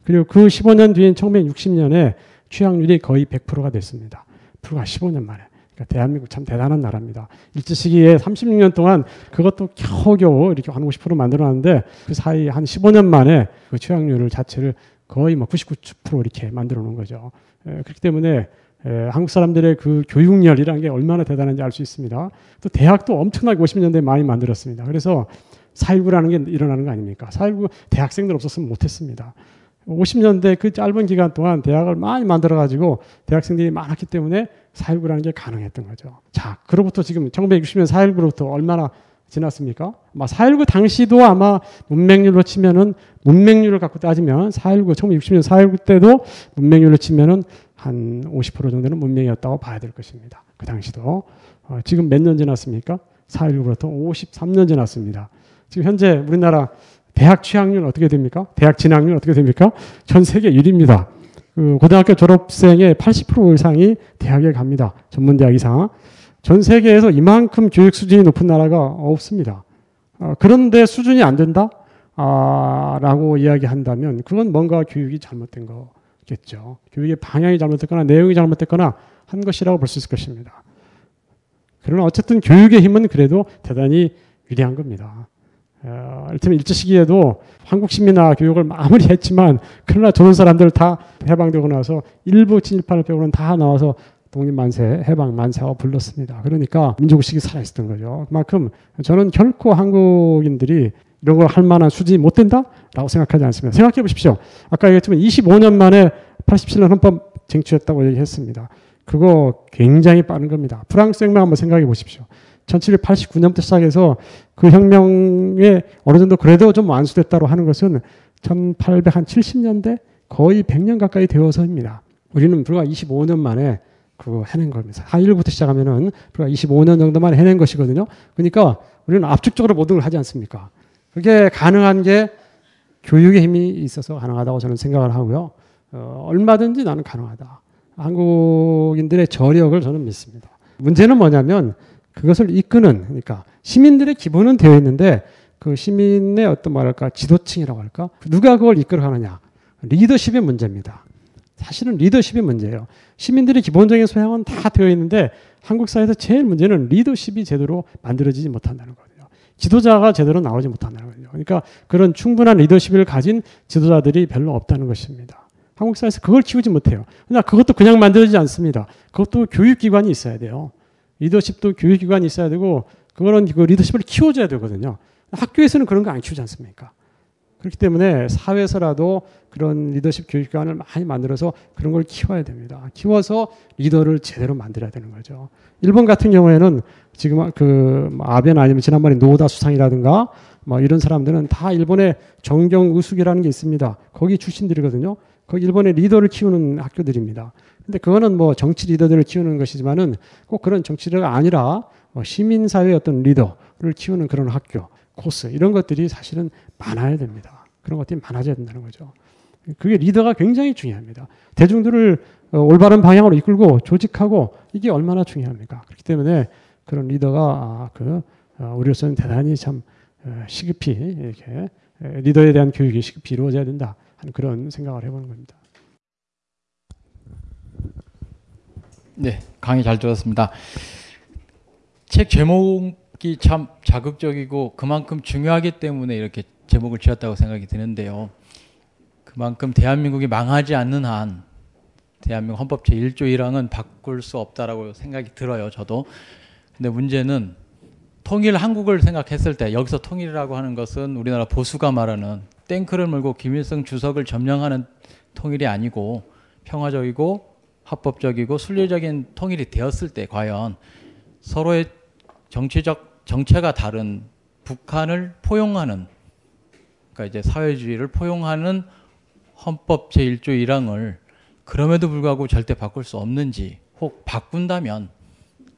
그리고 그 15년 뒤인 1960년에 취학률이 거의 100%가 됐습니다. 불과 15년 만에. 그러니까 대한민국 참 대단한 나라입니다. 일제 시기에 36년 동안 그것도 겨우겨우 이렇게 한 50% 만들어놨는데 그 사이 한 15년 만에 그 취학률을 자체를 거의 뭐 99% 이렇게 만들어 놓은 거죠. 에, 그렇기 때문에 에, 한국 사람들의 그 교육열이라는 게 얼마나 대단한지 알 수 있습니다. 또 대학도 엄청나게 50년대에 많이 만들었습니다. 그래서 4.19라는 게 일어나는 거 아닙니까? 4.19 대학생들 없었으면 못했습니다. 50년대 그 짧은 기간 동안 대학을 많이 만들어가지고 대학생들이 많았기 때문에 4.19라는 게 가능했던 거죠. 자, 그로부터 지금 1960년 4.19로부터 얼마나 지났습니까? 아마 4.19 당시도 아마 문맹률로 치면은 문맹률을 갖고 따지면 4.19, 1960년 4.19 때도 문맹률로 치면은 한 50% 정도는 문맹이었다고 봐야 될 것입니다. 그 당시도. 어, 지금 몇 년 지났습니까? 4.19부터 53년 지났습니다. 지금 현재 우리나라 대학 취학률 어떻게 됩니까? 대학 진학률 어떻게 됩니까? 전 세계 1위입니다. 그 고등학교 졸업생의 80% 이상이 대학에 갑니다. 전문대학 이상. 전 세계에서 이만큼 교육 수준이 높은 나라가 없습니다. 어, 그런데 수준이 안 된다? 아, 라고 이야기한다면 그건 뭔가 교육이 잘못된 거겠죠. 교육의 방향이 잘못됐거나 내용이 잘못됐거나 한 것이라고 볼 수 있을 것입니다. 그러나 어쨌든 교육의 힘은 그래도 대단히 위대한 겁니다. 어, 이를테면 일제 시기에도 한국 시민화 교육을 마무리 했지만 그러나 저런 사람들 다 해방되고 나서 일부 친일파를 빼고는 다 나와서 독립 만세, 해방 만세하고 불렀습니다. 그러니까 민족의식이 살아있었던 거죠. 그만큼 저는 결코 한국인들이 이런 걸 할 만한 수준이 못 된다라고 생각하지 않습니다. 생각해 보십시오. 아까 얘기했지만 25년 만에 87년 헌법 쟁취했다고 얘기했습니다. 그거 굉장히 빠른 겁니다. 프랑스 혁명 한번 생각해 보십시오. 1789년부터 시작해서 그 혁명에 어느 정도 그래도 좀 완수됐다고 하는 것은 1870년대 거의 100년 가까이 되어서입니다. 우리는 불과 25년 만에 그거 해낸 겁니다. 4.19부터 시작하면은 불과 25년 정도만 해낸 것이거든요. 그러니까 우리는 압축적으로 모든 걸 하지 않습니까? 그게 가능한 게 교육의 힘이 있어서 가능하다고 저는 생각을 하고요. 어, 얼마든지 나는 가능하다. 한국인들의 저력을 저는 믿습니다. 문제는 뭐냐면 그것을 이끄는 그러니까 시민들의 기본은 되어 있는데 그 시민의 어떤 말할까 지도층이라고 할까 누가 그걸 이끌어가느냐 리더십의 문제입니다. 사실은 리더십의 문제예요. 시민들의 기본적인 소양은 다 되어 있는데 한국 사회에서 제일 문제는 리더십이 제대로 만들어지지 못한다는 거예요. 지도자가 제대로 나오지 못한다는 거예요. 그러니까 그런 충분한 리더십을 가진 지도자들이 별로 없다는 것입니다. 한국 사회에서 그걸 키우지 못해요. 그러나 그것도 그냥 만들어지지 않습니다. 그것도 교육기관이 있어야 돼요. 리더십도 교육기관이 있어야 되고 그거는 그 리더십을 키워줘야 되거든요. 학교에서는 그런 거 안 키우지 않습니까? 그렇기 때문에 사회에서라도 그런 리더십 교육기관을 많이 만들어서 그런 걸 키워야 됩니다. 키워서 리더를 제대로 만들어야 되는 거죠. 일본 같은 경우에는 지금 그뭐 아베나 아니면 지난번에 노다 수상이라든가 뭐 이런 사람들은 다 일본의 정경 의숙이라는 게 있습니다. 거기 출신들이거든요. 거기 일본의 리더를 키우는 학교들입니다. 근데 그거는 뭐 정치 리더들을 키우는 것이지만은 꼭 그런 정치 리더가 아니라 뭐 시민사회의 어떤 리더를 키우는 그런 학교, 코스 이런 것들이 사실은 많아야 됩니다. 그런 것들이 많아져야 된다는 거죠. 그게 리더가 굉장히 중요합니다. 대중들을 어, 올바른 방향으로 이끌고 조직하고 이게 얼마나 중요합니까? 그렇기 때문에 그런 리더가 아, 그 어, 우리로서는 대단히 참 어, 시급히 이렇게 리더에 대한 교육이 시급히 이루어져야 된다 하는 그런 생각을 해보는 겁니다. 네, 강의 잘 들었습니다. 책 제목이 참 자극적이고 그만큼 중요하기 때문에 이렇게 제목을 지었다고 생각이 드는데요. 그만큼 대한민국이 망하지 않는 한 대한민국 헌법 제1조 1항은 바꿀 수 없다라고 생각이 들어요. 저도. 근데 문제는 통일 한국을 생각했을 때 여기서 통일이라고 하는 것은 우리나라 보수가 말하는 탱크를 몰고 김일성 주석을 점령하는 통일이 아니고 평화적이고 합법적이고 순리적인 통일이 되었을 때 과연 서로의 정치적 정체가 다른 북한을 포용하는 그러니까 이제 사회주의를 포용하는 헌법 제1조 1항을 그럼에도 불구하고 절대 바꿀 수 없는지 혹 바꾼다면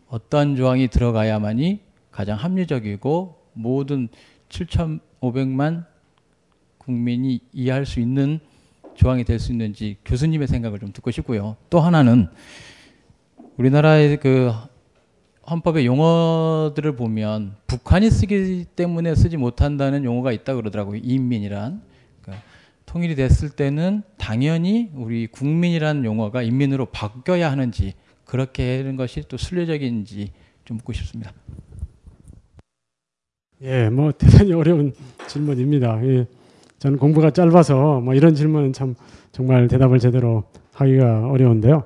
어떠한 조항이 들어가야만이 가장 합리적이고 모든 7,500만 국민이 이해할 수 있는 조항이 될 수 있는지 교수님의 생각을 좀 듣고 싶고요. 또 하나는 우리나라의 그 헌법의 용어들을 보면 북한이 쓰기 때문에 쓰지 못한다는 용어가 있다 그러더라고요. 인민이란. 그러니까 통일이 됐을 때는 당연히 우리 국민이라는 용어가 인민으로 바뀌어야 하는지 그렇게 하는 것이 또 순례적인지 좀 묻고 싶습니다. 예, 뭐 대단히 어려운 질문입니다. 예, 저는 공부가 짧아서 뭐 이런 질문은 참 정말 대답을 제대로 하기가 어려운데요.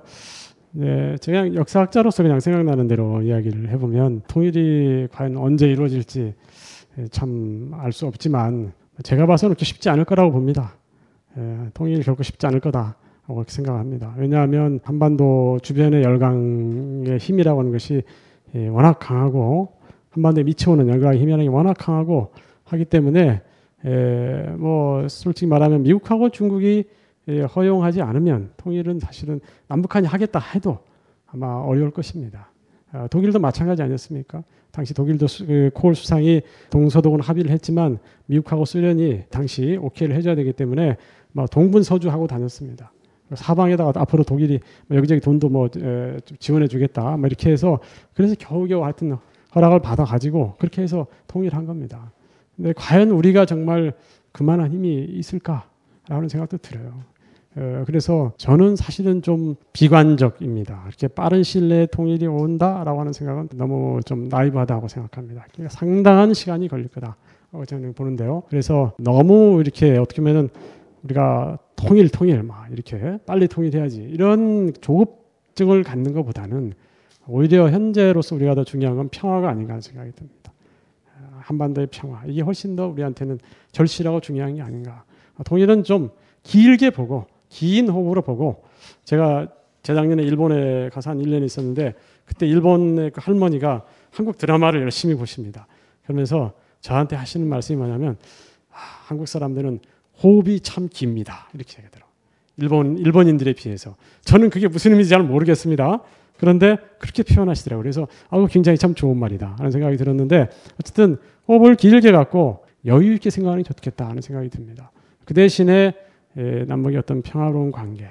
네, 제가 역사학자로서 그냥 생각나는 대로 이야기를 해보면 통일이 과연 언제 이루어질지 예, 참알 수 없지만 제가 봐서는 그렇게 쉽지 않을 거라고 봅니다. 예, 통일이 결코 쉽지 않을 거다. 라고 생각합니다. 왜냐하면 한반도 주변의 열강의 힘이라고 하는 것이 예, 워낙 강하고 한반도에 미쳐오는 열강의 힘이라는 게 워낙 강하고 하기 때문에 에, 뭐 솔직히 말하면 미국하고 중국이 에, 허용하지 않으면 통일은 사실은 남북한이 하겠다 해도 아마 어려울 것입니다. 어, 독일도 마찬가지 아니었습니까? 당시 독일도 수, 그, 콜 수상이 동서독은 합의를 했지만 미국하고 소련이 당시 오케이를 해줘야 되기 때문에 뭐 동분서주하고 다녔습니다. 사방에다가 앞으로 독일이 뭐 여기저기 돈도 뭐 에, 지원해 주겠다 뭐 이렇게 해서 그래서 겨우겨우 하여튼 허락을 받아 가지고 그렇게 해서 통일한 겁니다. 근데 과연 우리가 정말 그만한 힘이 있을까라는 생각도 들어요. 어, 그래서 저는 사실은 좀 비관적입니다. 이렇게 빠른 시일 내에 통일이 온다라고 하는 생각은 너무 좀 나이브하다고 생각합니다. 그러니까 상당한 시간이 걸릴 거다라고 저는 보는데요. 그래서 너무 이렇게 어떻게 보면은 우리가 통일 통일 막 이렇게 빨리 통일해야지 이런 조급증을 갖는 것보다는 오히려 현재로서 우리가 더 중요한 건 평화가 아닌가 하는 생각이 듭니다. 한반도의 평화 이게 훨씬 더 우리한테는 절실하고 중요한 게 아닌가. 통일은 좀 길게 보고 긴 호흡으로 보고 제가 재작년에 일본에 가서 한 1년 있었는데 그때 일본의 그 할머니가 한국 드라마를 열심히 보십니다. 그러면서 저한테 하시는 말씀이 뭐냐면 아, 한국 사람들은 호흡이 참 깁니다. 이렇게 얘기하더라고요. 일본, 일본인들에 비해서. 저는 그게 무슨 의미인지 잘 모르겠습니다. 그런데 그렇게 표현하시더라고요. 그래서 아 굉장히 참 좋은 말이다 하는 생각이 들었는데 어쨌든 호흡을 길게 갖고 여유 있게 생각하는 게 좋겠다 하는 생각이 듭니다. 그 대신에 에, 남북의 어떤 평화로운 관계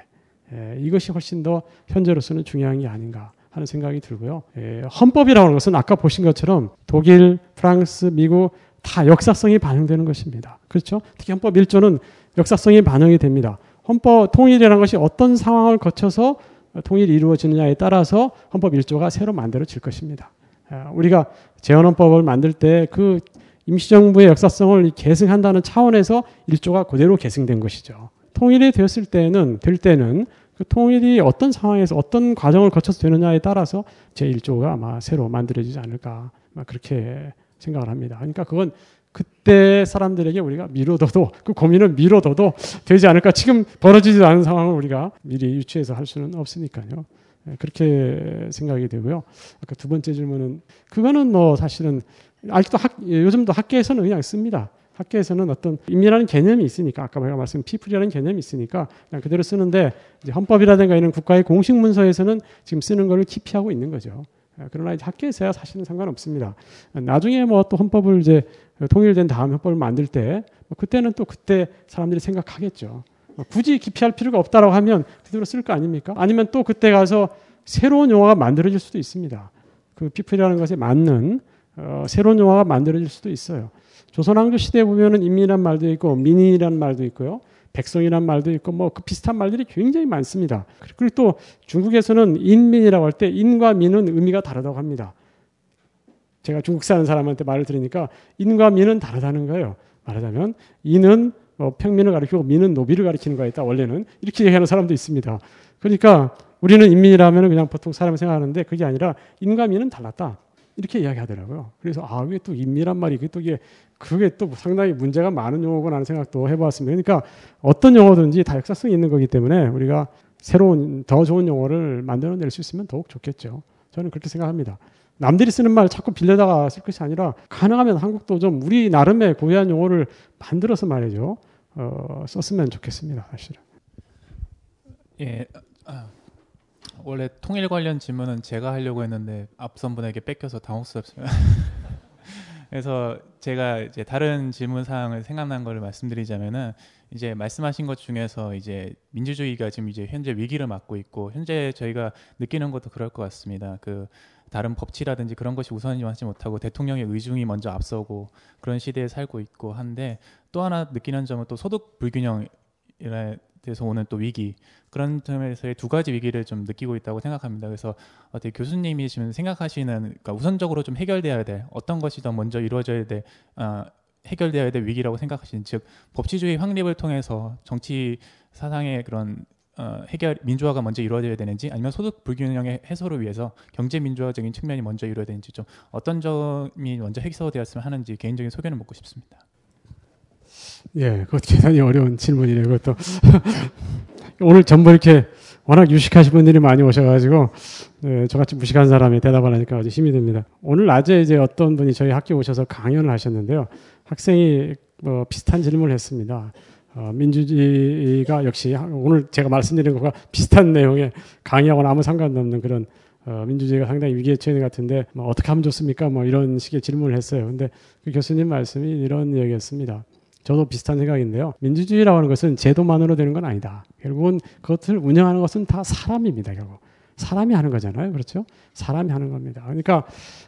에, 이것이 훨씬 더 현재로서는 중요한 게 아닌가 하는 생각이 들고요. 에, 헌법이라는 것은 아까 보신 것처럼 독일, 프랑스, 미국 다 역사성이 반영되는 것입니다. 그렇죠? 특히 헌법 1조는 역사성이 반영이 됩니다. 헌법 통일이라는 것이 어떤 상황을 거쳐서 통일이 이루어지느냐에 따라서 헌법 1조가 새로 만들어질 것입니다. 아, 우리가 재헌헌법을 만들 때 그 임시정부의 역사성을 계승한다는 차원에서 1조가 그대로 계승된 것이죠. 통일이 되었을 때는 될 때는 그 통일이 어떤 상황에서 어떤 과정을 거쳐서 되느냐에 따라서 제 1조가 아마 새로 만들어지지 않을까 그렇게 생각을 합니다. 그러니까 그건 그때 사람들에게 우리가 미뤄둬도 그 고민을 미뤄둬도 되지 않을까. 지금 벌어지지 않은 상황을 우리가 미리 유추해서 할 수는 없으니까요. 예, 그렇게 생각이 되고요. 아까 두 번째 질문은 그거는 뭐 사실은 아직도 학, 요즘도 학계에서는 그냥 씁니다. 학계에서는 어떤 인민이라는 개념이 있으니까 아까 제가 말씀 피플이라는 개념이 있으니까 그냥 그대로 쓰는데 헌법이라든가 이런 국가의 공식 문서에서는 지금 쓰는 거를 기피하고 있는 거죠. 예, 그러나 이제 학계에서야 사실은 상관없습니다. 나중에 뭐 또 헌법을 이제 통일된 다음 헌법을 만들 때뭐 그때는 또 그때 사람들이 생각하겠죠. 뭐 굳이 기피할 필요가 없다라고 하면 그대로 쓸 거 아닙니까? 아니면 또 그때 가서 새로운 용어가 만들어질 수도 있습니다. 그 피플이라는 것에 맞는 어, 새로운 용어가 만들어질 수도 있어요. 조선왕조 시대에 보면은 인민이란 말도 있고 민인이란 말도 있고요. 백성이란 말도 있고 뭐 그 비슷한 말들이 굉장히 많습니다. 그리고 또 중국에서는 인민이라고 할 때 인과 민은 의미가 다르다고 합니다. 제가 중국 사는 사람한테 말을 들으니까 인과 민은 다르다는 거예요. 말하자면 인은 뭐 평민을 가리키고 민은 노비를 가리키는 거였다 원래는 이렇게 얘기하는 사람도 있습니다. 그러니까 우리는 인민이라면 그냥 보통 사람을 생각하는데 그게 아니라 인과 민은 달랐다. 이렇게 이야기하더라고요. 그래서 아 이게 또 인미란 말이 그게 또 이게 그게 또 상당히 문제가 많은 용어구나 하는 생각도 해보았습니다. 그러니까 어떤 용어든지 다 역사성이 있는 거기 때문에 우리가 새로운 더 좋은 용어를 만들어낼 수 있으면 더욱 좋겠죠. 저는 그렇게 생각합니다. 남들이 쓰는 말 자꾸 빌려다가 쓸 것이 아니라 가능하면 한국도 좀 우리 나름의 고유한 용어를 만들어서 말이죠. 어, 썼으면 좋겠습니다. 사실은. 예. 아, 원래 통일 관련 질문은 제가 하려고 했는데 앞선 분에게 뺏겨서 당혹스럽습니다. <laughs> 그래서 제가 이제 다른 질문 사항을 생각난 거를 말씀드리자면은 이제 말씀하신 것 중에서 이제 민주주의가 지금 이제 현재 위기를 맞고 있고 현재 저희가 느끼는 것도 그럴 것 같습니다. 그 다른 법치라든지 그런 것이 우선이하지 못하고 대통령의 의중이 먼저 앞서고 그런 시대에 살고 있고 한데 또 하나 느끼는 점은 또 소득 불균형에 대해서 오는 또 위기 그런 점에서의 두 가지 위기를 좀 느끼고 있다고 생각합니다. 그래서 어떻게 교수님이 지금 생각하시는 그러니까 우선적으로 좀 해결돼야 될 어떤 것이 더 먼저 이루어져야 돼 어, 해결되어야 될 위기라고 생각하시는 즉 법치주의 확립을 통해서 정치 사상의 그런 어, 해결 민주화가 먼저 이루어져야 되는지 아니면 소득 불균형의 해소를 위해서 경제 민주화적인 측면이 먼저 이루어야 되는지 좀 어떤 점이 먼저 해소되었으면 하는지 개인적인 소견을 묻고 싶습니다. 예, 그것 <laughs> 대단히 어려운 질문이네요. 그것도 <laughs> 오늘 전부 이렇게 워낙 유식하신 분들이 많이 오셔가지고 네, 저같이 무식한 사람이 대답을 하니까 아주 힘이 듭니다. 오늘 낮에 이제 어떤 분이 저희 학교 오셔서 강연을 하셨는데요. 학생이 뭐 비슷한 질문을 했습니다. 어, 민주주의가 역시 오늘 제가 말씀드린 것과 비슷한 내용의 강의하고는 아무 상관도 없는 그런 어, 민주주의가 상당히 위기에 처해 있는 것 같은데 뭐 어떻게 하면 좋습니까? 뭐 이런 식의 질문을 했어요. 근데 그 교수님 말씀이 이런 얘기였습니다. 저도 비슷한 생각인데요. 민주주의라고 하는 것은 제도만으로 되는 건 아니다. 결국은 그것을 운영하는 것은 다 사람입니다. 결국 사람이 하는 거잖아요. 그렇죠? 사람이 하는 겁니다. 그러니까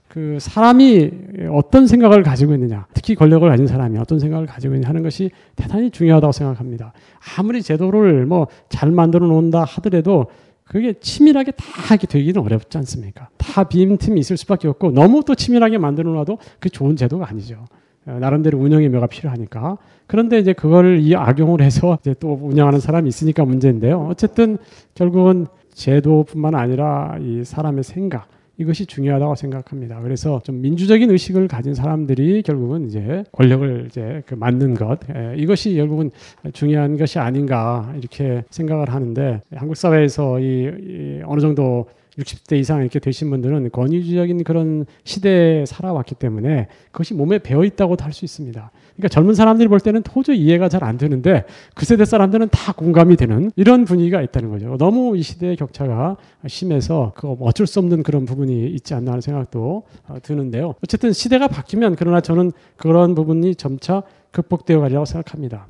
그 사람이 어떤 생각을 가지고 있느냐, 특히 권력을 가진 사람이 어떤 생각을 가지고 있느냐 하는 것이 대단히 중요하다고 생각합니다. 아무리 제도를 뭐 잘 만들어 놓는다 하더라도 그게 치밀하게 다 하게 되기는 어렵지 않습니까? 다 빈틈이 있을 수밖에 없고 너무 또 치밀하게 만들어 놔도 그게 좋은 제도가 아니죠. 어, 나름대로 운영의 묘가 필요하니까. 그런데 이제 그걸 이 악용을 해서 <laughs> 이제 또 운영하는 사람이 있으니까 문제인데요. 어쨌든 결국은 제도뿐만 아니라 이 사람의 생각 이것이 중요하다고 생각합니다. 그래서 좀 민주적인 의식을 가진 사람들이 결국은 이제 권력을 이제 그 만든 것 에, 이것이 결국은 중요한 것이 아닌가 이렇게 생각을 하는데 한국 사회에서 이, 이 어느 정도 60대 이상 이렇게 되신 분들은 권위주의적인 그런 시대에 살아왔기 때문에 그것이 몸에 배어 있다고도 할 수 있습니다. 그러니까 젊은 사람들이 볼 때는 도저히 이해가 잘 안 되는데 그 세대 사람들은 다 공감이 되는 이런 분위기가 있다는 거죠. 너무 이 시대의 격차가 심해서 그 어쩔 수 없는 그런 부분이 있지 않나 하는 생각도 어, 드는데요. 어쨌든 시대가 바뀌면 그러나 저는 그런 부분이 점차 극복되어 가리라고 생각합니다.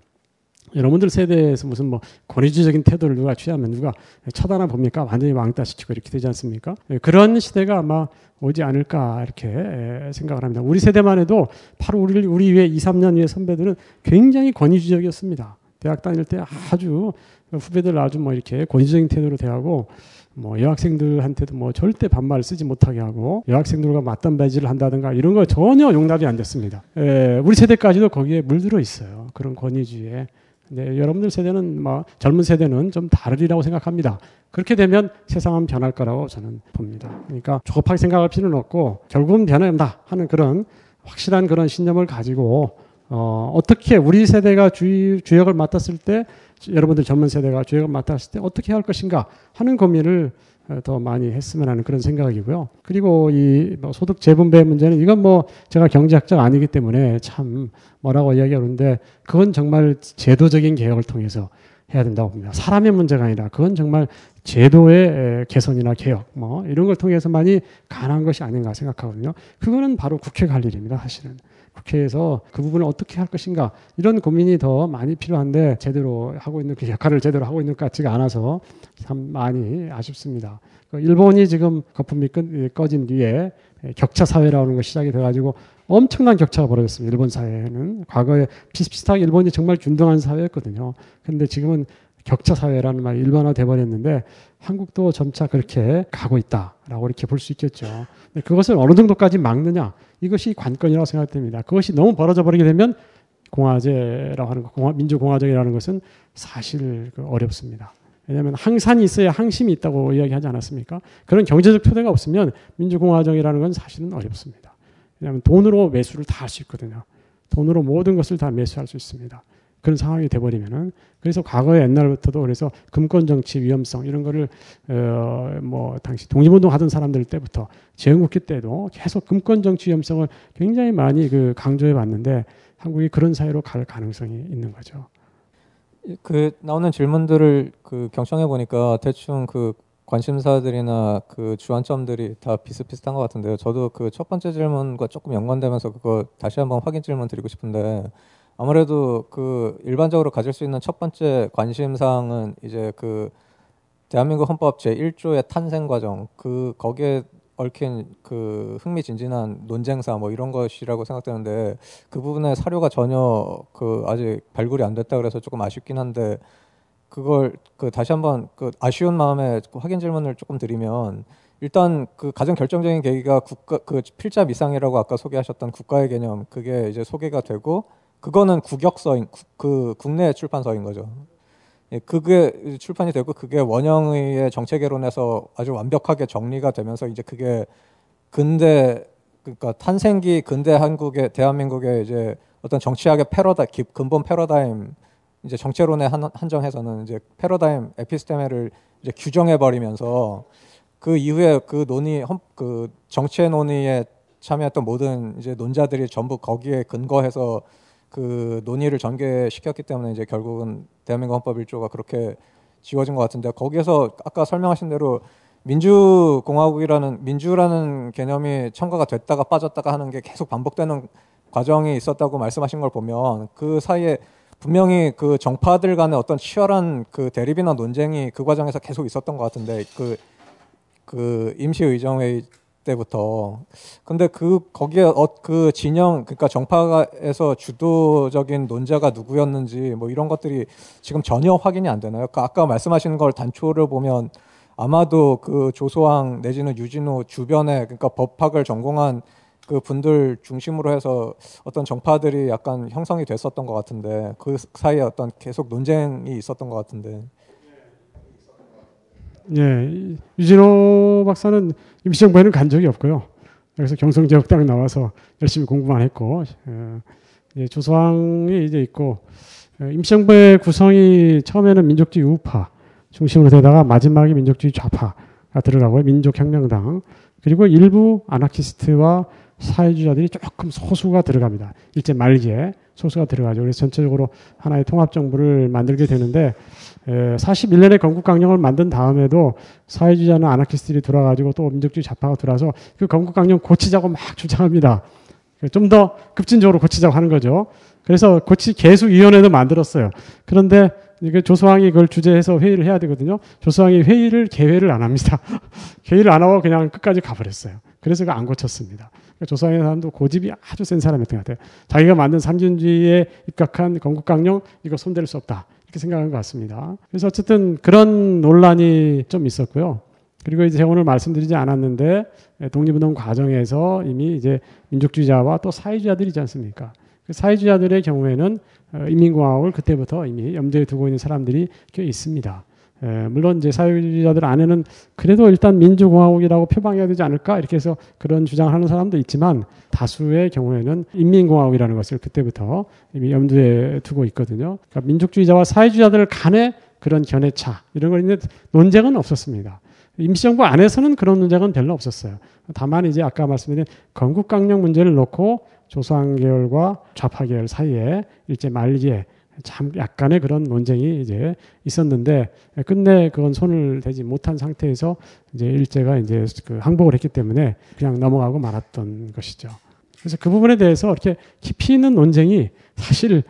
여러분들 세대에서 무슨 뭐 권위주의적인 태도를 누가 취하면 누가 쳐다나 봅니까? 완전히 왕따시키고 이렇게 되지 않습니까? 예, 그런 시대가 아마 오지 않을까 이렇게 예, 생각을 합니다. 우리 세대만 해도 바로 우리 우리 위에 2, 3년 위에 선배들은 굉장히 권위주의적이었습니다. 대학 다닐 때 아주 후배들 아주 뭐 이렇게 권위적인 태도로 대하고 뭐 여학생들한테도 뭐 절대 반말을 쓰지 못하게 하고 여학생들과 맞단 배지를 한다든가 이런 거 전혀 용납이 안 됐습니다. 에, 예, 우리 세대까지도 거기에 물들어 있어요. 그런 권위주의에. 네, 여러분들 세대는 뭐 젊은 세대는 좀 다르리라고 생각합니다. 그렇게 되면 세상은 변할 거라고 저는 봅니다. 그러니까 조급하게 생각할 필요는 없고 결국은 변한다 하는 그런 확실한 그런 신념을 가지고 어, 어떻게 우리 세대가 주, 주역을 맡았을 때 여러분들 젊은 세대가 주역을 맡았을 때 어떻게 할 것인가 하는 고민을 어, 더 많이 했으면 하는 그런 생각이고요. 그리고 이 뭐 소득 재분배 문제는 이건 뭐 제가 경제학자가 아니기 때문에 참 뭐라고 이야기하는데 그건 정말 제도적인 개혁을 통해서 해야 된다고 봅니다. 사람의 문제가 아니라 그건 정말 제도의 개선이나 개혁 뭐 이런 걸 통해서만이 가능한 것이 아닌가 생각하거든요. 그거는 바로 국회가 할 일입니다. 사실은. 국회에서 그 부분을 어떻게 할 것인가 이런 고민이 더 많이 필요한데 제대로 하고 있는 그 역할을 제대로 하고 있는 것 같지가 않아서 참 많이 아쉽습니다. 그 일본이 지금 거품이 꺼진 뒤에 격차 사회라는 거 시작이 돼가지고 엄청난 격차가 벌어졌습니다. 일본 사회는 과거에 비슷비슷하게 일본이 정말 균등한 사회였거든요. 근데 지금은 격차 사회라는 말이 일반화 돼 버렸는데 한국도 점차 그렇게 가고 있다라고 이렇게 볼 수 있겠죠. 그것을 어느 정도까지 막느냐 이것이 관건이라고 생각됩니다. 그것이 너무 벌어져 버리게 되면 공화제라고 하는 거, 공화, 민주공화정이라는 것은 사실 그 어렵습니다. 왜냐하면 항산이 있어야 항심이 있다고 이야기하지 않았습니까? 그런 경제적 토대가 없으면 민주공화정이라는 건 사실은 어렵습니다. 왜냐하면 돈으로 매수를 다 할 수 있거든요. 돈으로 모든 것을 다 매수할 수 있습니다. 그런 상황이 돼버리면은 그래서 과거에 옛날부터도 그래서 금권 정치 위험성 이런 거를 어 뭐 당시 독립운동 하던 사람들 때부터 재헌국기 때도 계속 금권 정치 위험성을 굉장히 많이 그 강조해 왔는데 한국이 그런 사회로 갈 가능성이 있는 거죠. 그 나오는 질문들을 그 경청해 보니까 대충 그 관심사들이나 그 주안점들이 다 비슷비슷한 것 같은데요. 저도 그 첫 번째 질문과 조금 연관되면서 그거 다시 한번 확인 질문 드리고 싶은데 아무래도 그 일반적으로 가질 수 있는 첫 번째 관심사항은 이제 그 대한민국 헌법 제 1조의 탄생 과정 그 거기에 얽힌 그 흥미진진한 논쟁사 뭐 이런 것이라고 생각되는데 그 부분에 사료가 전혀 그 아직 발굴이 안 됐다 그래서 조금 아쉽긴 한데 그걸 그 다시 한번 그 아쉬운 마음에 확인 질문을 조금 드리면 일단 그 가장 결정적인 계기가 국가 그 필자 미상이라고 아까 소개하셨던 국가의 개념 그게 이제 소개가 되고 그거는 국역서인 그 국내 출판서인 거죠. 예, 그게 출판이 되고 그게 원영의 정체개론에서 아주 완벽하게 정리가 되면서 이제 그게 근대 그러니까 탄생기 근대 한국의 대한민국의 이제 어떤 정치학의 패러다 근본 패러다임 이제 정체론에 한, 한정해서는 이제 패러다임 에피스테메를 이제 규정해 버리면서 그 이후에 그 논의 그 정치의 논의에 참여했던 모든 이제 논자들이 전부 거기에 근거해서 그 논의를 전개시켰기 때문에 이제 결국은 대한민국 헌법 1조가 그렇게 지워진 것 같은데 거기에서 아까 설명하신 대로 민주공화국이라는 민주라는 개념이 첨가가 됐다가 빠졌다가 하는 게 계속 반복되는 과정이 있었다고 말씀하신 걸 보면 그 사이에 분명히 그 정파들 간의 어떤 치열한 그 대립이나 논쟁이 그 과정에서 계속 있었던 것 같은데 그, 그 임시의정회의 때부터. 근데 그 거기에 어, 그 진영 그러니까 정파에서 주도적인 논자가 누구였는지 뭐 이런 것들이 지금 전혀 확인이 안 되나요? 그 아까 말씀하신 걸 단초를 보면 아마도 그 조소왕 내지는 유진호 주변에 그러니까 법학을 전공한 그 분들 중심으로 해서 어떤 정파들이 약간 형성이 됐었던 것 같은데 그 사이에 어떤 계속 논쟁이 있었던 것 같은데 예, 유진호 박사는 임시정부에는 간 적이 없고요. 그래서 경성제국당 나와서 열심히 공부만 했고, 예, 조소왕이 이제 있고, 예, 임시정부의 구성이 처음에는 민족주의 우파 중심으로 되다가 마지막에 민족주의 좌파가 들어가고요. 민족혁명당. 그리고 일부 아나키스트와 사회주의자들이 조금 소수가 들어갑니다. 일제 말기에 소수가 들어가죠. 그래서 전체적으로 하나의 통합정부를 만들게 되는데 41년에 건국강령을 만든 다음에도 사회주의자는 아나키스트들이 돌아가지고 또 민족주의 좌파가 들어와서 그 건국강령 고치자고 막 주장합니다. 좀 더 급진적으로 고치자고 하는 거죠. 그래서 고치 개수위원회도 만들었어요. 그런데 조소왕이 그걸 주재해서 회의를 해야 되거든요. 조소왕이 회의를 개회를 안 합니다. <laughs> 회의를 안 하고 그냥 끝까지 가버렸어요. 그래서 그안 고쳤습니다. 그러니까 조소왕의 사람도 고집이 아주 센 사람이었던 것 같아요. 자기가 만든 삼진주의에 입각한 건국강령 이거 손댈 수 없다. 이렇게 생각한 것 같습니다. 그래서 어쨌든 그런 논란이 좀 있었고요. 그리고 이제 오늘 말씀드리지 않았는데 독립운동 과정에서 이미 이제 민족주의자와 또 사회주의자들이지 않습니까? 그 사회주의자들의 경우에는 어, 인민공화국을 그때부터 이미 염두에 두고 있는 사람들이 꽤 있습니다. 에, 물론 이제 사회주의자들 안에는 그래도 일단 민주공화국이라고 표방해야 되지 않을까 이렇게 해서 그런 주장을 하는 사람도 있지만 다수의 경우에는 인민공화국이라는 것을 그때부터 이미 염두에 두고 있거든요. 그러니까 민족주의자와 사회주의자들 간의 그런 견해차 이런 걸 있는데 논쟁은 없었습니다. 임시정부 안에서는 그런 논쟁은 별로 없었어요. 다만 이제 아까 말씀드린 건국강령 문제를 놓고 조선 계열과 좌파 계열 사이에 일제 말기에 참 약간의 그런 논쟁이 이제 있었는데 끝내 그건 손을 대지 못한 상태에서 이제 일제가 이제 그 항복을 했기 때문에 그냥 넘어가고 말았던 것이죠. 그래서 그 부분에 대해서 이렇게 깊이 있는 논쟁이 사실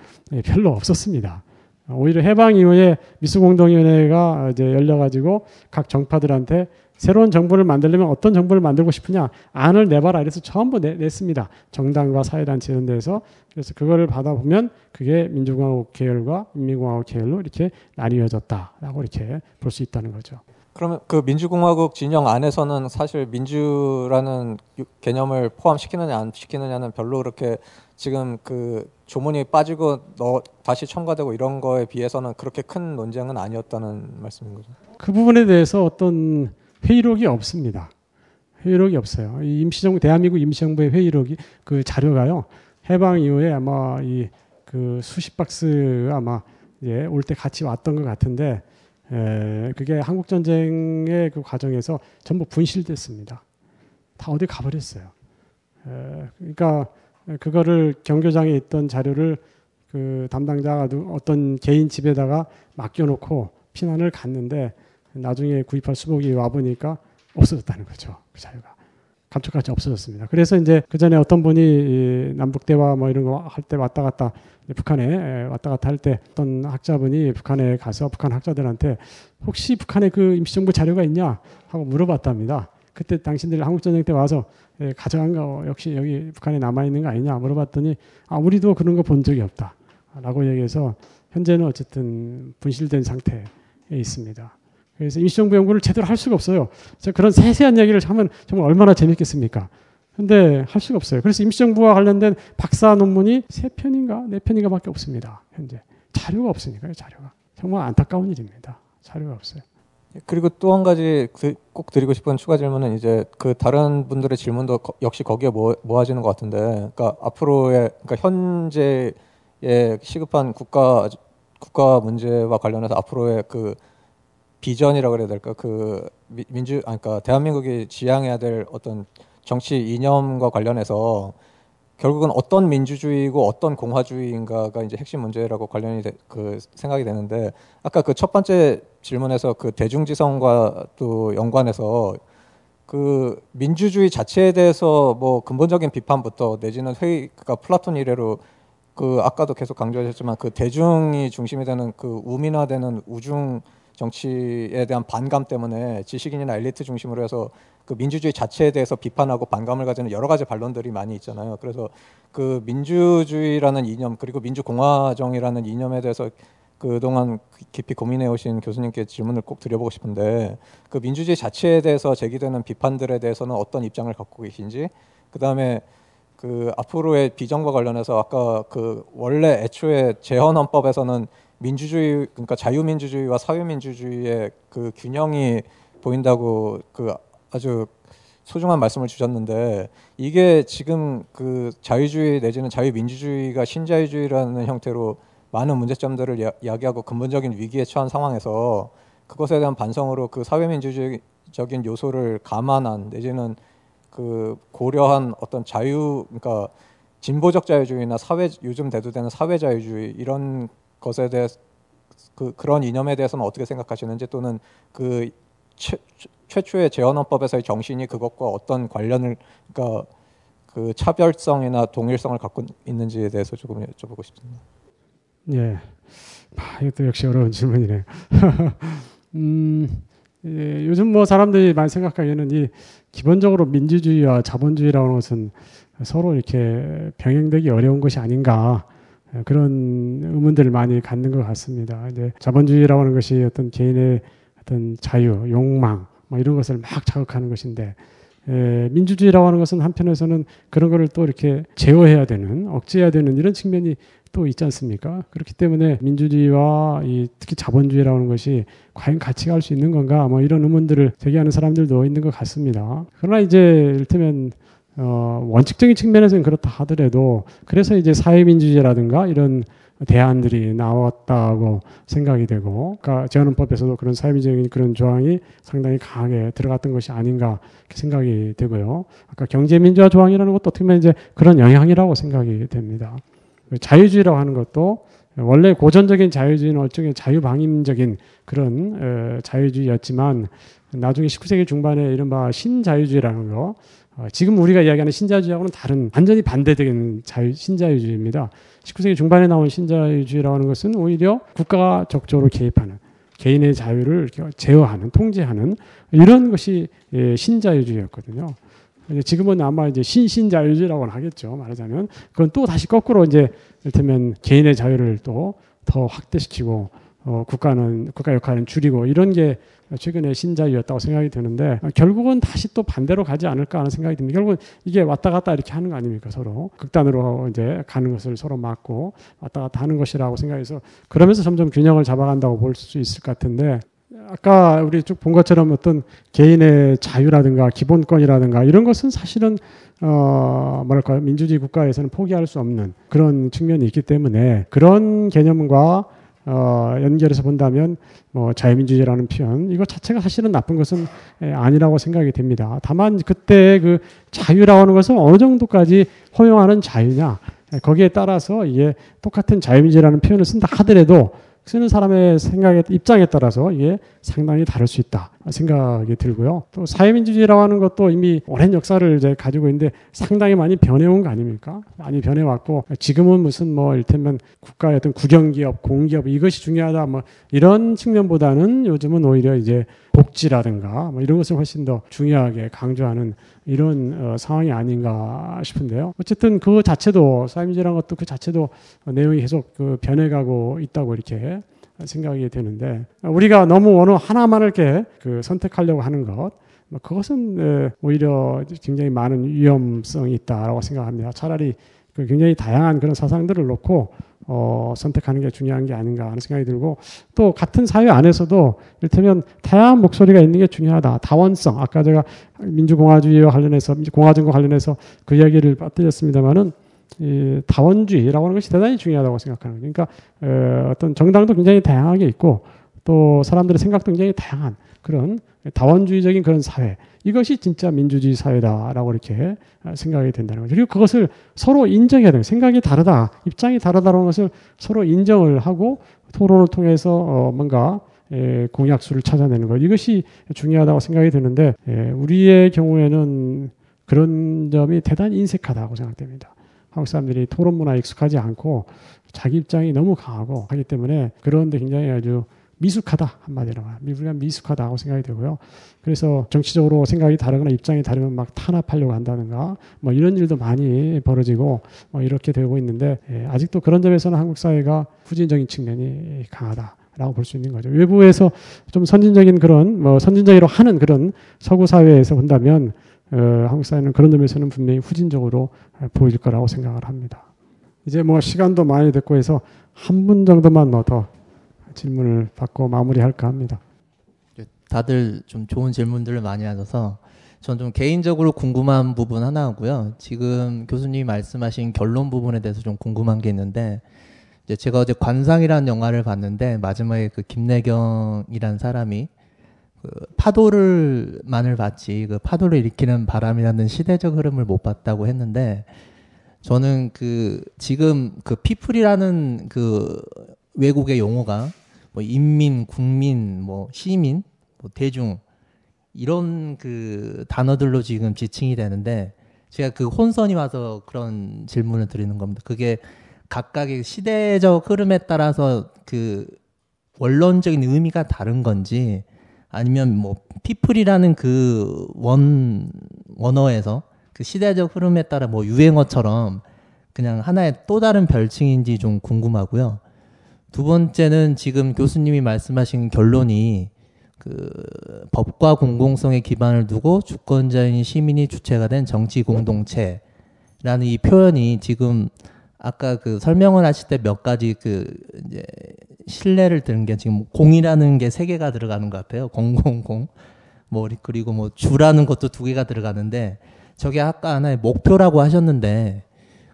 별로 없었습니다. 오히려 해방 이후에 미수공동위원회가 이제 열려가지고 각 정파들한테 새로운 정부를 만들려면 어떤 정부를 만들고 싶으냐 안을 내봐라 이래서 전부 내, 냈습니다. 정당과 사회단체 이런 데서 그래서 그거를 받아보면 그게 민주공화국 계열과 인민공화국 계열로 이렇게 나뉘어졌다라고 이렇게 볼 수 있다는 거죠. 그러면 그 민주공화국 진영 안에서는 사실 민주라는 개념을 포함시키느냐 안 시키느냐는 별로 그렇게 지금 그 조문이 빠지고 너 다시 첨가되고 이런 거에 비해서는 그렇게 큰 논쟁은 아니었다는 말씀인 거죠. 그 부분에 대해서 어떤 회의록이 없습니다. 회의록이 없어요. 이 임시정부 대한민국 임시정부의 회의록이 그 자료가요. 해방 이후에 아마 이 그 수십 박스 아마 예, 올 때 같이 왔던 것 같은데 에, 그게 한국 전쟁의 그 과정에서 전부 분실됐습니다. 다 어디 가버렸어요. 에, 그러니까 그거를 경교장에 있던 자료를 그 담당자가 어떤 개인 집에다가 맡겨놓고 피난을 갔는데 나중에 구입할 수복이 와 보니까 없어졌다는 거죠. 그 자료가. 감쪽같이 없어졌습니다. 그래서 이제 그 전에 어떤 분이 남북 대화 뭐 이런 거 할 때 왔다 갔다 북한에 왔다 갔다 할 때 어떤 학자분이 북한에 가서 북한 학자들한테 혹시 북한에 그 임시정부 자료가 있냐 하고 물어봤답니다. 그때 당신들이 한국전쟁 때 와서 가져간 거 역시 여기 북한에 남아 있는 거 아니냐 물어봤더니 아 우리도 그런 거 본 적이 없다 라고 얘기해서 현재는 어쨌든 분실된 상태에 있습니다. 그래서 임시정부 연구를 제대로 할 수가 없어요. 그런 세세한 이야기를 하면 정말 얼마나 재밌겠습니까? 근데 할 수가 없어요. 그래서 임시정부와 관련된 박사 논문이 세 편인가 네 편인가밖에 없습니다. 현재 자료가 없으니까요. 자료가 정말 안타까운 일입니다. 자료가 없어요. 그리고 또 한 가지 그꼭 드리고 싶은 추가 질문은 이제 그 다른 분들의 질문도 거, 역시 거기에 모, 모아지는 것 같은데, 그러니까 앞으로의 그러니까 현재의 시급한 국가 국가 문제와 관련해서 앞으로의 그 비전이라고 그래야 될까? 그 민주 아 그러니까 대한민국이 지향해야 될 어떤 정치 이념과 관련해서 결국은 어떤 민주주의고 어떤 공화주의인가가 이제 핵심 문제라고 관련이 되, 그 생각이 되는데 아까 그 첫 번째 질문에서 그 대중지성과 또 연관해서 그 민주주의 자체에 대해서 뭐 근본적인 비판부터 내지는 회의 그러니까 플라톤 이래로 그 아까도 계속 강조하셨지만 그 대중이 중심이 되는 그 우민화되는 우중 정치에 대한 반감 때문에 지식인이나 엘리트 중심으로 해서 그 민주주의 자체에 대해서 비판하고 반감을 가지는 여러 가지 반론들이 많이 있잖아요. 그래서 그 민주주의라는 이념 그리고 민주공화정이라는 이념에 대해서 그동안 깊이 고민해 오신 교수님께 질문을 꼭 드려보고 싶은데 그 민주주의 자체에 대해서 제기되는 비판들에 대해서는 어떤 입장을 갖고 계신지 그다음에 그 앞으로의 비전과 관련해서 아까 그 원래 애초에 재헌헌법에서는 민주주의 그러니까 자유민주주의와 사회민주주의의 그 균형이 보인다고 그 아주 소중한 말씀을 주셨는데 이게 지금 그 자유주의 내지는 자유민주주의가 신자유주의라는 형태로 많은 문제점들을 야, 이야기하고 근본적인 위기에 처한 상황에서 그것에 대한 반성으로 그 사회민주주의적인 요소를 감안한 내지는 그 고려한 어떤 자유 그러니까 진보적 자유주의나 사회 요즘 대두되는 사회 자유주의 이런 것에 대해 그 그런 이념에 대해서는 어떻게 생각하시는지 또는 그 최, 최초의 재헌헌법에서의 정신이 그것과 어떤 관련을 그러니까 그 차별성이나 동일성을 갖고 있는지에 대해서 조금 여쭤보고 싶습니다. 예, 아, 이것도 역시 어려운 질문이네요. <laughs> 음, 예, 요즘 뭐 사람들이 많이 생각하기에는 이 기본적으로 민주주의와 자본주의라는 것은 서로 이렇게 병행되기 어려운 것이 아닌가. 그런 의문들을 많이 갖는 것 같습니다. 이제 자본주의라고 하는 것이 어떤 개인의 어떤 자유, 욕망, 뭐 이런 것을 막 자극하는 것인데, 에, 민주주의라고 하는 것은 한편에서는 그런 거를 또 이렇게 제어해야 되는, 억제해야 되는 이런 측면이 또 있지 않습니까? 그렇기 때문에 민주주의와 이 특히 자본주의라고 하는 것이 과연 같이 갈 수 있는 건가? 뭐 이런 의문들을 제기하는 사람들도 있는 것 같습니다. 그러나 이제 이를테면 어, 원칙적인 측면에서는 그렇다 하더라도 그래서 이제 사회민주주의라든가 이런 대안들이 나왔다고 생각이 되고, 그러니까 재헌헌법에서도 그런 사회민주적인 그런 조항이 상당히 강하게 들어갔던 것이 아닌가 생각이 되고요. 아까 경제민주화 조항이라는 것도 어떻게 보면 이제 그런 영향이라고 생각이 됩니다. 자유주의라고 하는 것도 원래 고전적인 자유주의는 일종의 자유방임적인 그런 어, 자유주의였지만 나중에 19세기 중반에 이른바 신자유주의라는 거 어, 지금 우리가 이야기하는 신자유주의하고는 다른 완전히 반대적인 자유, 신자유주의입니다. 19세기 중반에 나온 신자유주의라고 하는 것은 오히려 국가가 적극적으로 개입하는 개인의 자유를 제어하는 통제하는 이런 것이 예, 신자유주의였거든요. 지금은 아마 이제 신신자유주의라고는 하겠죠. 말하자면 그건 또 다시 거꾸로 이제 이를테면 개인의 자유를 또 더 확대시키고 어, 국가는 국가 역할은 줄이고 이런 게 최근에 신자유였다고 생각이 드는데 어, 결국은 다시 또 반대로 가지 않을까 하는 생각이 듭니다. 결국은 이게 왔다 갔다 이렇게 하는 거 아닙니까 서로 극단으로 이제 가는 것을 서로 막고 왔다 갔다 하는 것이라고 생각해서 그러면서 점점 균형을 잡아간다고 볼 수 있을 것 같은데 아까 우리 쭉 본 것처럼 어떤 개인의 자유라든가 기본권이라든가 이런 것은 사실은 어 뭐랄까요 민주주의 국가에서는 포기할 수 없는 그런 측면이 있기 때문에 그런 개념과 어, 연결해서 본다면 뭐 자유민주주의라는 표현 이거 자체가 사실은 나쁜 것은 에, 아니라고 생각이 됩니다. 다만 그때 그 자유라고 하는 것은 어느 정도까지 허용하는 자유냐 에, 거기에 따라서 이게 똑같은 자유민주라는 표현을 쓴다 하더라도 쓰는 사람의 생각에 입장에 따라서 이게 상당히 다를 수 있다 생각이 들고요. 또 사회민주주의라고 하는 것도 이미 오랜 역사를 이제 가지고 있는데 상당히 많이 변해온 거 아닙니까? 많이 변해왔고 지금은 무슨 뭐 일테면 국가의 어떤 국영기업, 공기업 이것이 중요하다 뭐 이런 측면보다는 요즘은 오히려 이제 복지라든가 뭐 이런 것을 훨씬 더 중요하게 강조하는 이런 어, 상황이 아닌가 싶은데요. 어쨌든 그 자체도 사회민주라는 것도 그 자체도 내용이 계속 그 변해가고 있다고 이렇게 생각이 되는데 우리가 너무 어느 하나만을 이렇게 그 선택하려고 하는 것뭐 그것은 오히려 굉장히 많은 위험성이 있다라고 생각합니다. 차라리 그 굉장히 다양한 그런 사상들을 놓고 어, 선택하는 게 중요한 게 아닌가 하는 생각이 들고 또 같은 사회 안에서도 이를테면 다양한 목소리가 있는 게 중요하다. 다원성. 아까 제가 민주공화주의와 관련해서 공화정과 관련해서 그 이야기를 빠뜨렸습니다만은 이 다원주의라고 하는 것이 대단히 중요하다고 생각하는 거예요. 그러니까 어, 어떤 정당도 굉장히 다양하게 있고 또 사람들의 생각도 굉장히 다양한 그런 다원주의적인 그런 사회 이것이 진짜 민주주의 사회다라고 이렇게 생각이 된다는 거죠. 그리고 그것을 서로 인정해야 돼요. 생각이 다르다, 입장이 다르다는 것을 서로 인정을 하고 토론을 통해서 어 뭔가 에 공약수를 찾아내는 것 이것이 중요하다고 생각이 드는데 에 우리의 경우에는 그런 점이 대단히 인색하다고 생각됩니다. 한국 사람들이 토론 문화에 익숙하지 않고 자기 입장이 너무 강하고 하기 때문에 그런데 굉장히 아주 미숙하다 한마디로 미국이 미숙하다고 생각이 되고요. 그래서 정치적으로 생각이 다르거나 입장이 다르면 막 탄압하려고 한다든가 뭐 이런 일도 많이 벌어지고 뭐 이렇게 되고 있는데 예, 아직도 그런 점에서는 한국 사회가 후진적인 측면이 강하다. 라고 볼 수 있는 거죠. 외부에서 좀 선진적인 그런 뭐 선진적으로 하는 그런 서구 사회에서 본다면 어, 한국 사회는 그런 점에서는 분명히 후진적으로 보일 거라고 생각을 합니다. 이제 뭐 시간도 많이 됐고 해서 한 분 정도만 더 질문을 받고 마무리할까 합니다. 다들 좀 좋은 질문들을 많이 하셔서 전 좀 개인적으로 궁금한 부분 하나고요. 지금 교수님이 말씀하신 결론 부분에 대해서 좀 궁금한 게 있는데 이제 제가 어제 관상이라는 영화를 봤는데 마지막에 그 김래경이라는 사람이 그 파도를 만을 봤지 그 파도를 일으키는 바람이라는 시대적 흐름을 못 봤다고 했는데 저는 그 지금 그 피플이라는 그 외국의 용어가 뭐 인민, 국민, 뭐 시민, 뭐 대중 이런 그 단어들로 지금 지칭이 되는데 제가 그 혼선이 와서 그런 질문을 드리는 겁니다. 그게 각각의 시대적 흐름에 따라서 그 원론적인 의미가 다른 건지 아니면 뭐 피플이라는 그 원 원어에서 그 시대적 흐름에 따라 뭐 유행어처럼 그냥 하나의 또 다른 별칭인지 좀 궁금하고요. 두 번째는 지금 교수님이 말씀하신 결론이 그 법과 공공성에 기반을 두고 주권자인 시민이 주체가 된 정치 공동체라는 이 표현이 지금 아까 그 설명을 하실 때 몇 가지 그 이제 신뢰를 드는 게 지금 공이라는 게 세 개가 들어가는 것 같아요. 공공공. 뭐 그리고 뭐 주라는 것도 두 개가 들어가는데 저게 아까 하나의 목표라고 하셨는데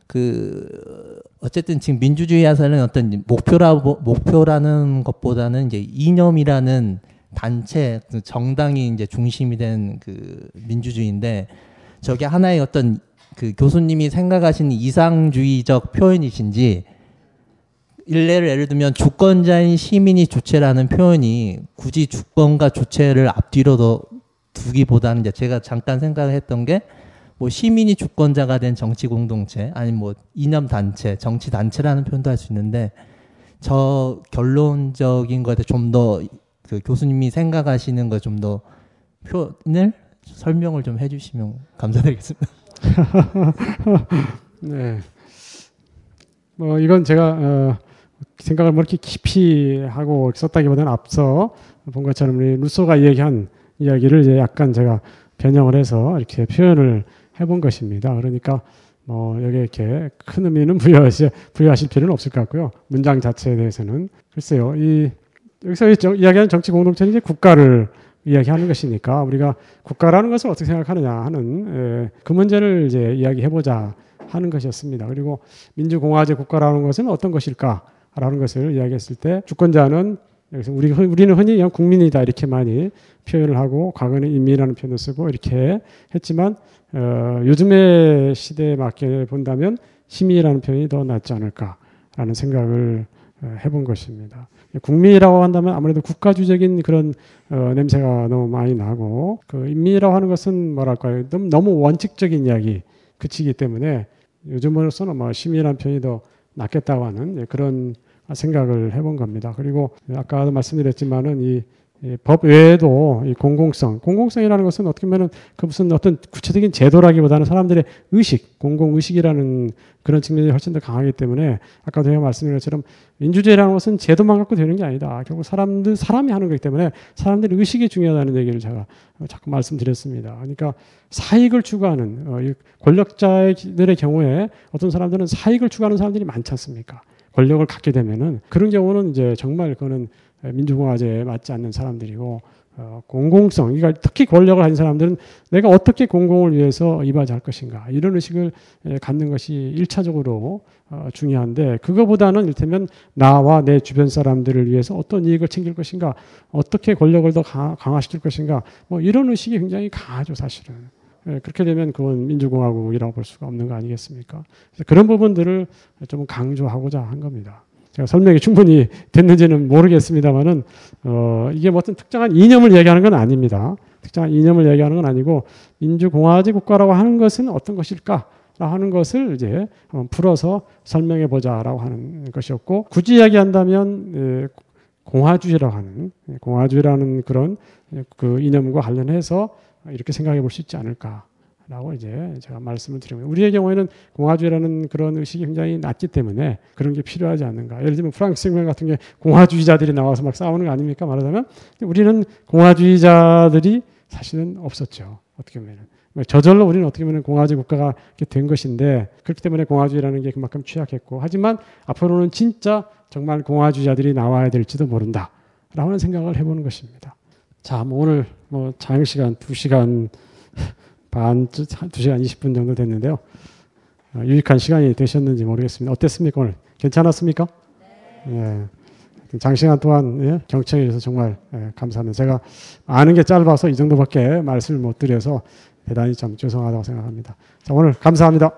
그 어쨌든 지금 민주주의에서는 어떤 목표라 목표라는 것보다는 이제 이념이라는 단체 그 정당이 이제 중심이 된 그 민주주의인데 저게 하나의 어떤 그 교수님이 생각하시는 이상주의적 표현이신지 일례를 예를 들면 주권자인 시민이 주체라는 표현이 굳이 주권과 주체를 앞뒤로 두기보다는 이제 제가 잠깐 생각했던 게 뭐 시민이 주권자가 된 정치 공동체 아니면 뭐 이념 단체, 정치 단체라는 표현도 할 수 있는데 저 결론적인 것에 좀 더 그 교수님이 생각하시는 거 좀 더 표현을 설명을 좀 해주시면 감사드리겠습니다. <laughs> 네. 뭐 이건 제가 어, 생각을 뭐 이렇게 깊이 하고 썼다기보다는 앞서 본 것처럼 우리 루소가 얘기한 이야기를 이제 약간 제가 변형을 해서 이렇게 표현을 해본 것입니다. 그러니까 뭐 여기에 이렇게 큰 의미는 <laughs> 부여하시, 부여하실 필요는 없을 것 같고요. 문장 자체에 대해서는 글쎄요. 이 여기서 이야기하는 정치 공동체는 이제 국가를 이야기하는 것이니까 우리가 국가라는 것을 어떻게 생각하느냐 하는 에, 그 문제를 이제 이야기해보자 하는 것이었습니다. 그리고 민주공화제 국가라는 것은 어떤 것일까라는 것을 이야기했을 때 주권자는 여기서 우리 우리는 흔히 그냥 국민이다 이렇게 많이 표현을 하고 과거에는 인민이라는 표현을 쓰고 이렇게 했지만 어, 요즘의 시대에 맞게 본다면 시민이라는 표현이 더 낫지 않을까라는 생각을 어, 해본 것입니다. 국민이라고 한다면 아무래도 국가주적인 그런 어, 냄새가 너무 많이 나고 그 인민이라고 하는 것은 뭐랄까요 너무, 너무 원칙적인 이야기 그치기 때문에 요즘으로서는 뭐 시민이라는 표현이 더 낫겠다고 하는 그런 생각을 해본 겁니다. 그리고 아까도 말씀드렸지만은 이법 외에도 이 공공성, 공공성이라는 것은 어떻게 보면 그 무슨 어떤 구체적인 제도라기보다는 사람들의 의식, 공공의식이라는 그런 측면이 훨씬 더 강하기 때문에 아까도 제가 말씀드린 것처럼 민주주의라는 것은 제도만 갖고 되는 게 아니다. 결국 사람들, 사람이 하는 거기 때문에 사람들의 의식이 중요하다는 얘기를 제가 자꾸 말씀드렸습니다. 그러니까 사익을 추구하는 어, 권력자들의 경우에 어떤 사람들은 사익을 추구하는 사람들이 많지 않습니까? 권력을 갖게 되면은 그런 경우는 이제 정말 그거는 민주공화제에 맞지 않는 사람들이고 어, 공공성, 그러니까 특히 권력을 가진 사람들은 내가 어떻게 공공을 위해서 이바지할 것인가 이런 의식을 갖는 것이 일차적으로 어, 중요한데 그거보다는 일테면 나와 내 주변 사람들을 위해서 어떤 이익을 챙길 것인가, 어떻게 권력을 더 강화시킬 것인가, 뭐 이런 의식이 굉장히 강하죠 사실은. 예, 그렇게 되면 그건 민주공화국이라고 볼 수가 없는 거 아니겠습니까? 그런 부분들을 좀 강조하고자 한 겁니다. 제가 설명이 충분히 <laughs> 됐는지는 모르겠습니다만은 어, 이게 뭐 어떤 특정한 이념을 얘기하는 건 아닙니다. 특정한 이념을 얘기하는 건 아니고 민주공화제 국가라고 하는 것은 어떤 것일까? 하는 것을 이제 풀어서 설명해 보자라고 하는 것이었고 굳이 이야기한다면 에, 공화주의라고 하는 공화주의라는 그런 그 이념과 관련해서 이렇게 생각해 볼 수 있지 않을까. 라고 이제 제가 말씀을 드립니다. 우리의 경우에는 공화주의라는 그런 의식이 굉장히 낮기 때문에 그런 게 필요하지 않는가. 예를 들면 프랑스 혁명 같은 게 공화주의자들이 나와서 막 싸우는 거 아닙니까? 말하자면 우리는 공화주의자들이 사실은 없었죠. 어떻게 보면 저절로 우리는 어떻게 보면 공화주의 국가가 된 것인데 그렇기 때문에 공화주의라는 게 그만큼 취약했고 하지만 앞으로는 진짜 정말 공화주의자들이 나와야 될지도 모른다. 라는 생각을 해보는 것입니다. 자, 뭐 오늘 뭐 장시간, 두 시간 반, 두 시간 20분 정도 됐는데요. 어, 유익한 시간이 되셨는지 모르겠습니다. 어땠습니까, 오늘? 괜찮았습니까? 네. 예. 장시간 동안 예? 경청해 주셔서 정말 예, 감사합니다. 제가 아는 게 짧아서 이 정도밖에 말씀을 못 드려서 대단히 참 죄송하다고 생각합니다. 자, 오늘 감사합니다.